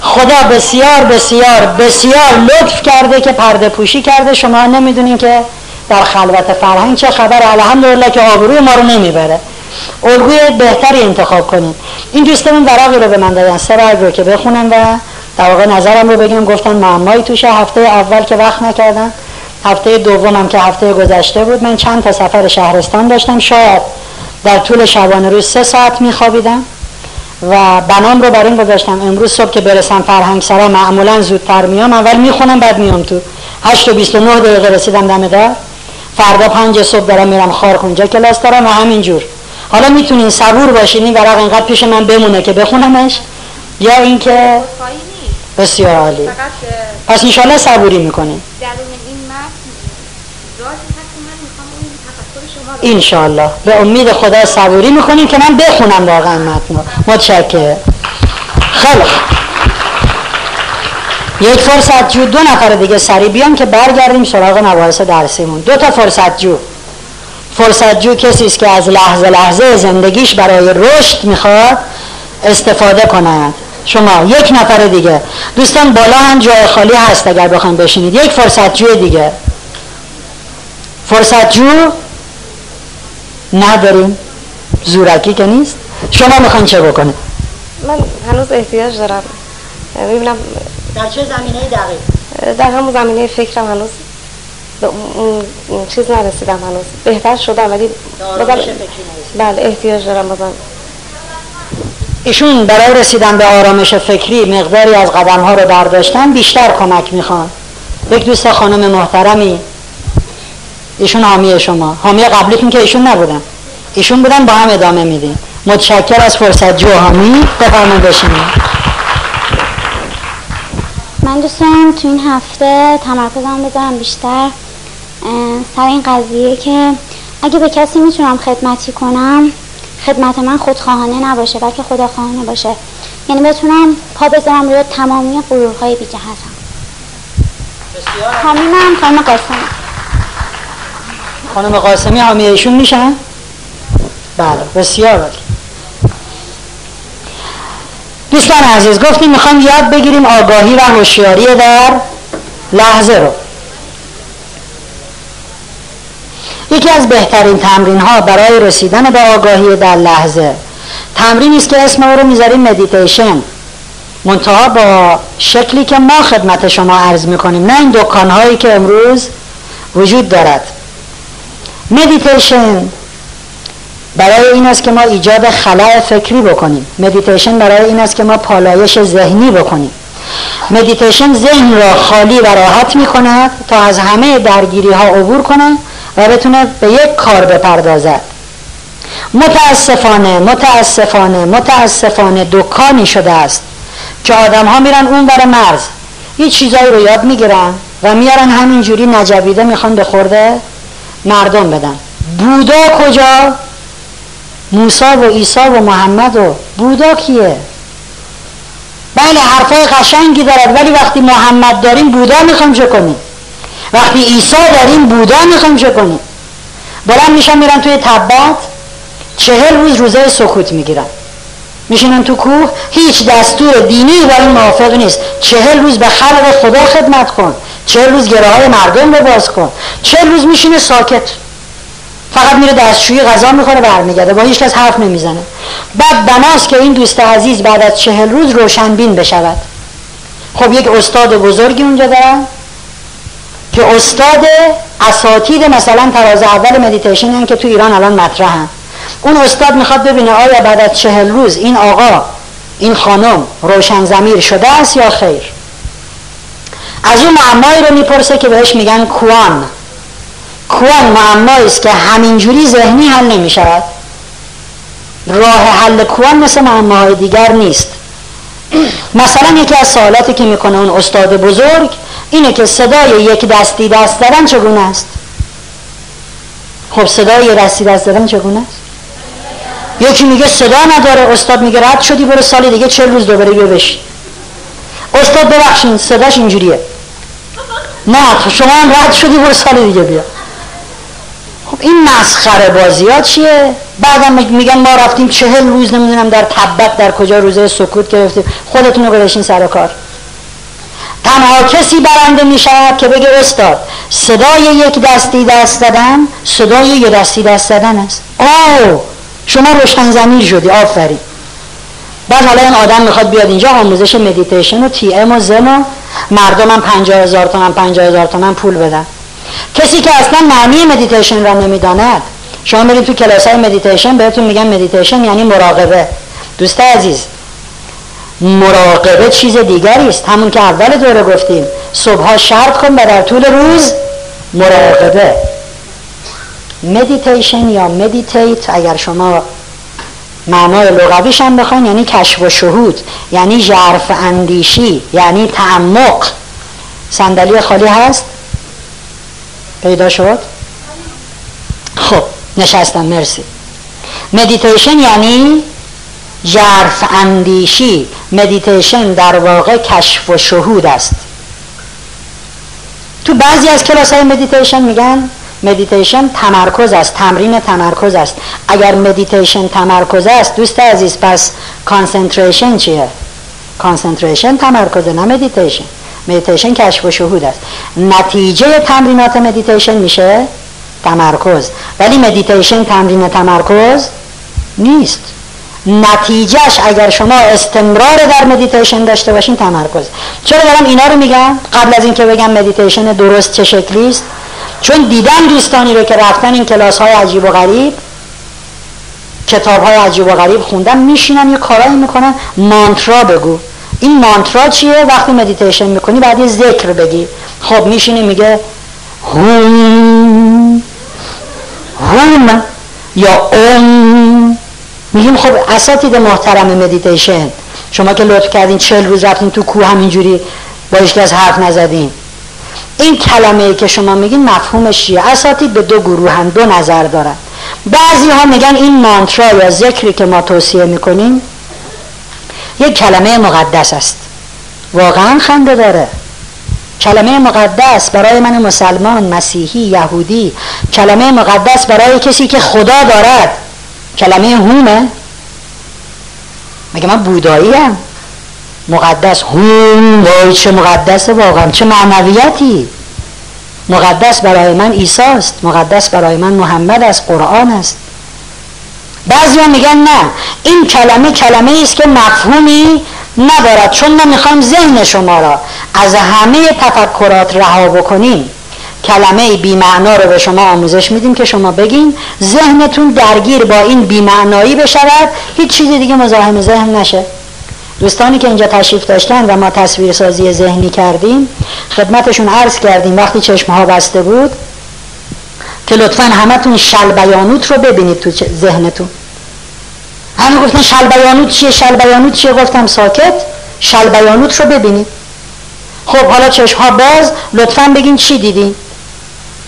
خدا بسیار بسیار بسیار لطف کرده که پرده پوشی کرده. شما نمی‌دونین که در خلوت فرهنگ چه خبر الحمدلله که آبروی ما رو نمی‌بره. الگوی بهتری انتخاب کنین. این دوستمون ورقی رو به من دادن. سه رو که بخونم و در واقع نظرم رو بگم. گفتن معمایی توشه. هفته اول که وقت نکردن. هفته دومم که هفته گذشته بود. من چند تا سفر شهرستان داشتم. شاید در طول شبانه روز سه ساعت میخوابیدم و بنام رو بر این گذاشتم. امروز صبح که برسم فرهنگ سرا معمولا زودتر میام اول می‌خونم بعد میام تو. 8 و 29 دقیقه رسیدم دم در. فردا پنج صبح دارم میرم خونجا کلاس دارم و همینجور. حالا می‌تونین صبور باشین این ورق اینقدر پیش من بمونه که بخونمش. یا اینکه بسیار عالی. پس انشالله صبوری می‌کنین. انشالله به امید خدا صبوری می‌کنیم که من بخونم واقعا متن متشکر خیلی یک فرصت جو دو نفر دیگه سری بیان که برگردیم سراغ مباحث درسیمون. دو تا فرصت جو. فرصت جو کسی است که از لحظه لحظه زندگیش برای رشد می‌خواد استفاده کند. شما یک نفر دیگه. دوستان بالا هم جای خالی هست اگر بخوایم بشینید. یک فرصت جو دیگه. فرصت جو نداریم. زورکی که نیست. شما می‌خواین چه بکنه من هنوز احتیاج دارم. می‌بینم در چه زمینه دقیق؟ در همون زمینه فکرم هنوز. به اون چیز نرسیدم هنوز. بهتر شدم ولی بازم بله احتیاج دارم بازم. ایشون برای رسیدن به آرامش فکری مقداری از قدم ها رو برداشتن بیشتر کمک می‌خوان. یک دوست خانم محترمی ایشون حامی شما. حامی قبلیتون که ایشون نبودن. ایشون بودن با هم ادامه میدیم متشکر از فرصت جو حامی بفرمایید بشینید. من دوستم تو این هفته تمرکزم بذارم بیشتر سر این قضیه که اگه به کسی می‌تونم خدمتی کنم خدمت من خودخواهانه نباشه بلکه خداخواهانه باشه. یعنی بتونم پا بذارم روی تمامی غرورهای بیجهتم. حامیمم خانم قاسمی خانم قاسمی حامی ایشون میشن؟ بله بسیار بله دوستان عزیز گفتیم می‌خوام یاد بگیریم آگاهی و هوشیاری در لحظه رو. یکی از بهترین تمرین ها برای رسیدن به آگاهی در لحظه تمرینی است که اسم او رو می‌ذاریم مدیتیشن منتها با شکلی که ما خدمت شما عرض می‌کنیم نه این دکان هایی که امروز وجود دارد. مدیتیشن برای این است که ما ایجاد خلاه فکری بکنیم. مدیتیشن برای این است که ما پالایش ذهنی بکنیم. مدیتیشن ذهن را خالی و راحت می کند تا از همه درگیری ها عبور کنه و بتونه به یک کار بپردازد. متاسفانه متاسفانه متاسفانه دکانی شده است که آدم ها میرن اون بر مرز. یه چیزایی رو یاد می‌گیرن و میارن همینجوری نجبیده می‌خوان به خورده؟ مردم بدن. بودا کجا؟ موسی و عیسی و محمد و بودا کیه؟ بله حرفای قشنگی دارد ولی وقتی محمد داریم بودا می‌خوام چه کنیم؟ وقتی عیسی داریم بودا می‌خوام چه کنیم؟ بلند میشن میرن توی تبات چهل روز روزه سکوت می‌گیرن میشینن تو کوه هیچ دستور دینی با این موافق نیست. چهل روز به خلق خدا خدمت کن. چهل روز گره های مردم رو باز کن. چهل روز میشینه ساکت. فقط میره دستشویی غذا می‌خوره برمیگرده. با هیچ کس حرف نمی‌زنه. بعد بناست که این دوست عزیز بعد از چهل روز روشنبین بشود. خب یک استاد بزرگی اونجا دارن که استاد اساتید مثلا تراز اول مدیتیشن هم که تو ایران الان مطرحن. اون استاد می‌خواد ببینه آیا بعد از چهل روز این آقا این خانم روشن زمیر شده است یا خیر. از اون معمایی رو می‌پرسه که بهش میگن کوان. کوان معمایی است که همینجوری ذهنی حل نمی شود راه حل کوان مثل معماهای دیگر نیست. مثلا یکی از سوالاتی که می‌کنه اون استاد بزرگ اینه که صدای یک دستی دست دادن چگونه است؟ خب صدای یک دستی دست دادن چگونه است؟ یکی میگه صدا نداره استاد میگه رد شدی برو سال دیگه چه روز دوباره بیا بشی استاد ببخشین صداش اینجوریه. نه شما هم رد شدی برو سال دیگه بیا. خب این مسخره بازی ها چیه؟ بعدم میگن ما رفتیم چهل روز نمی‌دونم در تبت در کجا روزه سکوت گرفتیم. خودتون رو گذاشتین سر کار. تنها کسی برنده می شود که بگه استاد صدای یک دستی دست دادن صدای یک دستی دست دادن است. آو شما روشن ضمیر شدی آفرین. بعد حالا این آدم می‌خواد بیاد اینجا آموزش مدیتیشن و TM و زن و مردمم پنجاه هزار تومن پنجاه هزار تومن پول بدن. کسی که اصلا معنی مدیتیشن را نمی‌داند شما برید تو کلاس های مدیتیشن بهتون میگن مدیتیشن یعنی مراقبه. دوست عزیز مراقبه چیز دیگری است. همون که اول دوره گفتیم صبح شرط کن و در طول روز مراقبه. مدیتیشن یا meditate اگر شما معنای لغویش هم بخواین یعنی کشف و شهود یعنی ژرف اندیشی یعنی تعمق. صندلی خالی هست؟ پیدا شد؟ خب نشستم مرسی. مدیتیشن یعنی ژرف اندیشی. مدیتیشن در واقع کشف و شهود است. تو بعضی از کلاس های مدیتیشن میگن مدیتیشن تمرکز است. تمرین تمرکز است. اگر مدیتیشن تمرکز است دوست عزیز پس concentration چیه؟ concentration تمرکز نه مدیتیشن مدیتیشن کشف و شهود است. نتیجه تمرینات مدیتیشن میشه؟ تمرکز. ولی مدیتیشن تمرین تمرکز نیست. نتیجهش اگر شما استمرار در مدیتیشن داشته باشین تمرکز. چرا دارم اینا رو میگم؟ قبل از اینکه بگم مدیتیشن درست چه شکلی است چون دیدم دوستانی رو که رفتن این کلاس های عجیب و غریب کتاب های عجیب و غریب خوندن میشینن یه کارایی می‌کنن. مانترا بگو. این مانترا چیه؟ وقتی مدیتیشن می‌کنی بعد یه ذکر بگی. خب میشینه میگه هوم هوم یا اون میگیم خب اساتید محترم مدیتیشن شما که لطف کردین چل روز رفتین تو کوه همینجوری با از حرف نزدین. این کلمه که شما میگین مفهومش چیه؟ اساتید به دو گروه هم دو نظر دارن. بعضی ها میگن این مانترا یا ذکری که ما توصیه می‌کنیم یک کلمه مقدس است. واقعا خنده داره. کلمه مقدس برای من مسلمان مسیحی یهودی کلمه مقدس برای کسی که خدا دارد. کلمه هومه. مگه من بودایی هم مقدس هوم وای چه مقدس واقعا چه معنویتی. مقدس برای من عیسی است مقدس برای من محمد است قرآن است. بعضی میگن نه این کلمه کلمه است که مفهومی ندارد چون ما می‌خوایم ذهن شما را از همه تفکرات رها بکنیم. کلمه بیمعنا رو به شما آموزش میدیم که شما بگین ذهنتون درگیر با این بیمعنایی بشود هیچ چیز دیگه مزاحم ذهن نشه. دوستانی که اینجا تشریف داشتن و ما تصویر سازی ذهنی کردیم خدمتشون عرض کردیم وقتی چشم ها بسته بود که لطفا همتون شل بیانوت رو ببینید تو ذهنتون. همه گفتن شل بیانوت چیه؟ شل بیانوت چیه؟ گفتم ساکت شل بیانوت رو ببینید. خب حالا چشم ها باز لطفا بگین چی دیدین؟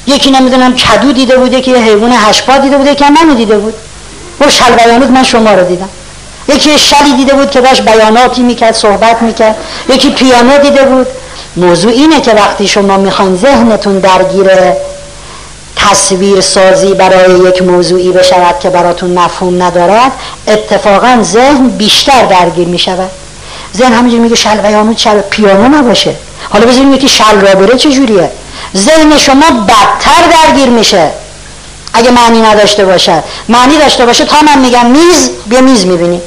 یکی نمی‌دونم کدو دیده بوده که یه حیوان هشپا دیده بوده که منو دیده بود. و شل بیانوت من شما رو دیدم. یکی شلی دیده بود که داشت بیاناتی می‌کرد صحبت می‌کرد. یکی پیانو دیده بود. موضوع اینه که وقتی شما می‌خواین ذهنتون درگیر تصویر سازی برای یک موضوعی بشود که براتون مفهوم ندارد اتفاقا ذهن بیشتر درگیر می‌شود. ذهن همینجور میگه شل بیانو شل پیانو نباشه. حالا بذاریم یکی شل را بره چجوریه ذهن شما بدتر درگیر میشه. اگه معنی نداشته باشد معنی داشته باشه تا من میگم میز بیا میز می‌بینی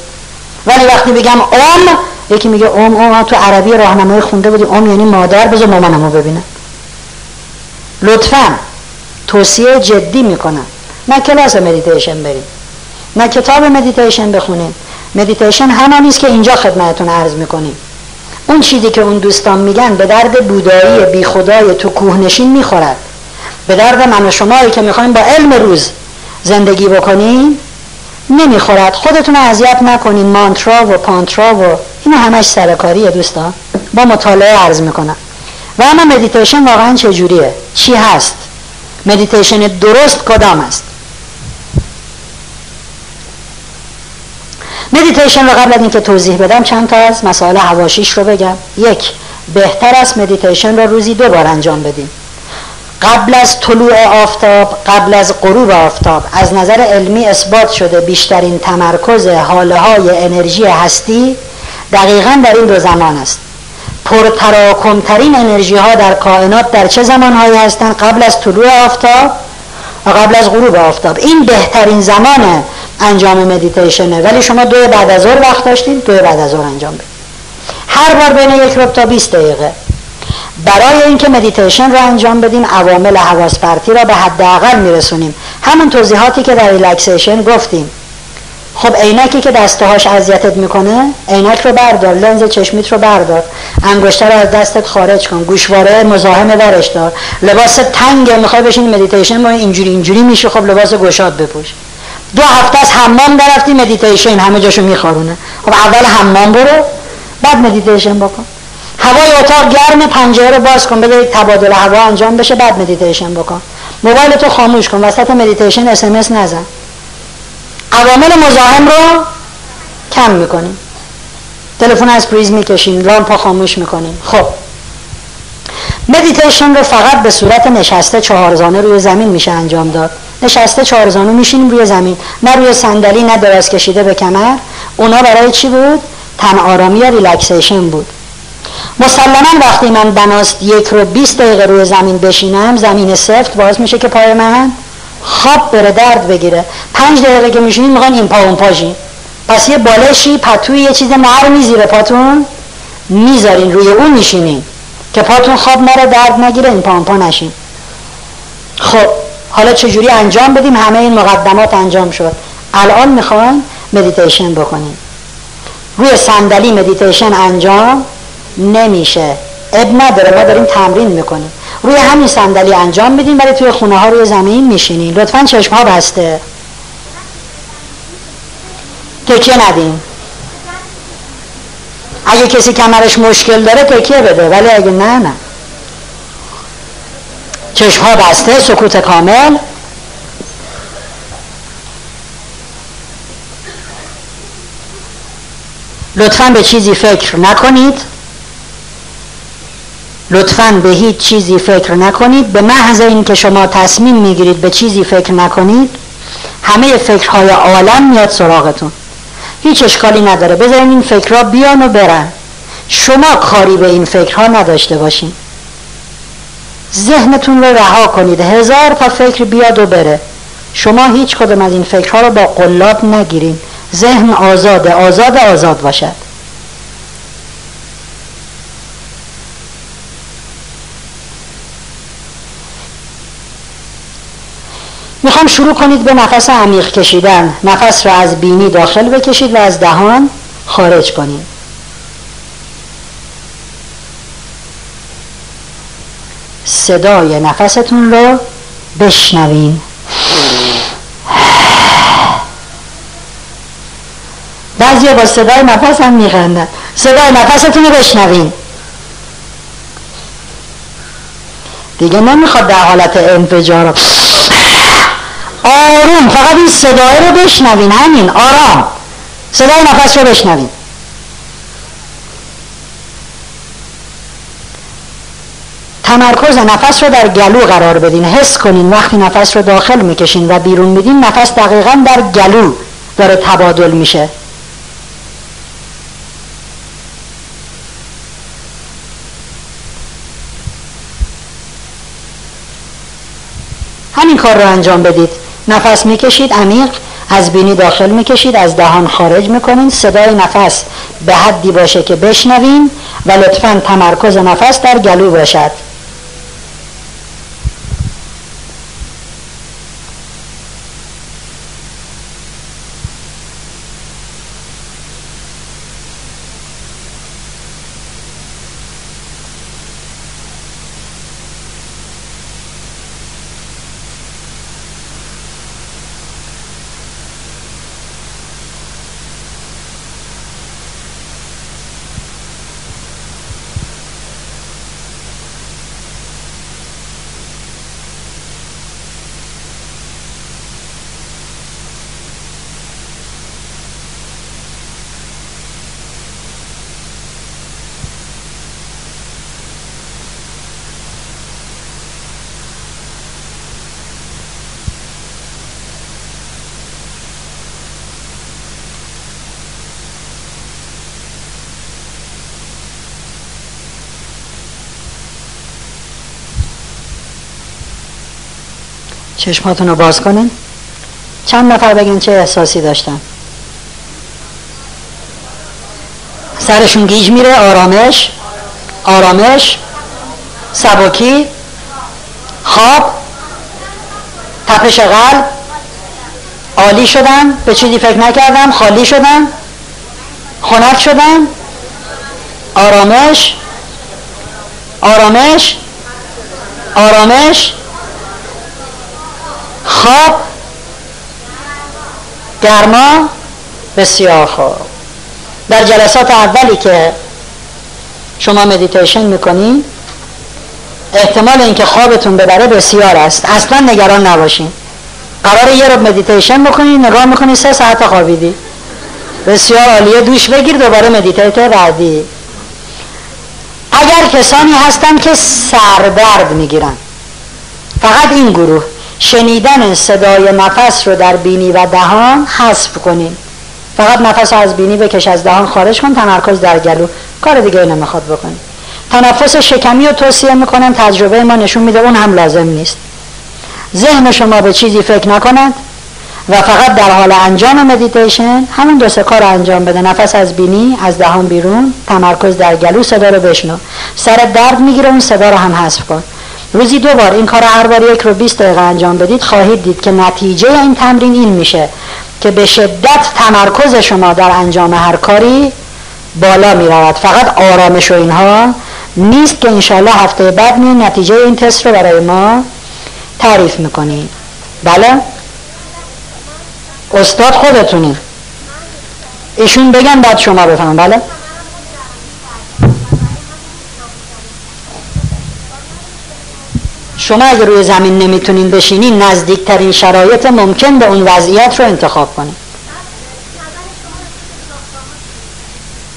ولی وقتی بگم ام یکی میگه ام ام تو عربی راهنمایی خونده بودی ام یعنی مادر بذار مامانمو ببینم. لطفا توصیه جدی می‌کنم. نه کلاس مدیتیشن بریم. نه کتاب مدیتیشن بخونیم. مدیتیشن همان نیست که اینجا خدمتتون عرض می‌کنیم. اون چیزی که اون دوستان میگن به درد بودایی بی خدای تو کوهنشین می‌خورد. به درد من و شمایی که می‌خوایم با علم روز زندگی بکنیم نمی‌خورد. خودتون اذیت نکنین. مانترا و پانترا و این همش سرکاریه دوستان با مطالعه عرض می‌کنم. و اما مدیتیشن واقعا چجوریه؟ چی هست؟ مدیتیشن درست کدام است؟ مدیتیشن رو قبل از اینکه توضیح بدم چند تا از مسائل حواشیش رو بگم. یک بهتر است مدیتیشن رو روزی دو بار انجام بدیم. قبل از طلوع آفتاب قبل از غروب آفتاب از نظر علمی اثبات شده بیشترین تمرکز حاله های انرژی هستی دقیقا در این دو زمان است. پرتراکمترین انرژی ها در کائنات در چه زمان هایی هستند قبل از طلوع آفتاب و قبل از غروب آفتاب؟ این بهترین زمان انجام مدیتیشنه. ولی شما دو بعد از ظهر وقت داشتید دو بعد از ظهر انجام بدید هر بار بین یک رب تا 20 دقیقه. برای اینکه مدیتیشن رو انجام بدیم عوامل حواس پرتی را به حداقل میرسونیم. همون توضیحاتی که در ریلکسیشن گفتیم. خب عینکی که دستهاش اذیتت می‌کنه عینک رو بردار لنز چشمیت رو بردار. انگشتر رو از دستت خارج کن گوشواره مزاحم ورش دار. لباس تنگه می‌خوای بشین مدیتیشن ما اینجوری اینجوری میشه خب لباس گشاد بپوش. دو هفته از حمام نرفتی مدیتیشن همه جاشو میخارونه خب اول حمام برو بعد مدیتیشن بکن. هوای اتاق گرم پنجره رو باز کن بده تبادل هوا انجام بشه بعد مدیتیشن بکن. موبایل تو خاموش کن وسط مدیتیشن اس نزن. عوامل مزاحم رو کم می‌کنیم. تلفن از پریز می‌کشیم لامپا خاموش می‌کنیم. خب. مدیتیشن رو فقط به صورت نشسته چهارزانه روی زمین میشه انجام داد. نشسته چهارزانه میشینیم روی زمین. نه روی صندلی نه دراز کشیده به کمر. اونا برای چی بود؟ تن آرامی یا ریلکسیشن بود. مسلما وقتی من بناست یک ربع 20 دقیقه روی زمین بشینم زمین سفت باعث میشه که پای من خواب بره درد بگیره. پنج دقیقه که میشینید می‌خوان این پا اون پا شین پس یه بالشی پتوی یه چیز نرمی زیر پاتون. می‌ذارین روی اون میشینین که پاتون خواب نره درد نگیره این پا اون پا نشین. خب حالا چجوری انجام بدیم؟ همه این مقدمات انجام شد. الان می‌خوایم مدیتیشن بکنیم. روی صندلی مدیتیشن انجام نمیشه. عیب نداره ما داریم تمرین می‌کنیم. روی همین صندلی انجام میدیم ولی توی خونه ها روی زمین میشینین لطفا چشم ها بسته. تکیه ندیم. اگه کسی کمرش مشکل داره تکیه بده ولی اگه نه نه. چشم ها بسته سکوت کامل. لطفا به چیزی فکر نکنید. لطفا به هیچ چیزی فکر نکنید. به محض اینکه شما تصمیم می‌گیرید به چیزی فکر نکنید همه فکرهای عالم میاد سراغتون. هیچ اشکالی نداره. بذارین این فکرها بیان و برن. شما کاری به این فکرها نداشته باشین. ذهنتون رو رها کنید. هزار تا فکر بیاد و بره. شما هیچ کدوم از این فکرها رو با قلاب نگیرین. ذهن آزاده آزاد آزاد باشد. می‌خوام شروع کنید به نفس عمیق کشیدن. نفس را از بینی داخل بکشید و از دهان خارج کنید. صدای نفستون رو بشنوین بعضی با صدای نفس هم میخندن. صدای نفستون رو بشنوین دیگه نمی‌خواد در حالت انفجار آروم فقط این صدای رو بشنوین همین آرام. صدای نفس رو بشنوین. تمرکز نفس رو در گلو قرار بدین. حس کنین وقتی نفس رو داخل می‌کشین و بیرون میدین نفس دقیقا در گلو داره تبادل میشه. همین کار رو انجام بدید. نفس می‌کشید عمیق. از بینی داخل می‌کشید از دهان خارج می‌کنین. صدای نفس به حدی باشه که بشنوین و لطفا تمرکز نفس در گلو باشد. چشماتون رو باز کنین. چند نفر بگین چه احساسی داشتن. سرشون گیج میره آرامش آرامش سبکی خواب تپش قلب. عالی شدن به چیزی فکر نکردم خالی شدن خنک شدن آرامش آرامش آرامش. خواب. گرما بسیار خوب در جلسات اولی که شما مدیتیشن می‌کنین احتمال اینکه خوابتون ببره بسیار است. اصلا نگران نباشین. قرار یه ربع مدیتیشن بکنین نگاه می‌کنین سه ساعت خوابیدی. بسیار عالیه. دوش بگیر دوباره meditate بعدی. اگر کسانی هستن که سردرد می‌گیرن فقط این گروه. شنیدن صدای نفس رو در بینی و دهان حذف کنین فقط نفس از بینی بکش از دهان خارج کن تمرکز در گلو. کار دیگه اینو می‌خواد بکنی تنفس شکمی رو توصیه می‌کنم تجربه ما نشون میده اون هم لازم نیست. ذهن شما به چیزی فکر نکند و فقط در حال انجام مدیتیشن همون دو سه کار انجام بده. نفس از بینی از دهان بیرون تمرکز در گلو صدا رو بشنو. سر درد می‌گیره اون صدا رو هم حذف کن. روزی دو بار این کار هر بار یک رو 20 دقیقه انجام بدید خواهید دید که نتیجه این تمرین این میشه که به شدت تمرکز شما در انجام هر کاری بالا می رود فقط آرامش و اینها نیست که انشالله هفته بعد می نتیجه این تست رو برای ما تعریف می‌کنید بله؟ استاد خودتونی. ایشون بگن بعد شما بفهم بله؟ شما اگر روی زمین نمی‌تونین بشینین نزدیکترین شرایط ممکن به اون وضعیت رو انتخاب کنید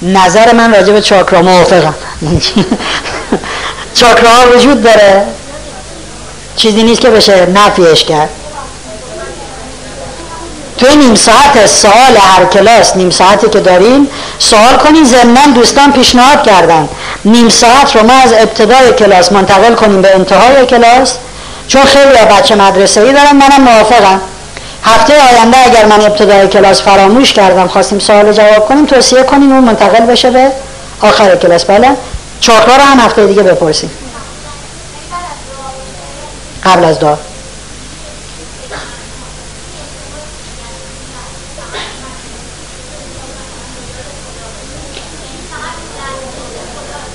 نظر من راجع به چاکرا موافقم. چاکراها وجود داره. چیزی نیست که بشه نفیش کرد. توی نیم ساعت سوال هر کلاس نیم ساعتی که داریم سوال کنین ضمنا دوستان پیشنهاد کردن. نیم ساعت رو ما از ابتدای کلاس منتقل کنیم به انتهای کلاس. چون خیلی بچه مدرسه ای دارن منم موافقم. هفته آینده اگر من ابتدای کلاس فراموش کردم خواستیم سوال جواب کنیم توصیه کنیم اون منتقل بشه به آخر کلاس. بله؟ چاکرا رو هم هفته دیگه بپرسیم. قبل از دعا.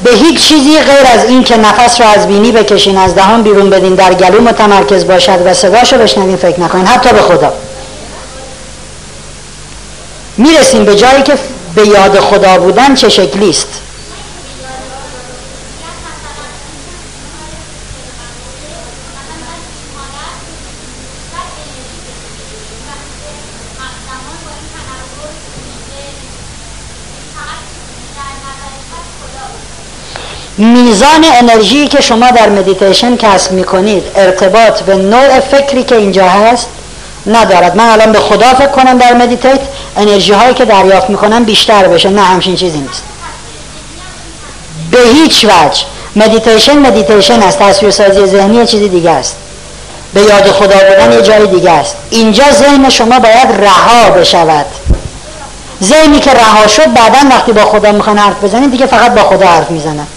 به هیچ چیزی غیر از این که نفس رو از بینی بکشین از دهان بیرون بدین در گلو متمرکز باشد و صداش رو بشنوین فکر نکنین. حتی به خدا. می‌رسیم به جایی که به یاد خدا بودن چه شکلی میزان انرژی که شما در مدیتیشن کسب می‌کنید ارتباط به نوع فکری که اینجا هست ندارد. من الان به خدا فکر کنم در meditate انرژی هایی که دریافت می‌کنم بیشتر بشه نه همچین چیزی نیست. به هیچ وجه. مدیتیشن مدیتیشن است. تصویر سازی ذهنی چیزی دیگه است. به یاد خدا بودن یه جای دیگه است. اینجا ذهن شما باید رها بشود. ذهنی که رها شد بعدا وقتی با خدا می‌خوان حرف بزنید دیگه فقط با خدا حرف می‌زنن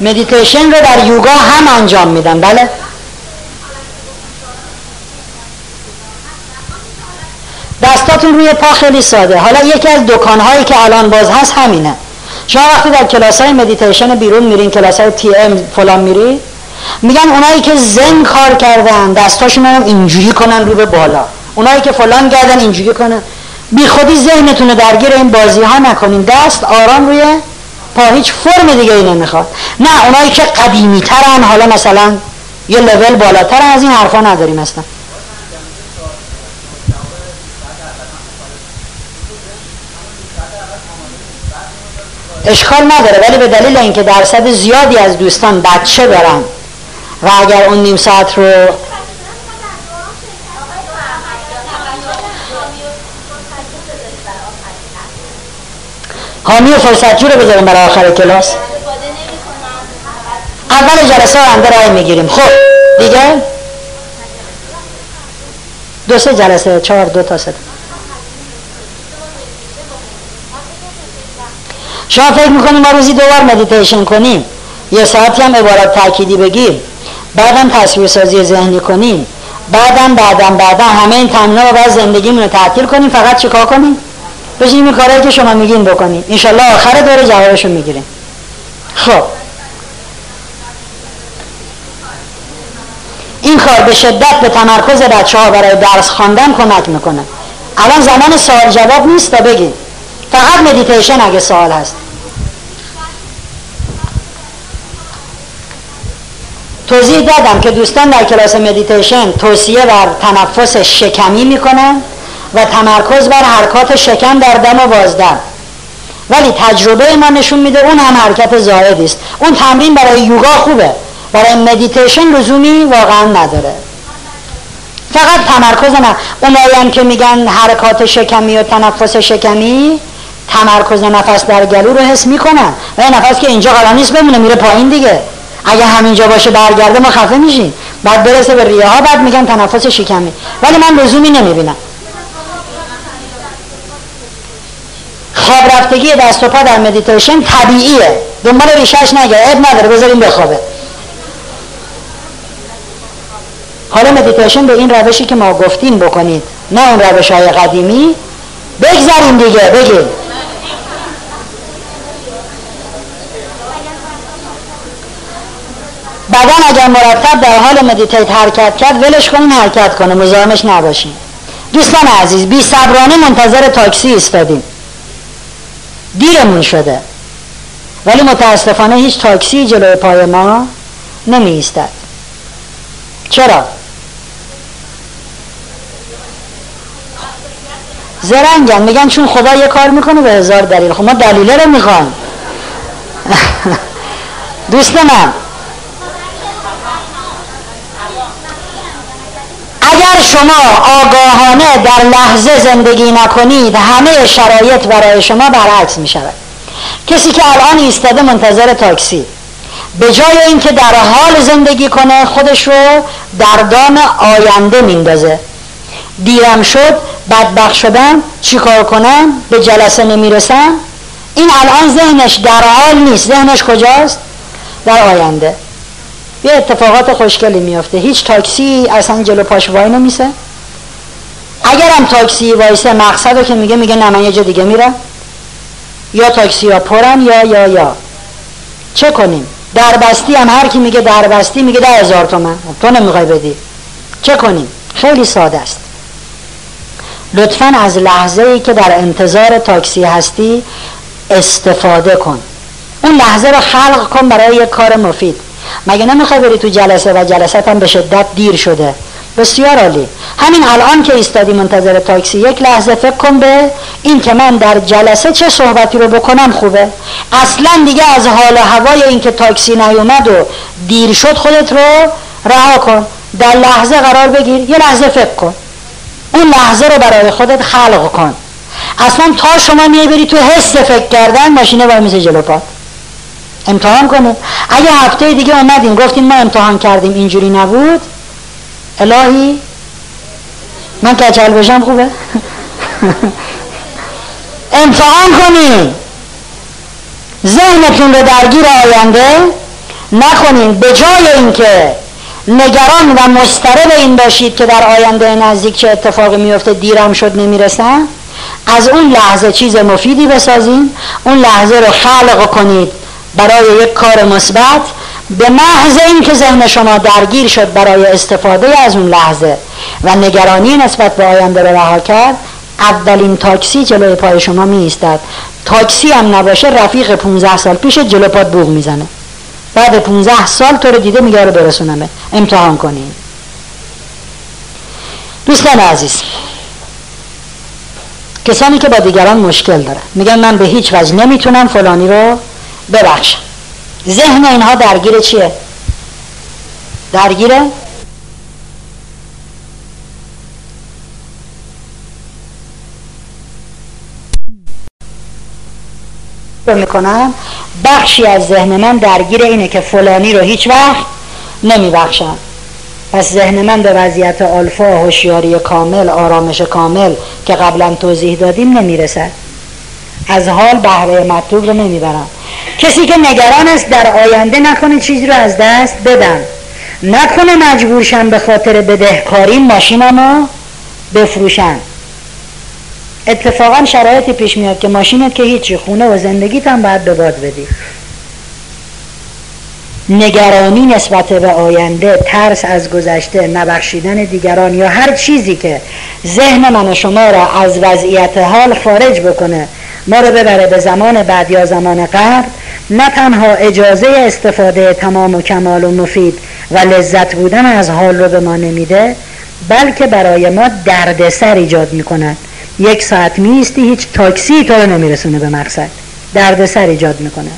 مدیتیشن رو در یوگا هم انجام میدن بله؟ دستاتون روی پا خیلی ساده. حالا یکی از دکان هایی که الان باز هست همینه. شما وقتی در کلاس های مدیتیشن بیرون میرین کلاس های TM فلان میری میگن اونایی که ذن کار کردن دستاشون هم اینجوری کنن رو به بالا. اونایی که فلان کردن اینجوری کنن. بی خودی ذهنتون رو درگیر این بازی ها نکنین. دست آرام روی پا هیچ فرم دیگه ای نمی‌خواد. نه اونایی که قدیمی ترن حالا مثلا یه لول بالاتر از این حرفا نداریم اصلا. اشکال نداره ولی به دلیل اینکه درصد زیادی از دوستان بچه دارن و اگر اون نیم ساعت رو حامی فرصتجو رو بذاریم برای آخر کلاس. اول جلسه آینده رای می‌گیریم. خب دیگه؟ دو سه جلسه چهار دو تا سه شما فکر می‌کنیم ما روزی دو بار مدیتیشن کنیم؟ یه ساعتی هم عبارت تأکیدی بگیم. بعدم تصویر سازی ذهنی کنیم. بعدم بعدم بعدم همه این تمنا رو باید زندگیمون رو تعطیل کنیم. فقط چیکار کنیم؟ بشین این کارهایی که شما میگین بکنید انشالله آخر دوره جوابشو می‌گیریم خب. این کار به شدت به تمرکز بچه ها برای درس خواندن کمک می‌کنه. الان زمان سوال جواب نیست تا بگید فقط مدیتیشن اگه سوال هست. توضیح دادم که دوستان در کلاس مدیتیشن توصیه بر تنفس شکمی می‌کنن. و تمرکز بر حرکات شکم در دم و بازدم. ولی تجربه ما نشون میده اون هم حرکت زایدی است. اون تمرین برای یوگا خوبه. برای مدیتیشن لزومی واقعا نداره. فقط تمرکز نه اونایی که میگن حرکات شکمی و تنفس شکمی تمرکز نفس در گلو رو حس می‌کنن. و نفس که اینجا قرار نیست بمونه میره پایین دیگه. اگه همینجا باشه برگرده ما خفه میشیم. بعد برسه به ریه ها بعد میگن تنفس شکمی. ولی من لزومی نمی‌بینم. خواب رفتگی دست و پا در مدیتیشن طبیعیه. دنبال ریشش نگرد اب نداره. بذاریم بخوابه. حالا مدیتیشن به این روشی که ما گفتیم بکنید. نه اون روش های قدیمی. بگذاریم دیگه. بگیم. بدن اگر مرتب در حال meditate حرکت کرد ولش کنین حرکت کنه. مزاحمش نباشین. دوستان عزیز بی صبرانه منتظر تاکسی ایستادیم. دیرمون شده. ولی متاسفانه هیچ تاکسی جلوی پای ما نمی ایستد چرا؟ زرنگن میگن چون خدا یه کار می‌کنه به هزار دلیل. خب ما دلیله رو می‌خوان دوست من. اگر شما آگاهانه در لحظه زندگی نکنید همه شرایط برای شما برعکس می شود کسی که الان ایستاده منتظر تاکسی. به جای اینکه در حال زندگی کنه خودش رو در دام آینده میندازه. دیرم شد بدبخ شدم چیکار کنم؟ به جلسه نمی‌رسم؟ این الان ذهنش در حال نیست. ذهنش کجاست؟ در آینده. یه اتفاقات خوشگلی میافته. هیچ تاکسی اصلا جلو پاش وای نمیسه. اگرم تاکسی وایسه مقصد که میگه میگه نه من یه جا دیگه میرم. یا تاکسی ها پرن یا یا یا. چه کنیم؟ دربستی هم هر کی میگه دربستی میگه ده هزار تومن. تو نمی‌خوای بدی. چه کنیم؟ خیلی ساده است. لطفا از لحظه ای که در انتظار تاکسی هستی استفاده کن. اون لحظه رو خلق کن برای یک کار مفید. مگه نمی‌خوای بری تو جلسه و جلسه هم به شدت دیر شده؟ بسیار عالی. همین الان که ایستادی منتظر تاکسی یک لحظه فکر کن به این که من در جلسه چه صحبتی رو بکنم خوبه. اصلا دیگه از حال هوای این که تاکسی نیومد و دیر شد خودت رو رها کن. در لحظه قرار بگیر. یه لحظه فکر کن. اون لحظه رو برای خودت خلق کن. اصلا تا شما میای بری تو حس فکر کردن ماشینه وای میزه جلو پات امتحان کنه. اگه هفته دیگه اومدیم گفتیم ما امتحان کردیم اینجوری نبود؟ الهی؟ من کچل بشم خوبه. امتحان کنیم ذهنتون رو درگیر آینده نکنین. به جای اینکه نگران و مسترب این باشید که در آینده نزدیک چه اتفاقی میفته دیرم شد نمی‌رسن از اون لحظه چیز مفیدی بسازین اون لحظه رو خلق کنید. برای یک کار مثبت به محض اینکه ذهن شما درگیر شد برای استفاده از اون لحظه و نگرانی نسبت به آینده رو رها کرد اولین تاکسی جلوی پای شما می ایستد تاکسی هم نباشه رفیق 15 سال پیش جلو پات بوغ می‌زنه. بعد 15 سال تو رو دیده میگه رو برسونمه امتحان کنین. دوستان عزیز کسانی که با دیگران مشکل داره میگن من به هیچ وجه نمی‌تونم فلانی رو ببخشم ذهن اینها درگیر چیه؟ درگیره؟ می‌کنم بخشی از ذهن من درگیر اینه که فلانی رو هیچ وقت نمیبخشم پس ذهن من به وضعیت آلفا هوشیاری کامل آرامش کامل که قبلا توضیح دادیم نمی‌رسد از حال بهره مطلوب رو نمی‌برم کسی که نگران است در آینده نکنه چیزی رو از دست بدم نکنه مجبورشم به خاطر بدهکاری ماشینمو بفروشن. اتفاقا شرایطی پیش میاد که ماشینت که هیچی خونه و زندگیت هم باید به باد بدی. نگرانی نسبت به آینده ترس از گذشته نبخشیدن دیگران یا هر چیزی که ذهن من و شما را از وضعیت حال خارج بکنه ما رو ببره به زمان بعد یا زمان قبل. نه تنها اجازه استفاده تمام و کمال و مفید و لذت بودن از حال رو به ما نمیده بلکه برای ما دردسر ایجاد می‌کند. یک ساعت میستی هیچ تاکسی تو رو نمیرسونه به مقصد. دردسر ایجاد می‌کنه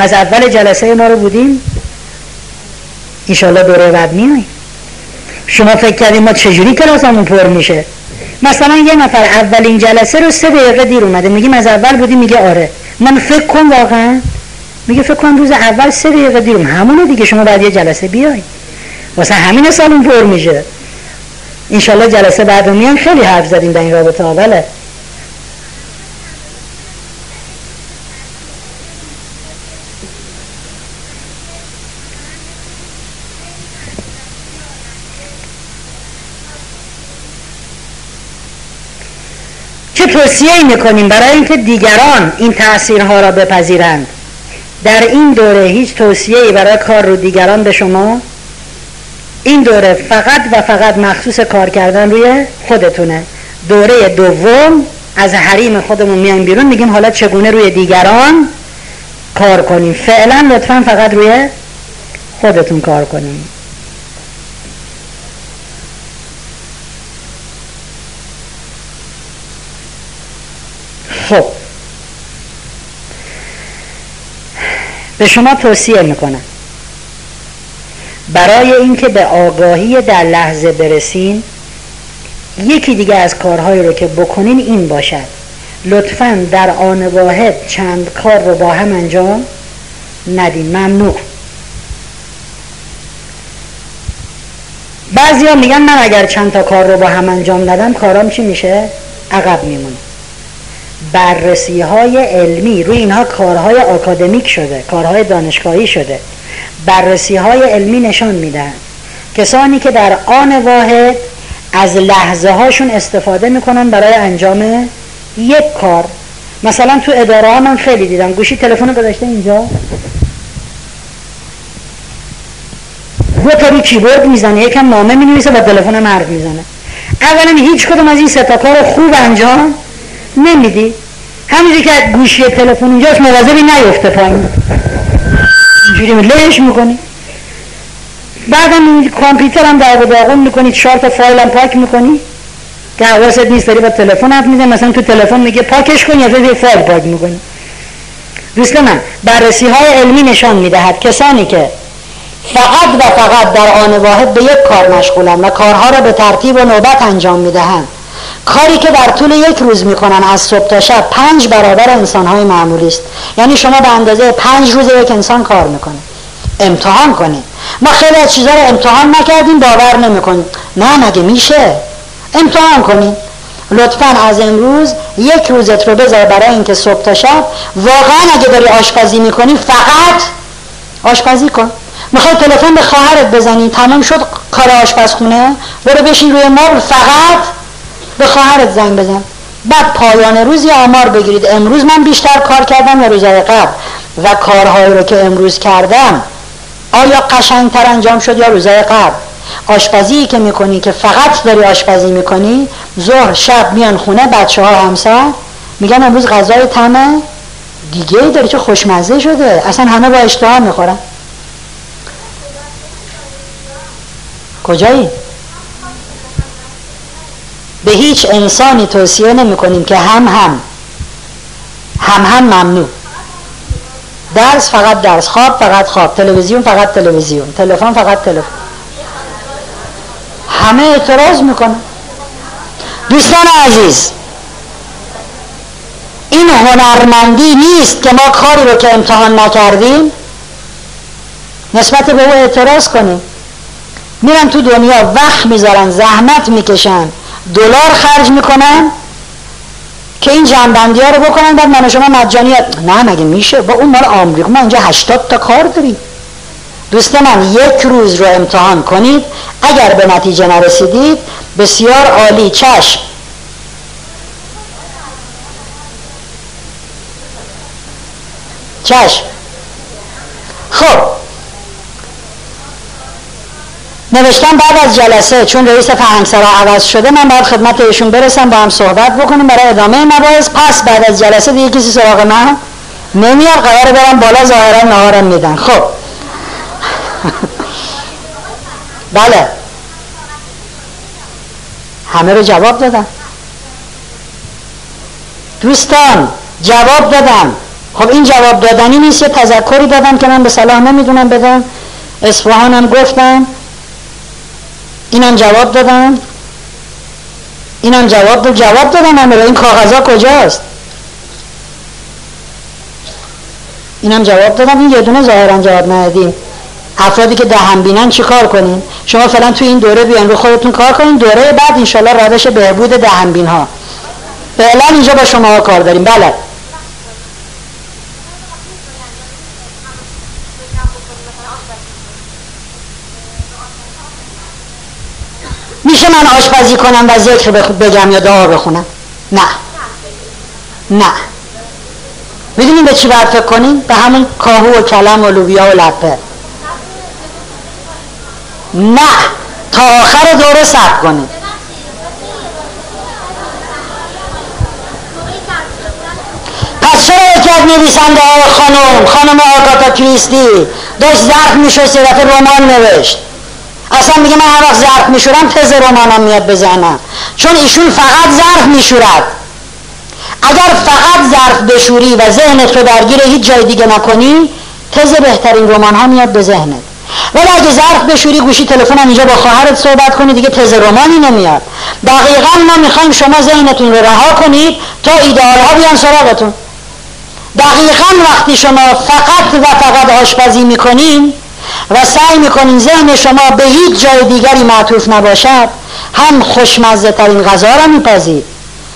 از اول جلسه ما رو بودیم؟ ایشالله دوره بعد میاییم شما فکر کردیم ما چجوری کلاسمون پر میشه؟ مثلا یه نفر اولین جلسه رو سه دقیقه دیر اومده. میگیم از اول بودیم میگه آره. من فکر کن واقعا میگه فکر کن روز اول سه دقیقه دیر همونه دیگه شما بعد یه جلسه بیای واسه همین سالون پر میشه. انشالله جلسه بعد میان خیلی حرف زدیم در این رابطه اوله چه توصیه می‌کنیم برای اینکه دیگران این تاثیرها را بپذیرند؟ در این دوره هیچ توصیه برای کار رو دیگران به شما؟ این دوره فقط و فقط مخصوص کار کردن روی خودتونه. دوره دوم از حریم خودمون میایم بیرون میگیم حالا چگونه روی دیگران کار کنیم؟ فعلا لطفا فقط روی خودتون کار کنیم. خب. به شما توصیه می‌کنم. برای اینکه به آگاهی در لحظه برسین یکی دیگه از کارهایی رو که بکنین این باشد. لطفا در آن واحد چند کار رو با هم انجام ندین. ممنوع بعضی ها میگن من اگر چند تا کار رو با هم انجام ندم کارام چی میشه؟ عقب میمونه. بررسی های علمی. روی اینها کارهای آکادمیک شده کارهای دانشگاهی شده. بررسی های علمی نشان میدن کسانی که در آن واحد از لحظه هاشون استفاده می‌کنن برای انجام یک کار. مثلا تو اداره ها من خیلی دیدم. گوشی تلفن گذاشته اینجا. دو تا روی کیبورد می‌زنه یکم نامه می‌نویسه با تلفن حرف می‌زنه. اولا هیچ کدوم از این سه تا کار خوب انجام نمیدی. همینجوری که گوشی تلفن اینجاست مواظبی نیفته پایین. اینجوری لهش می‌کنی. بعدم کامپیوتر هم در داغون می‌کنی چهار تا فایل هم پاک می‌کنی. که حواست نیست داری با تلفن حرف می‌زنی. مثلا تو تلفن میگه پاکش کن یا یه فایل پاک می‌کنی. دوست من بررسی های علمی نشان می‌دهد کسانی که فقط و فقط در آن واحد به یک کار مشغولن و کارها را به ترتیب و نوبت انجام می‌دهند. کاری که در طول یک روز می‌کنن از صبح تا شب پنج برابر انسانهای معمولی است. یعنی شما به اندازه پنج روز یک انسان کار می‌کنه امتحان کنید. ما خیلی از چیزها رو امتحان نکردیم باور نمی‌کنیم نه مگه میشه؟ امتحان کنید. لطفا از امروز یک روزت رو بذار برای اینکه صبح تا شب. واقعا اگه داری آشپزی می‌کنی فقط آشپزی کن. می‌خوای تلفن به خواهرت بزنی. تمام شد کار آشپزخونه؟ برو بشین روی مبل فقط به خواهرت زنگ بزن. بعد پایان روزی آمار بگیرید. امروز من بیشتر کار کردم یا روزهای قبل؟ و کارهایی رو که امروز کردم آیا قشنگتر انجام شد یا روزهای قبل؟ آشپزی که می‌کنی که فقط داری آشپزی می‌کنی ظهر شب میان خونه بچه ها همسر؟ میگن امروز غذای تمه دیگه داری چه خوشمزه شده. اصلا همه با اشتها می‌خورن. کجایی؟ به هیچ انسانی توصیه نمی کنیم که هم هم. هم هم ممنوع. درس فقط درس خواب فقط خواب تلویزیون فقط تلویزیون تلفن فقط تلفن. همه اعتراض می‌کنن. دوستان عزیز این هنرمندی نیست که ما کاری رو که امتحان نکردیم نسبت به او اعتراض کنیم. میرن تو دنیا وقت می‌ذارن زحمت می‌کشن. دلار خرج می‌کنن که این جنبندی ها رو بکنن. بعد من شما مجانی نه مگه میشه؟ با اون مال آمریکا. ما اینجا 80 تا کار داریم. دوست من یک روز رو امتحان کنید. اگر به نتیجه نرسیدید بسیار عالی. چشم. چشم. خب. نوشتم بعد از جلسه چون رئیس فرهنگسرا عوض شده من باید خدمت ایشون برسم با هم صحبت بکنیم برای ادامه مباحث. پس بعد از جلسه دیگه کسی سراغ من نمیاد قرار برم بالا ظاهرا نهارم میدن. خب. بله. همه رو جواب دادم دوستان جواب دادم خب این جواب دادنی نیست یه تذکری دادم که من به صلاح نمی‌دونم بدم. اصفهانم گفتم اینم جواب دادم اینم جواب دادم جواب دادم همه این کاغذها کجاست؟ اینم جواب دادم این یه دونه ظاهرا جواب ندادیم. افرادی که دهن بینن چی کار کنین شما فعلا تو این دوره بیان رو خودتون کار کنین. دوره بعد انشالله روش بهبود دهن بین ها فعلا اینجا با شما کار داریم. بله. میشه من آشپزی کنم و ذکر بگم یا دعا بخونم؟ نه. نه. می‌دونیم به چی باید فکر کنیم به همون کاهو و کلم و لوبیا و لپه نه. تا آخر دوره سب کنید پس چرا یکی از نویسنده های خانم خانم آگاتا کریستی داشت می‌شد سه دفعه رمان نوشت؟ اصلا میگه من هر وقت ظرف میشورم تز رمانم میاد بزنم چون ایشون فقط ظرف میشورد. اگر فقط ظرف بشوری و ذهنت رو درگیر هیچ جای دیگه نکنی تز بهترین رمان ها میاد به ذهنت. ولی اگه ظرف بشوری گوشی تلفن اینجا با خواهرت صحبت کنی دیگه تز رمانی نمیاد. دقیقا ما می‌خوایم شما ذهنتون رو رها کنید تا ایدئال ها بیان سراغتون. دقیقا وقتی شما فقط و فقط آشپزی می‌کنین و سعی می‌کنین ذهن شما به هیچ جای دیگری معطوف نباشد. هم خوشمزه ترین غذا را میپذید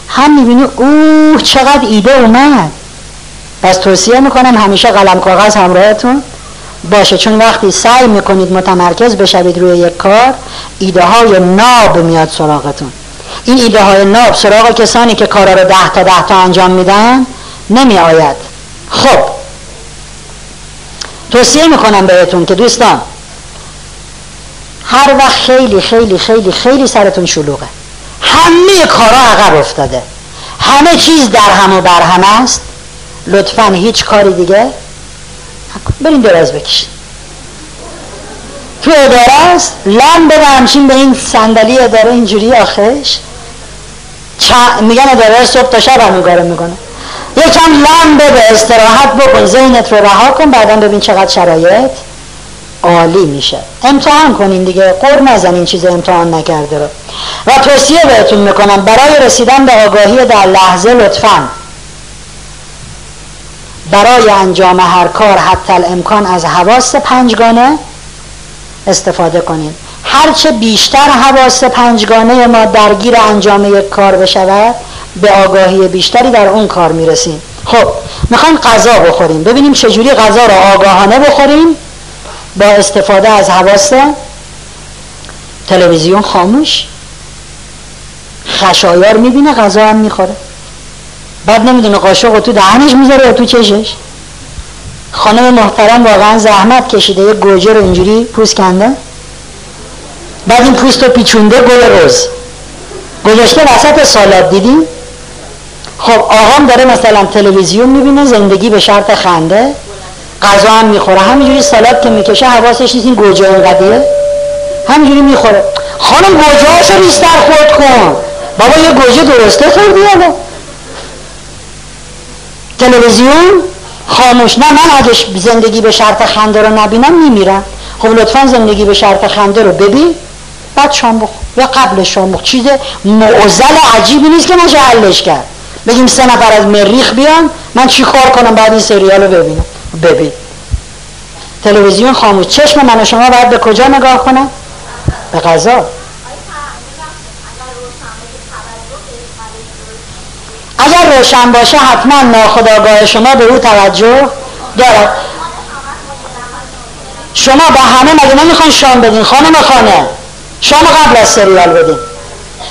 هم می‌بینی اوه چقدر ایده اومد. پس توصیه می‌کنم همیشه قلم کاغذ همراهتون باشه. چون وقتی سعی می‌کنید متمرکز بشوید روی یک کار ایده های ناب میاد سراغتون. این ایده های ناب سراغ کسانی که کارا رو ده تا ده تا انجام میدن نمی آید خب توصیه می‌کنم بهتون که دوستان هر وقت خیلی خیلی خیلی خیلی سرتون شلوغه. همه کارا عقب افتاده. همه چیز در هم و بر هم است. لطفا هیچ کاری دیگه؟ برین دراز بکشید تو اداره است لم بده همچین به این صندلی اداره اینجوری آخش. میگن اداره صبح تا شب هم می‌کنه. یکم لم بده استراحت بکن ذهنت رو رها کن بعدا ببین چقدر شرایط عالی میشه. امتحان کنین دیگه قر نزنین چیز امتحان نکرده رو. و توصیه بهتون می‌کنم برای رسیدن به آگاهی در لحظه لطفا. برای انجام هر کار حتی الامکان از حواس پنجگانه استفاده کنین. هرچه بیشتر حواس پنجگانه ما درگیر انجام یک کار بشود به آگاهی بیشتری در اون کار می‌رسیم. خب می‌خوایم غذا بخوریم. ببینیم چجوری غذا رو آگاهانه بخوریم. با استفاده از حواس تلویزیون خاموش. خشایار می‌بینه غذا هم می‌خوره. بعد نمی‌دونه قاشق تو دهنش می‌ذاره تو چشش. خانم محترم واقعا زحمت کشیده یه گوجه رو اینجوری پوست کنده بعد این پوست رو پیچونده گل روز. گذاشته وسط سالاد دیدیم خب آقام داره مثلا تلویزیون می‌بینه زندگی به شرط خنده غذا هم می‌خوره. همینجوری سالاد که می‌کشه حواسش نیست این گوجه اینقدیه همینجوری می‌خوره. خانم گوجه هاشو بیشتر خورد کن. بابا یه گوجه درسته خوردی تلویزیون؟ خاموش. نه من اگه زندگی به شرط خنده رو نبینم میمیرم. خب لطفا زندگی به شرط خنده رو ببین. بعد شام بخور یا قبل شام بخور چیز معزل عجیبی نیست که نشه حلش کرد. بگیم سه نفر از مریخ بیان من چی کار کنم بعد این سریال رو ببینم؟ ببین. تلویزیون خاموش. چشم من و شما باید به کجا نگاه کنم؟ به غذا. اگر روشن باشه حتما ناخداگاه شما به او توجه دارد شما به همه مگه نمی‌خوان شام بدین؟ خانم خانه. شام قبل از سریال بدین.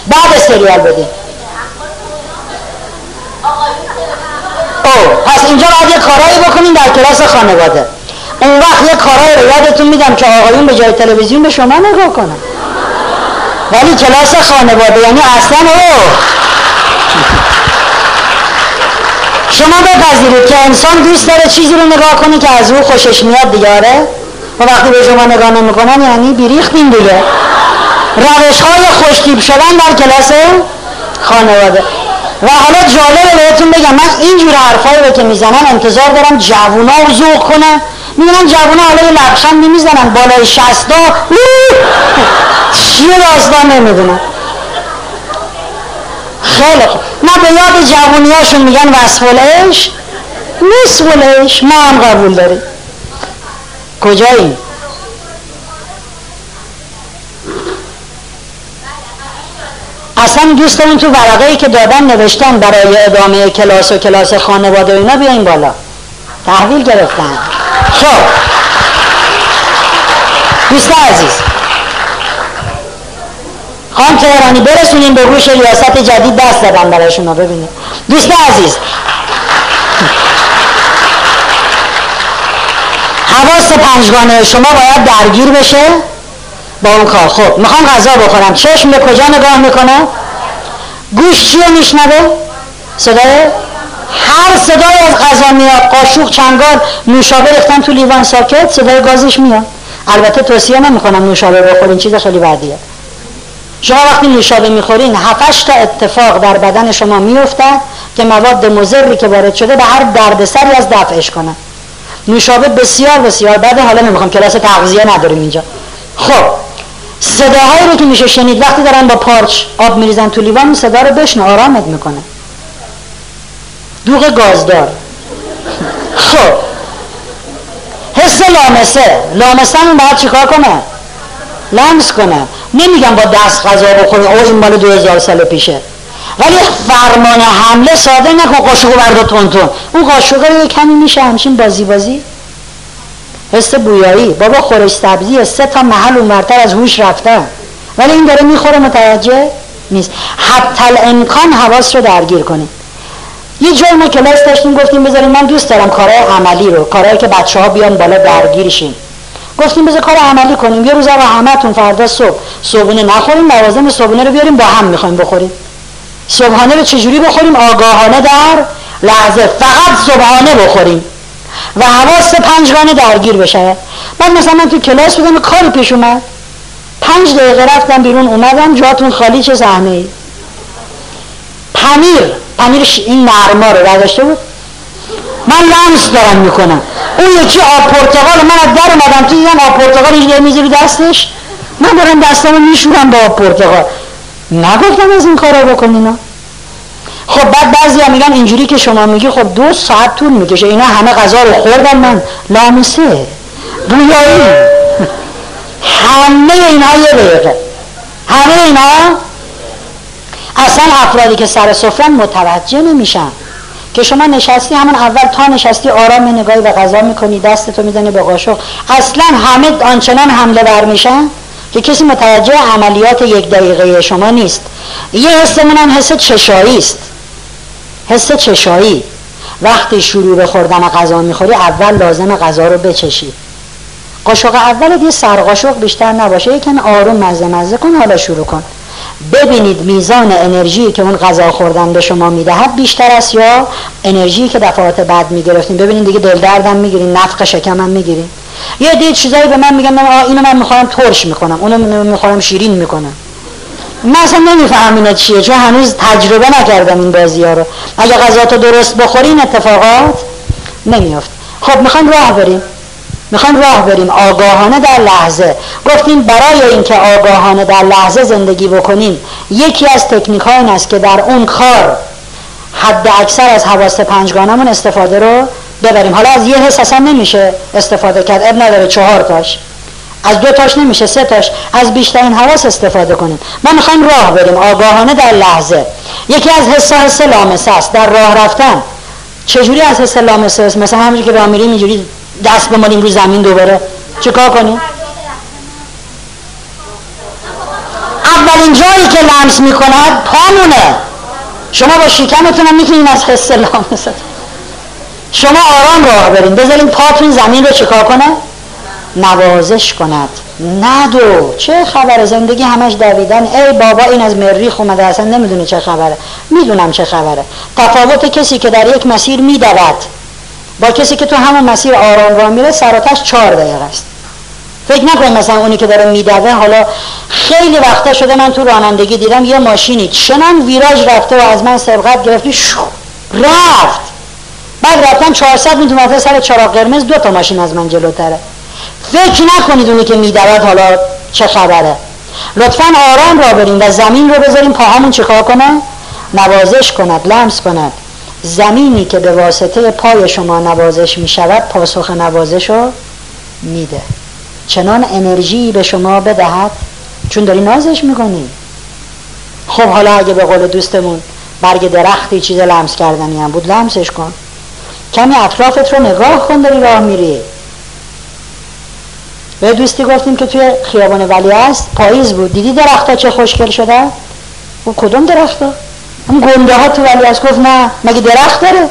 بعد سریال بدین. او پس اینجا باید یه کارایی بکنین در کلاس خانواده. اون وقت یه کارایی رو یادتون میدم که آقایون به جای تلویزیون به شما نگاه کنن. ولی کلاس خانواده یعنی اصلا او شما بپذیرید که انسان دوست داره چیزی رو نگاه کنه که از او خوشش میاد دیگاره و وقتی به شما نگاه نمی‌کنن یعنی بیریختین دیگه. روش های خوشتیب شدن در کلاس خانواده. و حالا جالبه بهتون بگم من اینجور حرفایی رو که می‌زنم انتظار دارم جوونا رو ذوق کنن می‌بینن جوونا حالا یه لبخند می‌زنن بالای شستا چیه داستان نمی‌دونن خیلی نه به یاد جوونیاشون میگن وصف العش نصف العش ما هم قبول داریم. کجایی؟ اصلا دوستمون تو ورقه ای که دادن نوشتن برای ادامه کلاس و کلاس خانواده اینا بیاین بالا. تحویل گرفتن. خب. دوست عزیز. خانم تهرانی برسونیم به گوش ریاست جدید دست دادن برای شما ببینید دوست عزیز. حواس پنجگانه شما باید درگیر بشه. با اون کار. خب می‌خوام غذا بخورم. چشم به کجا نگاه می‌کنه؟ گوش چیه میشنوه؟ صدای؟ هر صدای از غذا میاد. قاشوق چنگال نوشابه ریختن تو لیوان ساکت صدای گازش میاد. البته توصیه نمی‌کنم نوشابه بخورین چیز خیلی بدیه شما وقتی نوشابه می‌خورین هفتش تا اتفاق در بدن شما میافتد که مواد مضری که وارد شده به هر دردسری از دفعش کنه. نوشابه بسیار بسیار بده حالا نمی‌خوام کلاس تغذیه نداریم اینجا. خب صداهایی رو که میشه شنید وقتی دارن با پارچ آب میریزن تو لیوان اون صدا رو بشنو آرامت می‌کنه. دوغ گازدار. خب. حس لامسه. هم باید چیکار کنه؟ لمس کنه. نمیگم با دست غذا بخوری او این مال دو هزار سال پیشه. ولی فرمان حمله ساده نکن قاشقو بردا تون تون. اون قاشقه رو کمی میشه همچین بازی بازی. حس بویایی. بابا خورش سبزی سه تا محل اونورتر از هوش رفته ولی این داره می‌خوره متوجه نیست. حتی امکان حواس رو درگیر کنیم. یه جای ما کلاس داشتیم گفتیم بذاریم من دوست دارم کارهای عملی رو کارهایی که بچه ها بیان بالا درگیرشیم. گفتیم بذار کار عملی کنیم. یه روز آقا همتون فردا صبح صبحونه نخوریم لوازم صبحونه رو بیاریم با هم می‌خوایم بخوریم. صبحانه رو چجوری بخوریم؟ آگاهانه در لحظه فقط صبحانه بخوریم. و حواس پنجگانه درگیر بشه. بعد مثلا من تو کلاس بودم کاری پیش اومد. پنج دقیقه رفتم بیرون اومدم جاتون خالی چه صحنه ای پنیر پنیر این نرما رو برداشته بود؟ من لمس دارم می‌کنم. اون یکی آب پرتقال من از در اومدم تو دیدم آب پرتقال اینجا می‌ذاری دستش؟ من دارم دستمو میشورم با آب پرتقال. نگفتم از این کارا بکنینا خب بعد بعضی هم میگن اینجوری که شما میگی خب دو ساعت طول می‌کشه. اینا همه غذا رو خوردن من. لامسه بویایی همه اینها یه دقیقه. همه اینا اصلا افرادی که سر سفرن متوجه نمیشن که شما نشستی همون اول تا نشستی آرام نگاهی به غذا می‌کنی دستتو می‌زنی به قاشق. اصلا همه آنچنان حمله بر میشن که کسی متوجه عملیات یک دقیقه شما نیست. یه حس هم حس چشایی است. حس چشایی. وقتی شروع به خوردن غذا می‌خوری اول لازم غذا رو بچشی. قاشق اول یه سرقاشق بیشتر نباشه یکم آروم مزه مزه کن حالا شروع کن. ببینید میزان انرژی که اون غذا خوردن به شما می‌دهد بیشتر است یا انرژی که دفعات بعد می‌گرفتیم ببینید دیگه دل دردم می‌گیرین نفق شکمم می‌گیرین. یه دید چیزایی به من میگن اینو من می‌خوام ترش می‌کنم اونو می‌خوام شیرین می‌کنم. من اصلا نمیفهم اینا چیه چون هنوز تجربه نکردم این بازی ها رو. اگه غذا تو درست بخورین اتفاقات نمیافت. خب می‌خوایم راه بریم. می‌خوایم راه بریم. آگاهانه در لحظه. گفتیم برای اینکه آگاهانه در لحظه زندگی بکنیم یکی از تکنیک ها این است که در اون کار حد اکثر از حواس پنجگانمون استفاده رو ببریم. حالا از یه حس اصلا نمیشه استفاده کرد. اب نداره. چهار تاش. از دو تاش نمیشه سه تاش. از بیشترین حواس استفاده کنیم. ما می‌خوایم راه بریم آگاهانه در لحظه. یکی از حس حس لامسه است در راه رفتن. چجوری از حس لامسه است؟ مثلا همونجوری که راه میریم اینجوری دست بمالیم رو زمین دوباره. چیکار کنیم؟ اولین جایی که لمس می‌کند پامونه. شما با شکمتون هم می‌تونین از حس لامسه. شما آرام راه بریم بذارین پاتون زمین رو چیکار کنه؟ نوازش کند. ندو چه خبر؟ زندگی همش دویدن. ای بابا این از مریخ اومده اصلا نمی‌دونه چه خبره. می‌دونم چه خبره. تفاوت کسی که در یک مسیر میدود. با کسی که تو همون مسیر آرام را میره سراتش چهار دقیقه است. فکر نکن مثلا اونی که داره میدوه. حالا خیلی وقتا شده من تو رانندگی دیدم یه ماشینی. چنان ویراج رفته و از من سبقت گرفتی شو. رفت. بعد رفتم 400 متر سر چراغ قرمز دو تا ماشین از من جلوتره. فکر نکنید اونی که میدود حالا چه خبره. لطفا آرام را بریم و زمین رو بذاریم پاهامون چیکار کنه؟ نوازش کند لمس کند. زمینی که به واسطه پای شما نوازش می شود پاسخ نوازش رو میده. چنان انرژی به شما بدهد؟ چون داری نازش می‌کنی. خب حالا اگه به قول دوستمون برگ درختی چیز لمس کردنی هم بود لمسش کن. کمی اطرافت رو نگاه کن داری راه میری. به دوستی گفتیم که توی خیابان ولی است پاییز بود. دیدی درختها چه خوشگل شده و کدوم درختا اون گنده ها تو ولی است گفت نه مگه درخت داره؟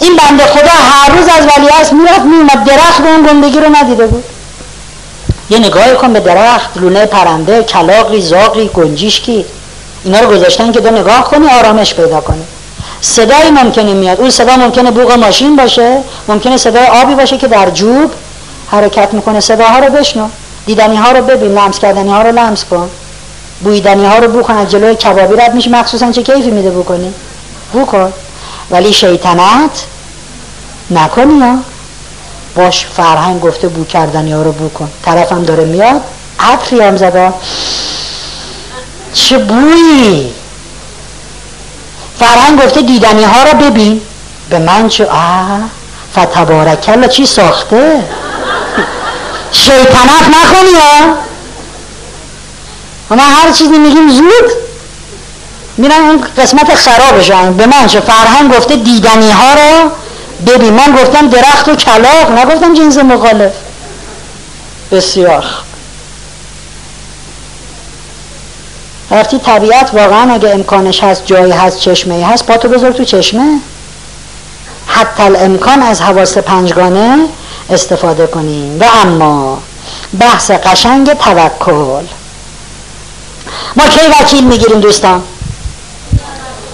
این بنده خدا هر روز از ولی است می‌رفت میومد درخت به اون گندگی رو ندیده بود. یه نگاه کن به درخت. لونه پرنده کلاقی زاقی گنجیشکی. اینا رو گذاشتن که دو نگاه کنی آرامش پیدا کنی. صدایی ممکنه میاد. اون صدا ممکنه بوغ ماشین باشه. ممکنه صدای آبی باشه که در جوب حرکت می‌کنه صداها رو بشنو. دیدنی ها رو ببین لمس کردنی ها رو لمس کن. بویدنی ها رو بو کن از جلوی کبابی رد میشه مخصوصا چه کیفی میده بکنی بو کن. ولی شیطنت نکنی ها. باش فرهنگ گفته بو کردنی ها رو بو کن. طرفم داره میاد عطری هم زده چه بویی؟ فرهنگ گفته دیدنی ها رو ببین. به من چه؟ آه فتبارکلا چی ساخته؟ شیطنت نکنی ها. ما هر چیزی میگیم زود میرن اون قسمت خرابشان. به من چه فرهنگ گفته دیدنی ها رو. ببین من گفتم درخت و کلاق نگفتم جنس مخالف. بسیار وقتی طبیعت واقعا اگه امکانش هست جایی هست چشمه هست پاتو بذار تو چشمه. حتی الامکان از حواس پنجگانه استفاده کنیم. و اما بحث قشنگ توکل. ما کی وکیل می‌گیریم دوستان؟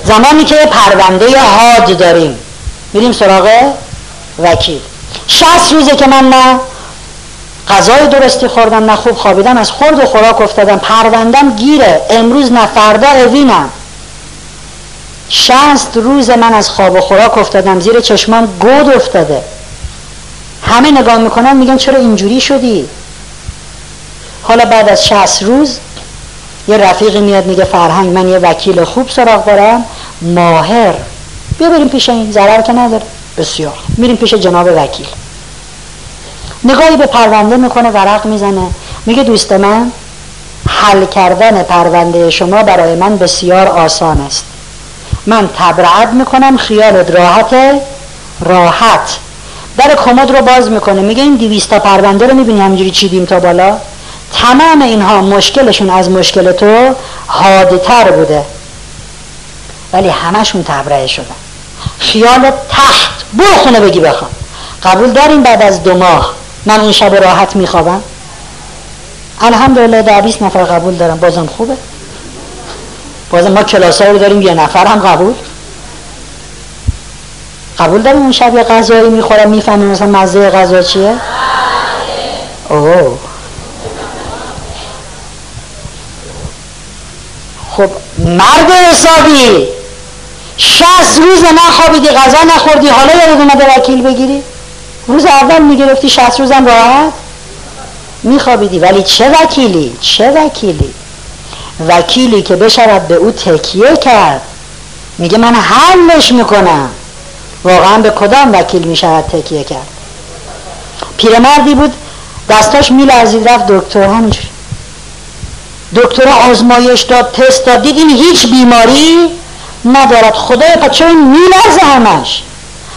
زمانی که پرونده حاد داریم. میریم سراغ وکیل. شست روزه که من نه غذای درستی خوردم نه خوب خوابیدم از خورد و خوراک افتادم. پروندم گیره. امروز نه فردا اوینم. شست روز من از خواب و خوراک افتادم. زیر چشمام گود افتاده. همه نگاه می‌کنن میگن چرا اینجوری شدی؟ حالا بعد از شست روز یه رفیقی میاد میگه فرهنگ من یه وکیل خوب سراغ دارم ماهر. بیا بریم پیش این ضرر که نداره. بسیار. میریم پیش جناب وکیل. نگاهی به پرونده می‌کنه ورق می‌زنه. میگه دوست من حل کردن پرونده شما برای من بسیار آسان است. من تبرعت می‌کنم خیالت راحت راحت. در کمد رو باز می‌کنه. میگه این دیویستا پرونده رو می‌بینی همینجوری چیدیم تا بالا؟ تمام اینها مشکلشون از مشکل تو حادتر بوده. ولی همشون تبرعه شدن خیال تحت. برو خونه بگی بخوام قبول داریم بعد از دو ماه من این شب راحت میخوابم؟ الحمدلله در 20 نفر قبول دارم. بازم خوبه. بازم ما کلاس رو داریم. یه نفر هم قبول. قبول داریم اون شب یه غذایی می‌خورم می‌فهمیم مثلا مزه غذا چیه؟ اوه. خب مرد حسابی. شست روز نخوابیدی غذا نخوردی. حالا یاد اومده وکیل بگیری. روز اول می‌گرفتی شست روزم راحت؟ میخوابیدی. ولی چه وکیلی؟ چه وکیلی؟ وکیلی که بشود به او تکیه کرد. میگه من حلش می‌کنم. واقعا به کدام وکیل می‌شود تکیه کرد؟ پیرمردی بود دستاش میلرزید رفت دکتر همینجوری دکتر آزمایش داد تست داد دید این هیچ بیماری ندارد. خدای چرا این میلرزه همش؟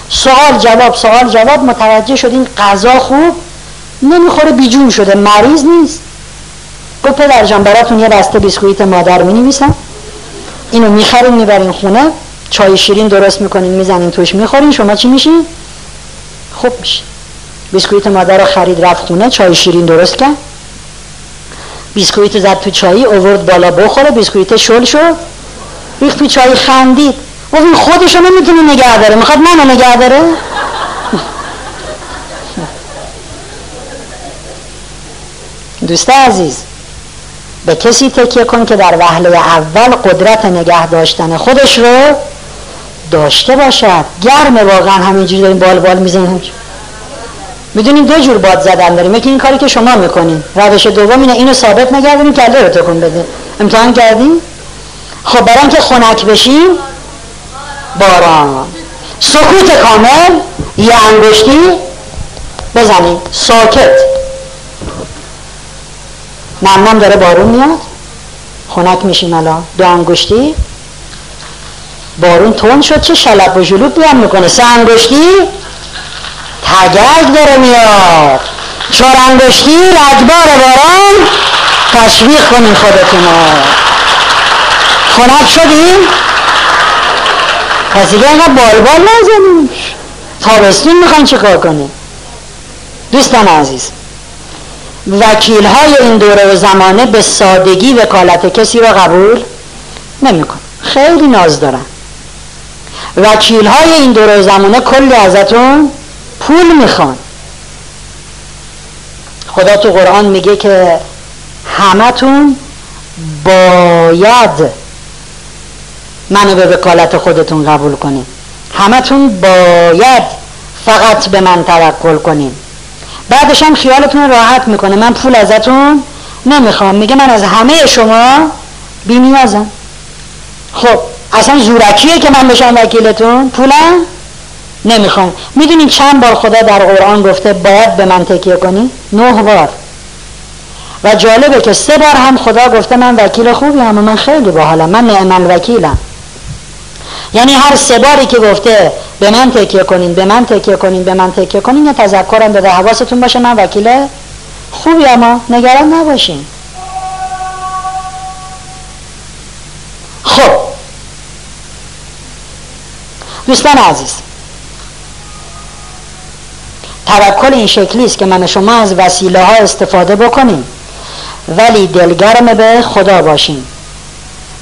سوال جواب سوال جواب متوجه شد این غذا خوب نمی‌خوره بیجون شده مریض نیست. گفت پدر جان براتون یه بسته بیسکویت مادر می نویسم اینو می‌خرین می‌برین خونه. چای شیرین درست می‌کنین می‌زنین توش می‌خورین شما چی میشین؟ خوب میشین. بیسکویت مادر رو خرید رفت خونه چای شیرین درست کرد. بیسکویت زد تو چایی اوورد بالا بخوره بیسکویت شل شد. ریخت تو چای خندید. و این خودشو نمی‌تونه نگه داره می‌خواد منو نگه داره. دوست عزیز به کسی تکیه کن که در وهله اول قدرت نگه داشتن خودش رو داشته باشد. گرمه واقعا همینجوری داریم بال بال می‌زنیم. می‌دونیم دو جور باد زدن داریم. یکی این کاری که شما می‌کنین. روش دوم اینه اینو ثابت نگردیم کله رو تکون بده امتحان کردیم خب برای که خنک بشیم باران. سکوت کامل یه انگشتی بزنید ساکت. نم داره بارون میاد. خنک میشیم الان. دو انگشتی. بارون تون شد چه شلب و جلوب بیان می‌کنه؟ سه انگشتی؟ تگرگ داره میاد. چهار انگشتی؟ رگبار باران تشویق کنین خودتون خنک شدیم پس دیگه اینقدر بال بال نزنیم تابستون می‌خواین چه کار کنیم دوستان عزیز وکیل های این دوره و زمانه به سادگی وکالت کسی را قبول نمیکن خیلی ناز دارن. وکیل های این دوره و زمانه کلی ازتون پول می‌خوان. خدا تو قرآن میگه که همتون باید منو به وکالت خودتون قبول کنید همتون باید فقط به من توکل کنید بعدش هم خیالتون راحت می‌کنه. من پول ازتون نمی‌خوام. میگه من از همه شما بی نیازم خب اصلا زورکیه که من بشم وکیلتون؟ پولم نمی‌خوام. می‌دونین چند بار خدا در قرآن گفته باید به من تکیه کنی؟ نه بار. و جالبه که سه بار هم خدا گفته من وکیل خوبی هم من خیلی باحالم. من نعم وکیلم. یعنی هر سه باری که گفته به من تکیه کنین به من تکیه کنین به من تکیه کنین یه تذکرم بده حواستون باشه من وکیل خوبی اما نگران نباشین. خب دوستان عزیز توکل این شکلی است که من شما از وسیله ها استفاده بکنیم ولی دلگرم به خدا باشیم.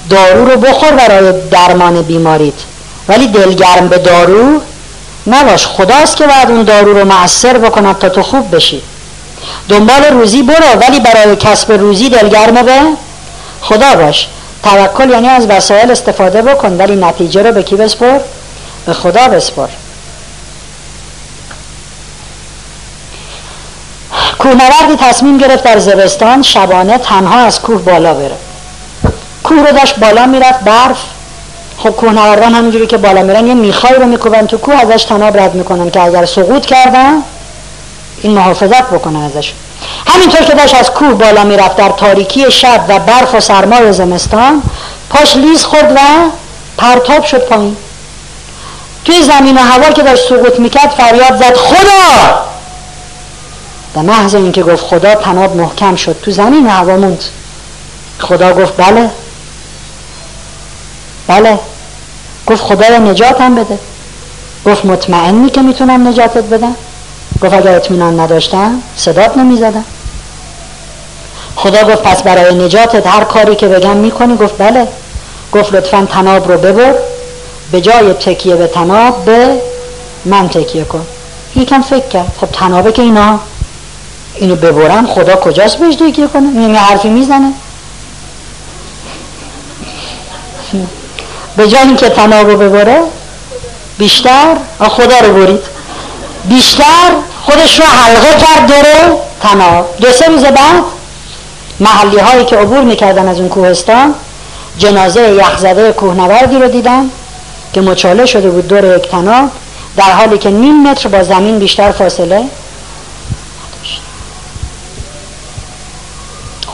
دارو رو بخور برای درمان بیماریت. ولی دلگرم به دارو نباش. خداست که باید اون دارو رو معصر بکند تا تو خوب بشی. دنبال روزی برو ولی برای کسب روزی دلگرم به خدا باش. توکل یعنی از وسایل استفاده بکن ولی نتیجه رو به کی بسپر؟ به خدا بسپر کوهنوردی تصمیم گرفت در زمستان شبانه تنها از کوه بالا بره. کوه رو داشت بالا می‌رفت برف. خب کوهنوردان همینجوری که بالا میرن یه میخای رو میکوبن تو کوه ازش تناب رد می‌کنن که اگر سقوط کردن این محافظت بکنن ازش. همینطور که داشت از کوه بالا می‌رفت در تاریکی شب و برف و سرمای زمستان پاش لیز خورد و پرتاب شد پایین. توی زمین و هوا که داشت سقوط می‌کرد فریاد زد خدا! و محض اینکه گفت خدا تناب محکم شد تو زمین و هوا موند. خدا گفت بله. بله. گفت خدا نجاتم بده. گفت مطمئنی که می‌تونم نجاتت بدم؟ گفت اگر اطمینان نداشتم صدات نمی‌زدم. خدا گفت پس برای نجاتت هر کاری که بگم می‌کنی؟ گفت بله. گفت لطفا تناب رو ببر به جای تکیه به تناب به من تکیه کن. یکم فکر کرد. خب تنابه که اینا اینو ببرم خدا کجاست بهش تکیه کنه؟ این حرفی می‌زنه؟ به جای اینکه تناب رو ببره بیشتر؟ خدا رو برید. بیشتر خودش رو حلقه کرد داره تناب. دو سه روز بعد محلی هایی که عبور می‌کردن از اون کوهستان جنازه یخزده کوهنوردی رو دیدن. که مچاله شده بود دور یک تناب در حالی که نیم متر با زمین بیشتر فاصله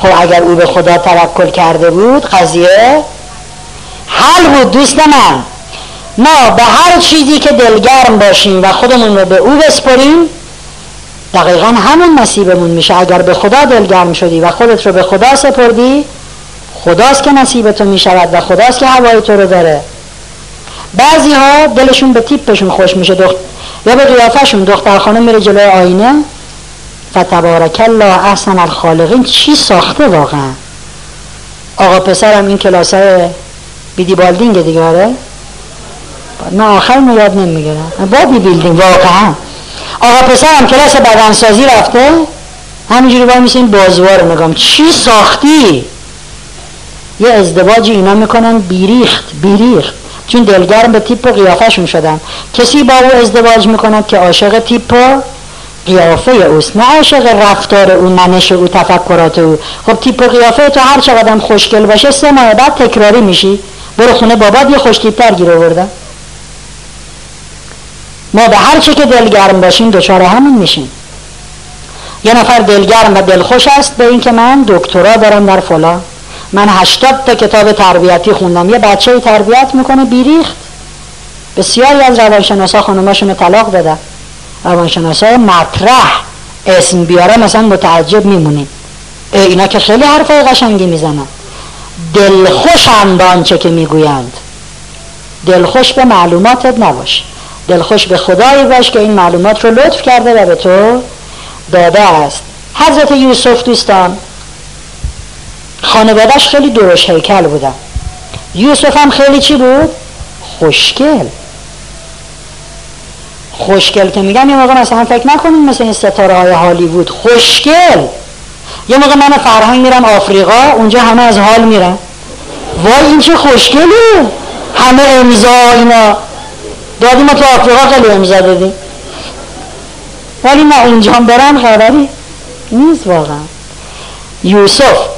خب اگر او به خدا توکل کرده بود قضیه حل بود دوست من. ما به هر چیزی که دلگرم باشیم و خودمون رو به او بسپریم دقیقا همون نصیبمون میشه. اگر به خدا دلگرم شدی و خودت رو به خدا سپردی خداست که نصیب تو می‌شود و خداست که هوای تو رو داره. بعضی ها دلشون به تیپشون خوش میشه دخت یا به قیافشون دختر خانم میره جلوی آینه. فتبارک الله احسن الخالقین چی ساخته واقعا؟ آقا پسرم این کلاس های بیدی بالدینگ دیگه آره؟ من آخر می یاد با بی بیلدینگ واقعا. آقا پسرم کلاس بدنسازی رفته؟ همینجوری باید میشه این بازوار رو نگام چی ساختی؟ یه ازدواجی اینا می‌کنن بیریخت بیریخت. چون دلگرم به تیپ و قیافهشون شدن. کسی با او ازدواج می‌کند که عاشق تیپ و قیافه اوست. نه عاشق رفتار او منش او تفکرات او. خب تیپ و قیافه تو هر چقدر خوشگل باشه سه ماه بعد تکراری میشی. برو خونه بابات یه خوشتیبتر گیر آورده. ما به هر چه که دلگرم باشیم دچار همین میشیم. یه نفر دلگرم و دلخوش است به اینکه من دکترا دارم در فلا من هشتاد تا کتاب تربیتی خوندم. یه بچه تربیت می‌کنه بیریخت. بسیاری از روانشناسا خانماشون طلاق دادن. روانشناسا مطرح اسم بیاره مثلا متعجب میمونیم. اینا که خیلی حرفای قشنگی می‌زنن. دلخوشند آنچه که می‌گویند. دلخوش به معلوماتت نباش. دلخوش به خدایی باش که این معلومات رو لطف کرده و به تو داده است. حضرت یوسف دوستان خانوادهش خیلی درش هیکل بودن. یوسف هم خیلی چی بود؟ خوشگل. خوشگل که میگم یه موقع مثلا فکر نکنیم مثل این ستاره های هالیوود خوشگل. یه موقع من فرهنگ میرم آفریقا اونجا همه از حال میرن. وای این چه خوشگله. همه امضا اینا. دادیم تو آفریقا خیلی امضا دادیم. ولی ما اونجا هم برم خبری نیست واقعا. یوسف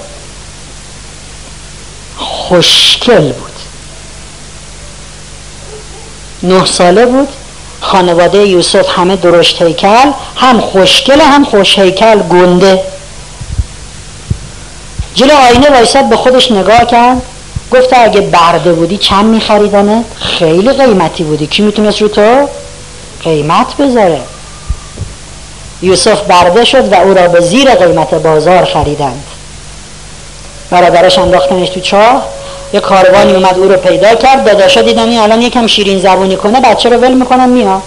خوشگل بود. نه ساله بود. خانواده یوسف همه درشت هیکل هم خوشگل هم خوش هیکل گنده. جلو آینه وایساد به خودش نگاه کرد. گفت اگه برده بودی چند میخریدنه خیلی قیمتی بودی. کی می‌تونست رو تو قیمت بذاره؟ یوسف برده شد و او را به زیر قیمت بازار خریدند. برادرش انداختنش تو چاه. یه کاروانی اومد او رو پیدا کرد داداشا دیدن این الان یکم شیرین زبونی کنه بچه رو ول می‌کنن میاد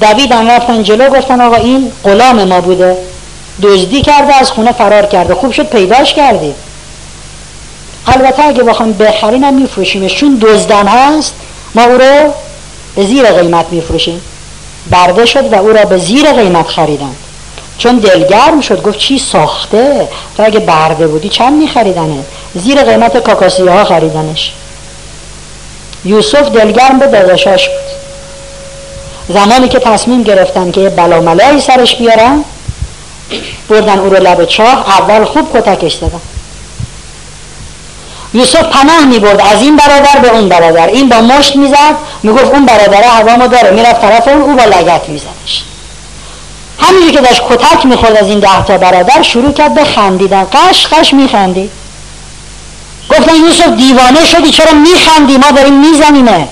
دویدن رفتن جلو گفتن آقا این غلام ما بوده. دزدی کرده از خونه فرار کرده. خوب شد پیداش کردی البته اگه بخوام بخرین هم میفروشیمش. چون دزدم هست ما او رو به زیر قیمت میفروشیم. برده شد و او را به زیر قیمت خریدن. چون دلگرم شد گفت چی ساخته؟ تو اگه برده بودی چند میخریدنه؟ زیر قیمت کاکاسی ها خریدنش. یوسف دلگرم به داداشاش بود. زمانی که تصمیم گرفتن که یه بلاملایی سرش بیارن بردن او رو لب چاه اول خوب کتکش دادن. یوسف پناه می برد از این برادر به اون برادر. این با مشت می‌زد می‌گفت اون برادره هوامو داره می‌رفت طرف اون او با لگت میزدش. همینجور که داشت کتک می‌خورد از این ده تا برادر شروع کرد به خندیدن. قش قش میخندی. گفتن یوسف دیوانه شدی چرا میخندی؟ ما داریم میزنیمت.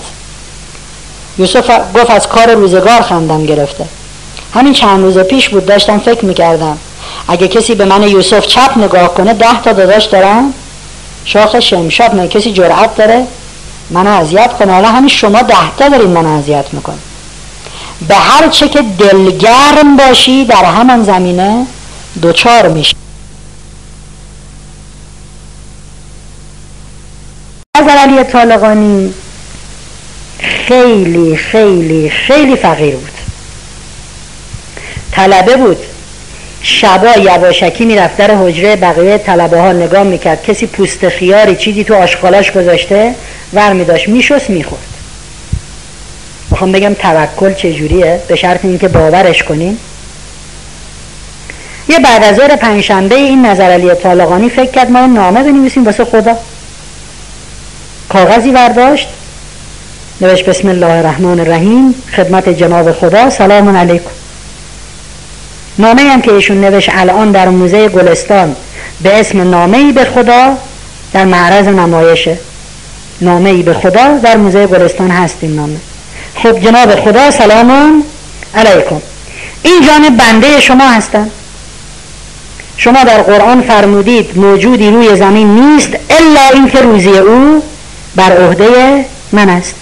یوسف گفت از کار روزگار خندم گرفته. همین چند روز پیش بود داشتم فکر می‌کردم. اگه کسی به من یوسف چپ نگاه کنه ده تا داداش دارم شاخ شمشاد نه کسی جرأت داره؟ منو اذیت کنه حالا همین شما ده تا دارین منو اذیت می‌کنه به هر چه که دلگرم باشی در همان زمینه دوچار میشی. از علی طالقانی خیلی خیلی خیلی فقیر بود. طلبه بود. شبا یواشکی می‌رفت در حجره بقیه طلبه ها نگاه می‌کرد. کسی پوست خیاری چیزی تو آشغالاش گذاشته ور میداشت. میشست می‌خورد. می‌خوام بگم توکل چجوریه؟ به شرط اینکه باورش کنین. یه بعد از ظهر پنجشنبه این نظر علی طالقانی فکر کرد ما نامه بنویسیم واسه خدا. کاغذی برداشت. نوشت بسم الله الرحمن الرحیم خدمت جناب خدا سلام علیکم. نامه هم که ایشون نوشت الان در موزه گلستان به اسم نامه ای به خدا در معرض نمایشه. نامه ای به خدا در موزه گلستان هست این نامه. خب جناب خدا سلام علیکم. این جانب بنده شما هستم. شما در قرآن فرمودید موجودی روی زمین نیست الا اینکه روزی او بر عهده من است.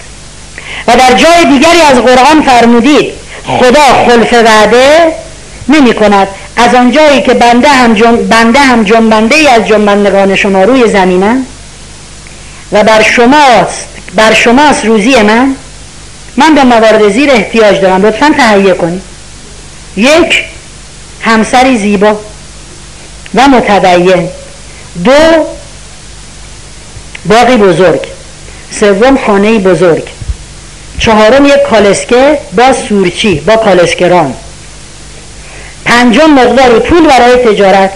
و در جای دیگری از قرآن فرمودید خدا خلف وعده نمی کند. از آنجایی که بنده هم, جم... بنده هم جنبنده ای از جنبندگان شما روی زمینم و بر شماست بر شماست روزی من. من به موارد زیر احتیاج دارم. لطفا تهیه کنید. یک همسری زیبا و متدین. دو باقی بزرگ. سوم خانه بزرگ. چهارم یک کالسکه با سورچی با کالسکران. پنجم مقدار پول برای تجارت.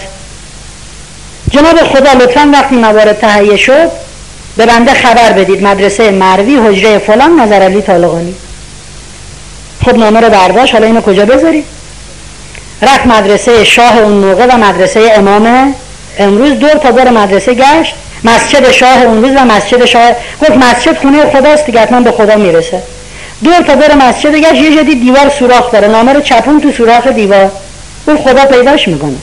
جناب خدا لطفا وقتی موارد تهیه شد به بنده خبر بدید مدرسه مروی حجره فلان نظر علی طالقانی. خب نامه رو برداشت حالا اینو کجا بذاری رفت مدرسه شاه اون موقع و مدرسه امام امروز دور تا دور مدرسه گشت. مسجد شاه اون روز و مسجد شاه گفت مسجد خونه خداست دیگه حتما به خدا می‌رسه. دور تا دور مسجد گشت یه جدی دیوار سوراخ داره نامه رو چپون تو سوراخ دیوار. اون خدا پیداش می‌کنه.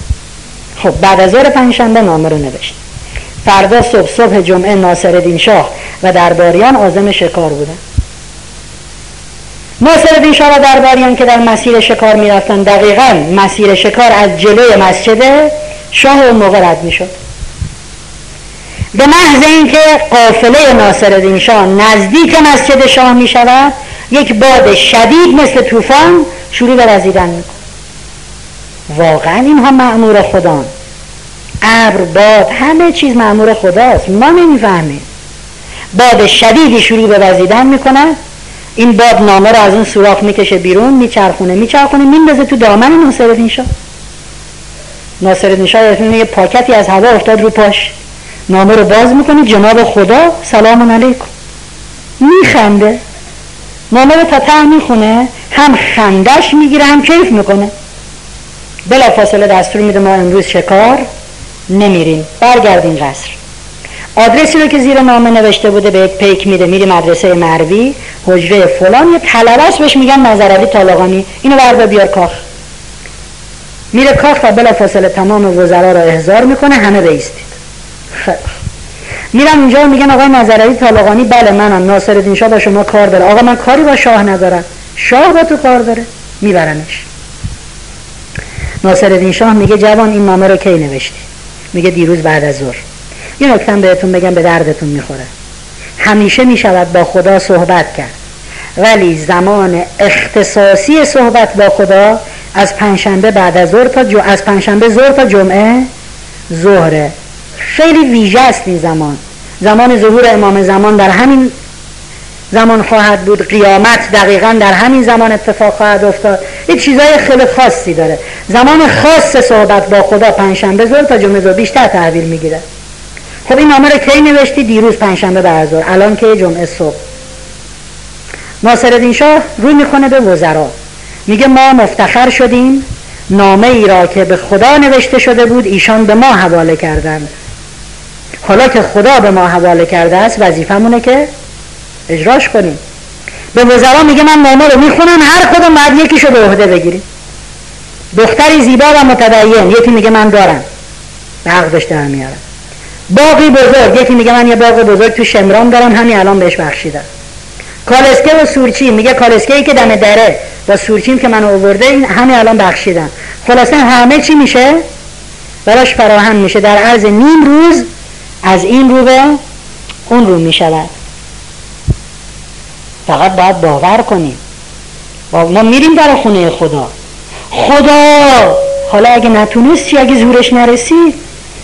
خب بعد از ظهر پنجشنبه نامه رو نوشت. فردا صبح صبح جمعه ناصر شاه و درباریان آزم شکار بودن. ناصر شاه و درباریان که در مسیر شکار می‌رفتن دقیقا مسیر شکار از جلوی مسجد شاه اون موقع رد می‌شد. به محض اینکه قافله ناصر شاه نزدیک مسجد شاه می شود یک باد شدید مثل طوفان شروع به رزیدن میکن واقعا اینها معمور خدا ابر باد همه چیز معمور خداست. ما نمی‌فهمیم. باد شدیدی شروع به وزیدن می‌کنه. این باد نامه رو از اون سوراخ می‌کشه بیرون میچرخونه میچرخونه میندازه تو دامن ناصرالدین شاه. ناصرالدین شاه یه پاکتی از هوا افتاد رو پاش. نامه رو باز می‌کنه جناب خدا سلام علیکم. میخنده. نامه رو تا ته می‌خونه هم خندش می‌گیره هم کیف می‌کنه. بلا فاصله دستور میده ما امروز شکار نمیریم. برگردیم قصر. آدرسی رو که زیر نامه نوشته بوده به یک پیک میده. میری مدرسه مروی. حجره فلان. یه طلبه بهش میگن نظرعلی طالقانی. اینو بردا بیار کاخ. میره کاخ و بلا فاصله تمام وزرا رو احضار می‌کنه. همه بیستید. میرم اینجا میگن آقای نظرعلی طالقانی بله منم. ناصر شاه با شما کار داره. آقا من کاری با شاه ندارم. شاه با تو کار داره. میبرنش. ناصر شاه میگه جوان این نامه رو کی نوشتی میگه دیروز بعد از ظهر. یه نکته بهتون بگم به دردتون می‌خوره. همیشه می‌شود با خدا صحبت کرد. ولی زمان اختصاصی صحبت با خدا از پنجشنبه بعد از ظهر تا از پنجشنبه ظهر تا جمعه ظهره. خیلی ویژه است این زمان. زمان ظهور امام زمان در همین زمان خواهد بود قیامت دقیقا در همین زمان اتفاق خواهد افتاد. یه چیزای خیلی خاصی داره. زمان خاص صحبت با خدا پنجشنبه ظهر تا جمعه ظهر بیشتر تحویل می‌گیره. خب این نامه رو کی نوشتی؟ دیروز پنجشنبه بعد ظهر. الان که جمعه صبح. ناصرالدین شاه روی می‌کنه به وزرا. میگه ما مفتخر شدیم. نامه ای را که به خدا نوشته شده بود ایشان به ما حواله کردند. حالا که خدا به ما حواله کرده است وظیفمونه که اجراش کنیم. به وزرا میگه من نامه رو می‌خونم هر کدوم بعد یکیشو به عهده بگیریم. دختری زیبا و متدین یکی میگه من دارم. به عقدش در میارم. باقی بزرگ یکی میگه من یه باغ بزرگ تو شمران دارم همین الان بهش بخشیدم. کالسکه و سورچی میگه کالسکه ای که دم دره و سورچیم که من آورده این همین الان بخشیدم. خلاصه همه چی میشه؟ براش فراهم میشه. در عرض نیم روز از این رو به اون رو می‌شود. فقط باید باور کنیم. ما میریم در خونه خدا. خدا حالا اگه نتونستی اگه زورش نرسید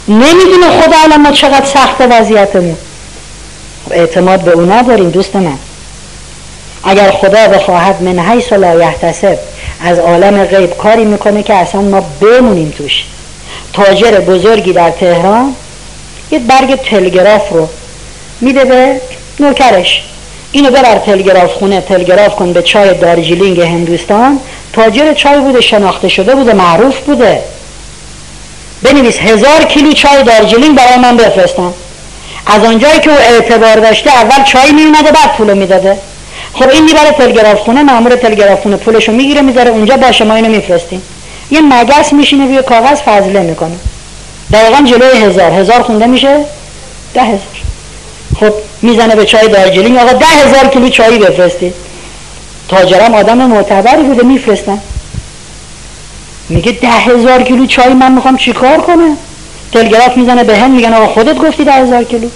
نمی‌دونه خدا الان ما چقدر سخت وضعیتمون. اعتماد به اونا داریم دوست من. اگر خدا بخواهد من حیث لا یحتسب از عالم غیب کاری می‌کنه که اصلا ما بمونیم توش. تاجر بزرگی در تهران یه برگ تلگراف رو میده به نوکرش. اینو ببر تلگراف خونه تلگراف کن به چای دارجیلینگ هندوستان. تاجر چای بوده شناخته شده بوده معروف بوده. بنویس هزار کیلو چای دارجیلینگ برای من بفرستن از آنجایی که او اعتبار داشته اول چای میومده بعد پولو می‌داده. خب این می‌بره تلگراف خونه مامور تلگراف خونه پولشو می‌گیره می‌ذاره اونجا باشه ما اینو میفرستیم. یه مگس میشینه روی کاغذ فضله می‌کنه. دقیقا جلوی هزار. هزار خونده میشه ده هزار. خب می‌زنه به چای دارجلینگ آقا ده هزار کیلو چای بفرستید. تاجرم آدم معتبری بوده میفرستن. میگه ده هزار کیلو چای من می‌خوام چیکار کنم؟ تلگراف می‌زنه به هم میگن آقا خودت گفتی ده هزار کیلو.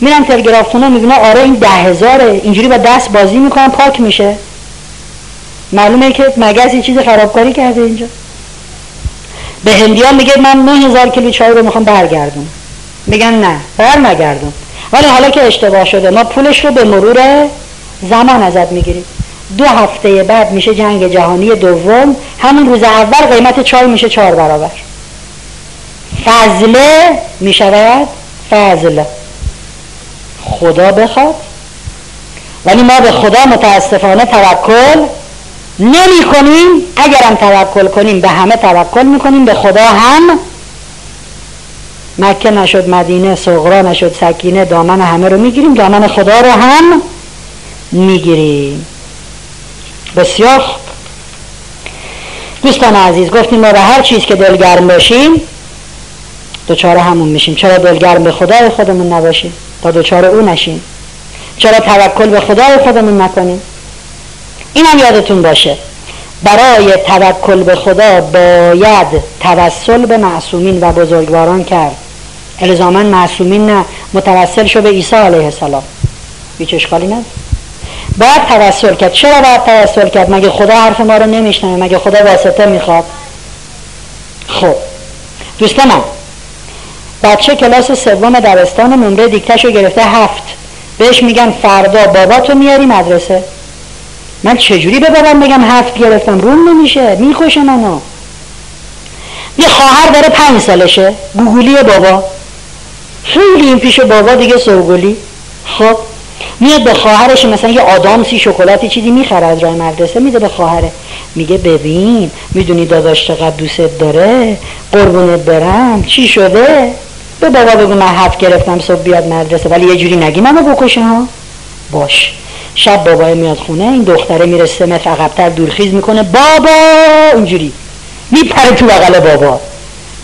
میرم تلگراف خونه می‌بینه آره این ده هزاره. اینجوری با دست بازی می‌کنم پاک میشه. معلومه که مگز یه چیز خرابکاری کرده اینجا. به هندی میگه من نه هزار کیلو چای رو می‌خوام برگردون میگن نه بر نگردون ولی حالا که اشتباه شده ما پولش رو به مرور زمان ازت می‌گیریم. دو هفته بعد میشه جنگ جهانی دوم همون روز اول قیمت چای میشه چهار برابر. فضله می‌شود فضل. خدا بخواد. ولی ما به خدا متاسفانه توکل نمی کنیم اگرم توکل کنیم به همه توکل می‌کنیم به خدا هم مکه نشد مدینه صغرا نشد سکینه دامن همه رو می‌گیریم. دامن خدا رو هم می‌گیریم. بسیار خوب. دوستان عزیز گفتیم ما به هر چیز که دلگرم باشیم دوچاره همون میشیم. چرا دلگرم به خدای خودمون نباشیم؟ تا دوچاره او نشیم. چرا توکل به خدای خودمون نکنیم؟ این هم یادتون باشه. برای توکل به خدا باید توسل به معصومین و بزرگواران کرد. الزاما معصومین نه متوسل شو به عیسی علیه السلام. هیچ اشکالی نه باید توسل کرد. چرا باید توسل کرد؟ مگه خدا حرف ما رو نمیشنه مگه خدا واسطه می‌خواد؟ خب. دوست من بچه کلاس سوم دبستان نمره دیکتشو گرفته هفت. بهش میگن فردا. بابا تو میاری مدرسه؟ من چجوری به بابام بگم هفت گرفتم؟ روم نمیشه. میخوشه منو. یه خواهر داره پنج سالشه. گوگولی بابا. خیلی این پیش بابا دیگه سوگلی. خب میاد به خواهرش مثلا یه آدامسی شکلاتی چیزی می‌خره از راه مدرسه میده به خواهره. میگه ببین می‌دونی داداش چقدر دوست داره؟ قربونت برم. چی شده؟ به بابا بگو من هفت گرفتم صبح بیاد مدرسه. ولی یه جوری نگی منو بکشه ها؟ باش. شب بابای میاد خونه این دختره میره سه متر عقبتر دورخیز می‌کنه. بابا! اینجوری. میپره تو بغل بابا.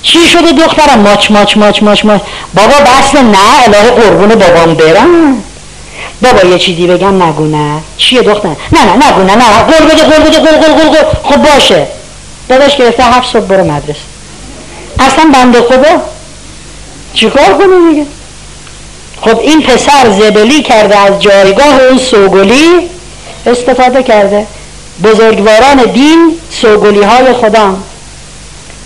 چی شده دخترم؟ ماچ ماچ ماچ ماچ ماچ. بابا بس نه الهه قربون بابام برم. بابا یه چیزی بگم نگو نه. چیه دختر؟ نه نه نگو نه نه قول بده قول بده قول قول قول خب باشه. داداش گرفته هفت صبح برو مدرسه. اصلا بنده خدا چیکار کنه میگه خب این پسر زبلی کرده از جایگاه اون سوگلی استفاده کرده. بزرگواران دین سوگلی های خدا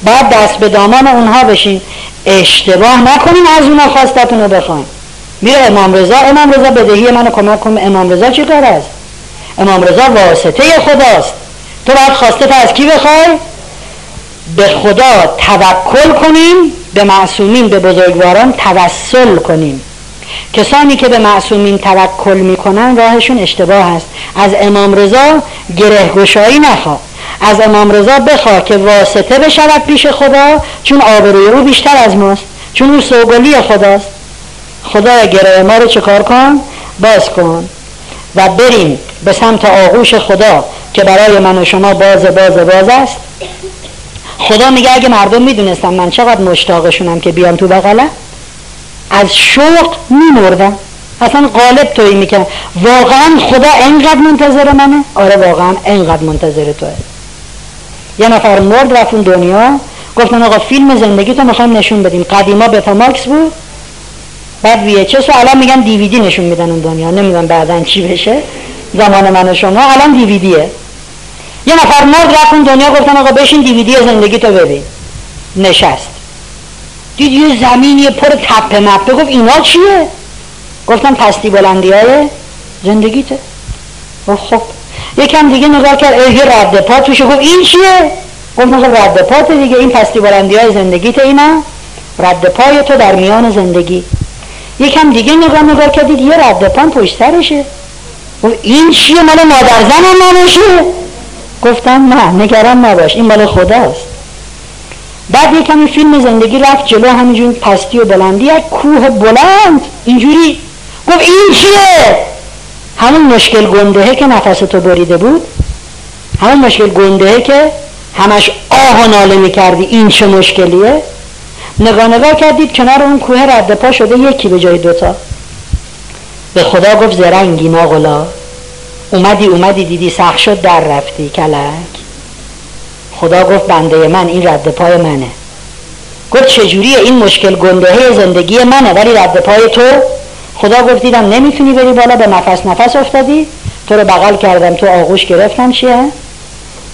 باید دست به دامان اونها بشین. اشتباه نکنین از اونها خواستتون رو بخواین. میره امام رضا امام رضا بدهی منو کمک کن. امام رضا چی کار است؟ امام رضا واسطه خداست. تو باید خواسته از کی بخوای؟ به خدا توکل کنیم به معصومین به بزرگواران توسل کنیم کسانی که به معصومین توکل می‌کنن راهشون اشتباه است. از امام رضا گره گشایی نخوا. از امام رضا بخوا که واسطه بشود پیش خدا چون آبروی او بیشتر از ماست چون او سوگلی خداست. خدا گره ما رو چکار کن؟ باز کن. و بریم به سمت آغوش خدا که برای من و شما باز باز باز است. خدا میگه اگه مردم می‌دونستم من چقدر مشتاقشونم که بیام تو بغله از شوق میمردم. اصلا قالب توی می‌کنم واقعا خدا انقدر منتظر منه؟ آره واقعا انقدر منتظر توه. یه نفر مرد رفت اون دنیا گفتن آقا فیلم زندگی تو می‌خوایم نشون بدیم. قدیما بتا ماکس بود. بعد وی چه الان میگن دیویدی نشون میدن اون دنیا. نمی‌دونم بعدا چی بشه. زمان من و شما. الان دیویدیه یه نفر مرد رفت اون دنیا گفتن آقا بشین دیویدی زندگی تو ببین. نشست. دید یه زمینی پر تپه مپه. گفت اینا چیه؟ گفتم پستی بلندی های زندگیته خب یکم دیگه نگاه کرد ای رد پا توشه گفت این چیه؟ گفتم خب رد پات دیگه. این پستی بلندی های زندگیت اینا. رد پای تو در میان زندگی. یکم دیگه نگاه نگاه کردید یه رد پا پشت سرشه گفت این چیه؟ مال مادر زن نباشه. گفتم نه نگران نباش این مال خداست. بعد یه کمی فیلم زندگی رفت جلو همینجور پستی و بلندی یک کوه بلند. اینجوری. گفت این چیه؟ همون مشکل گندهه که نفس تو بریده بود همون مشکل گندهه که همش آه و ناله می‌کردی این چه مشکلیه؟ نگاه نگاه کردید کنار اون کوه رد پا شده یکی به جای دوتا. به خدا گفت زرنگی ناغلا اومدی اومدی دیدی سخت شد در رفتی کلک. خدا گفت بنده من این رد پای منه. گفت چجوری این مشکل گندهه زندگی منه ولی رد پای تو خدا گفت دیدم نمی‌تونی بری بالا به نفس نفس افتادی. تو رو بغل کردم تو آغوش گرفتم. چیه؟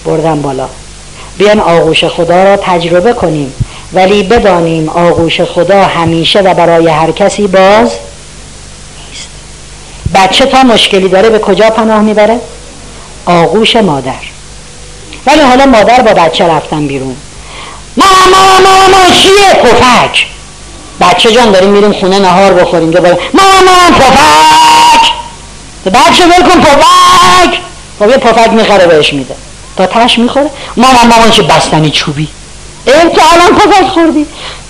بردم بالا. بیان آغوش خدا را تجربه کنیم. ولی بدانیم آغوش خدا همیشه و برای هر کسی باز نیست. بچه تا مشکلی داره به کجا پناه می‌بره؟ آغوش مادر. ولی حالا مادر با بچه رفتن بیرون. ماما ماما چیه؟ پفک بچه جان داریم میریم خونه نهار بخوریم. دوباره ماما پفک! بچه بلکن پفک! خب یه پفک می‌خره بهش میده. تا تش می‌خوره. ماما ماما چه بستنی چوبی. ای تو الان پفک خوردی.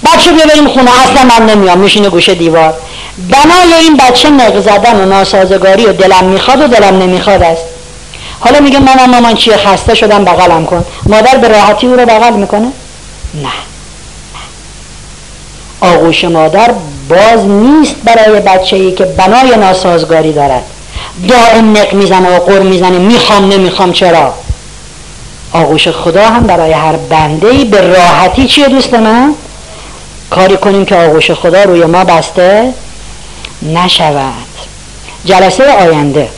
بچه بیا بریم خونه. اصلا من نمیام. میشینه گوشه دیوار. بنای این بچه نق زدن و ناسازگاری و دلم می‌خواد و دلم نمی‌خواد است. حالا میگه مامان مامان چیه؟ خسته شدم بغلم کن. مادر به راحتی او رو بغل می‌کنه؟ نه. آغوش مادر باز نیست برای بچه ای که بنای ناسازگاری دارد. دائم نق می‌زنه و قر می‌زنه. می‌خوام نمی‌خوام. چرا؟ آغوش خدا هم برای هر بنده ای به راحتی چیه دوست من؟ کاری کنیم که آغوش خدا روی ما بسته نشود. جلسه آینده.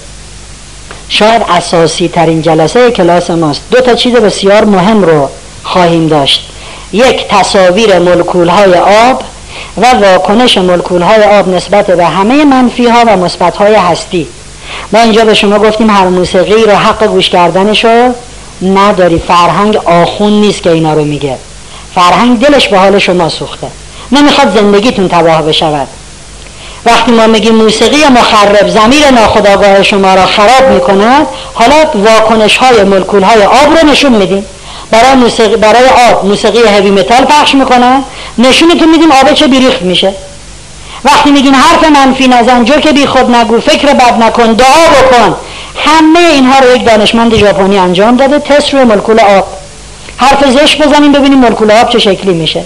شاید اساسی ترین جلسه کلاس ماست. دو تا چیز بسیار مهم رو خواهیم داشت. یک تصاویر ملکول های آب. و واکنش ملکول های آب نسبت به همه منفی ها و مثبت های هستی. ما اینجا به شما گفتیم هر موسیقی رو حق گوش کردنشو نداری. فرهنگ آخون نیست که اینا رو میگه. فرهنگ دلش به حال شما سوخته. نمی‌خواد زندگیتون تباه بشود. وقتی ما میگیم موسیقی مخرب زمیر ناخداگاه شما را خراب می‌کند حالا واکنش های ملکول های آب رو نشون میدیم. برای برای آب موسیقی هوی متال پخش می‌کنن نشونتون میدیم آب چه بیریخت میشه. وقتی میگیم حرف منفی نزن جو که بی خود نگو فکر بد نکن دعا بکن. همه اینها رو یک دانشمند ژاپنی انجام داده تست روی ملکول آب. حرف زش بزنیم ببینیم ملکول آب چه شکلی میشه.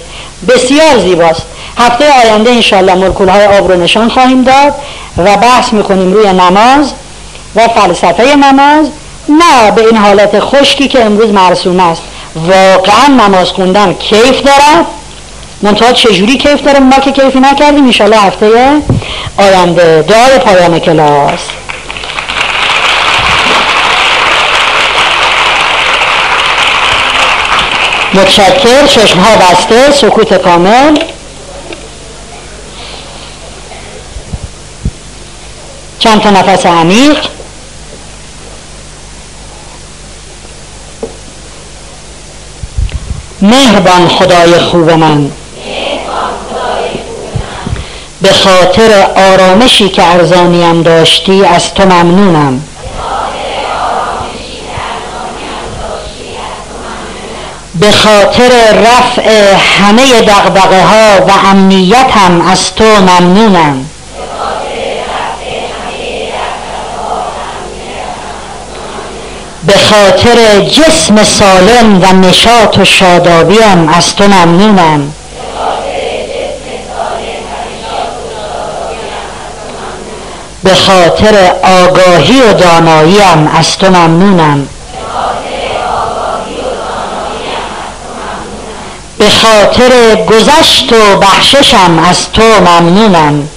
بسیار زیباست. هفته آینده انشالله ملکول های آب رو نشان خواهیم داد و بحث می‌کنیم روی نماز و فلسفه نماز. نه به این حالت خشکی که امروز مرسوم است. واقعا نماز خوندن کیف دارد. منتها چجوری کیف داره؟ ما که کیفی نکردیم انشالله هفته آینده دعای پایان کلاس. متشکر چشم ها بسته سکوت کامل. چند تا نفس عمیق. مهربان خدای خوب من. به خاطر آرامشی که ارزانیم داشتی از تو ممنونم. به خاطر رفع همه دقدقه ها و امنیتم از تو ممنونم. به خاطر جسم سالم و نشاط و شادابیم از تو ممنونم. به خاطر آگاهی و داناییم از تو ممنونم. به خاطر گذشت و بخششم از تو ممنونم.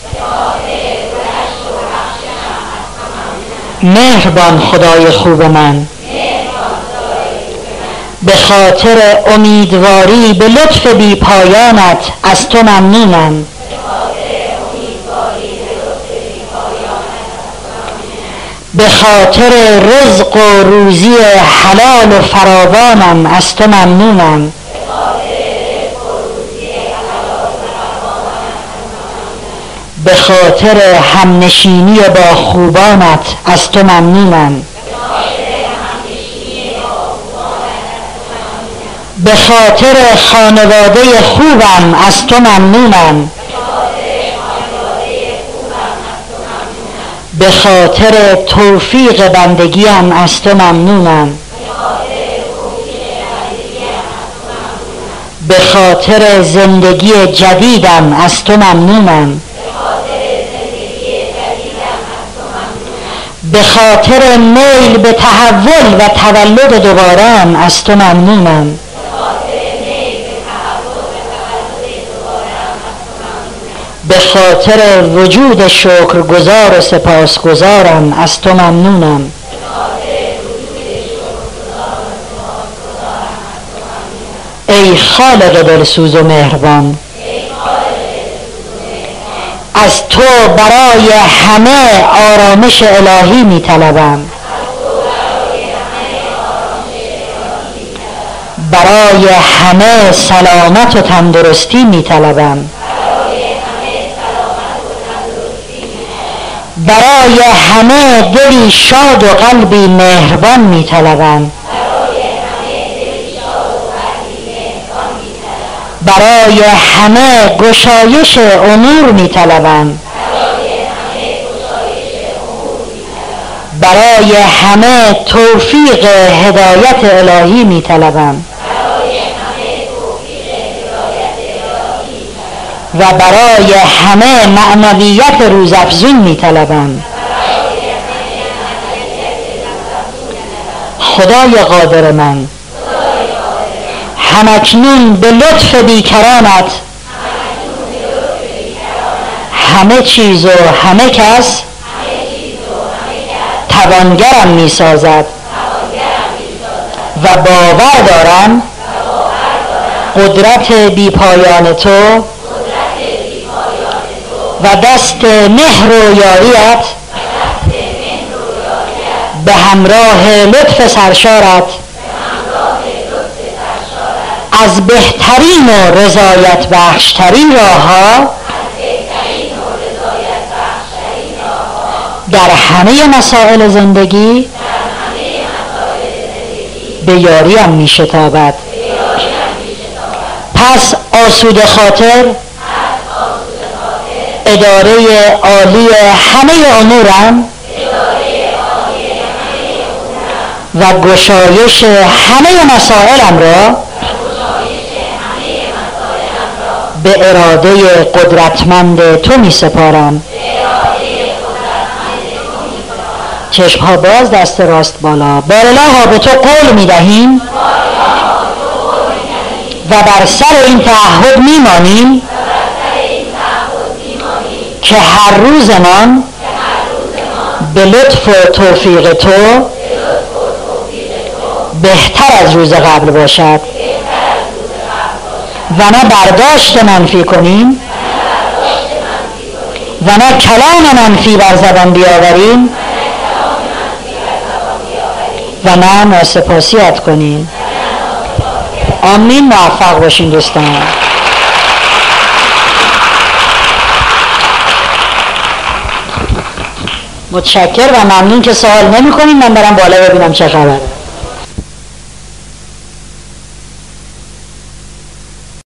مهربان خدای خوب من. به خاطر امیدواری به لطف بی پایانت از تو ممنونم. به خاطر رزق و روزی حلال و فراوانم از تو ممنونم. به خاطر همنشینی با خوبانت از تو ممنونم. به خاطر خانواده خوبم از تو ممنونم. به خاطر توفیق بندگیم از تو ممنونم. به خاطر زندگی جدیدم از تو ممنونم. به خاطر میل به تحول و تولد دوبارم از تو ممنونم. به خاطر وجود شکرگزار و سپاسگزارم از تو ممنونم. ای خالق دلسوز و مهربان از تو برای همه آرامش الهی می طلبم برای همه سلامت و تندرستی می طلبم برای همه دلی شاد و قلبی مهربان می طلبم برای همه گشایش امور می طلبم برای همه توفیق هدایت الهی می طلبم و برای همه معنویت روزافزون می طلبم. خدای قادر من. همکنون به لطف بیکرانت. همه چیز و همه کس توانگرم می سازد. و باور دارم قدرت بی پایان تو و دست مهر و یاریت به همراه لطف سرشارت از بهترین و رضایت بخشترین راه ها در همه مسائل زندگی به یاریم می شتابد پس آسود خاطر اداره عالی همه امورم. و گشایش همه مسائلم را به اراده قدرتمند تو می سپارم. چشم ها باز دست راست بالا. بارلا ها به تو قول می دهیم. و بر سر این تعهد می مانیم. که هر روزمان به لطف و توفیق تو بهتر از روز قبل باشد. و نه برداشت منفی کنیم و نه کلام منفی بر زبان بیاوریم و نه ناسپاسیت کنیم. آمین موفق باشین دوستان. متشکر و ممنون که سوال نمی کنیم من برم بالا ببینم چه خبره.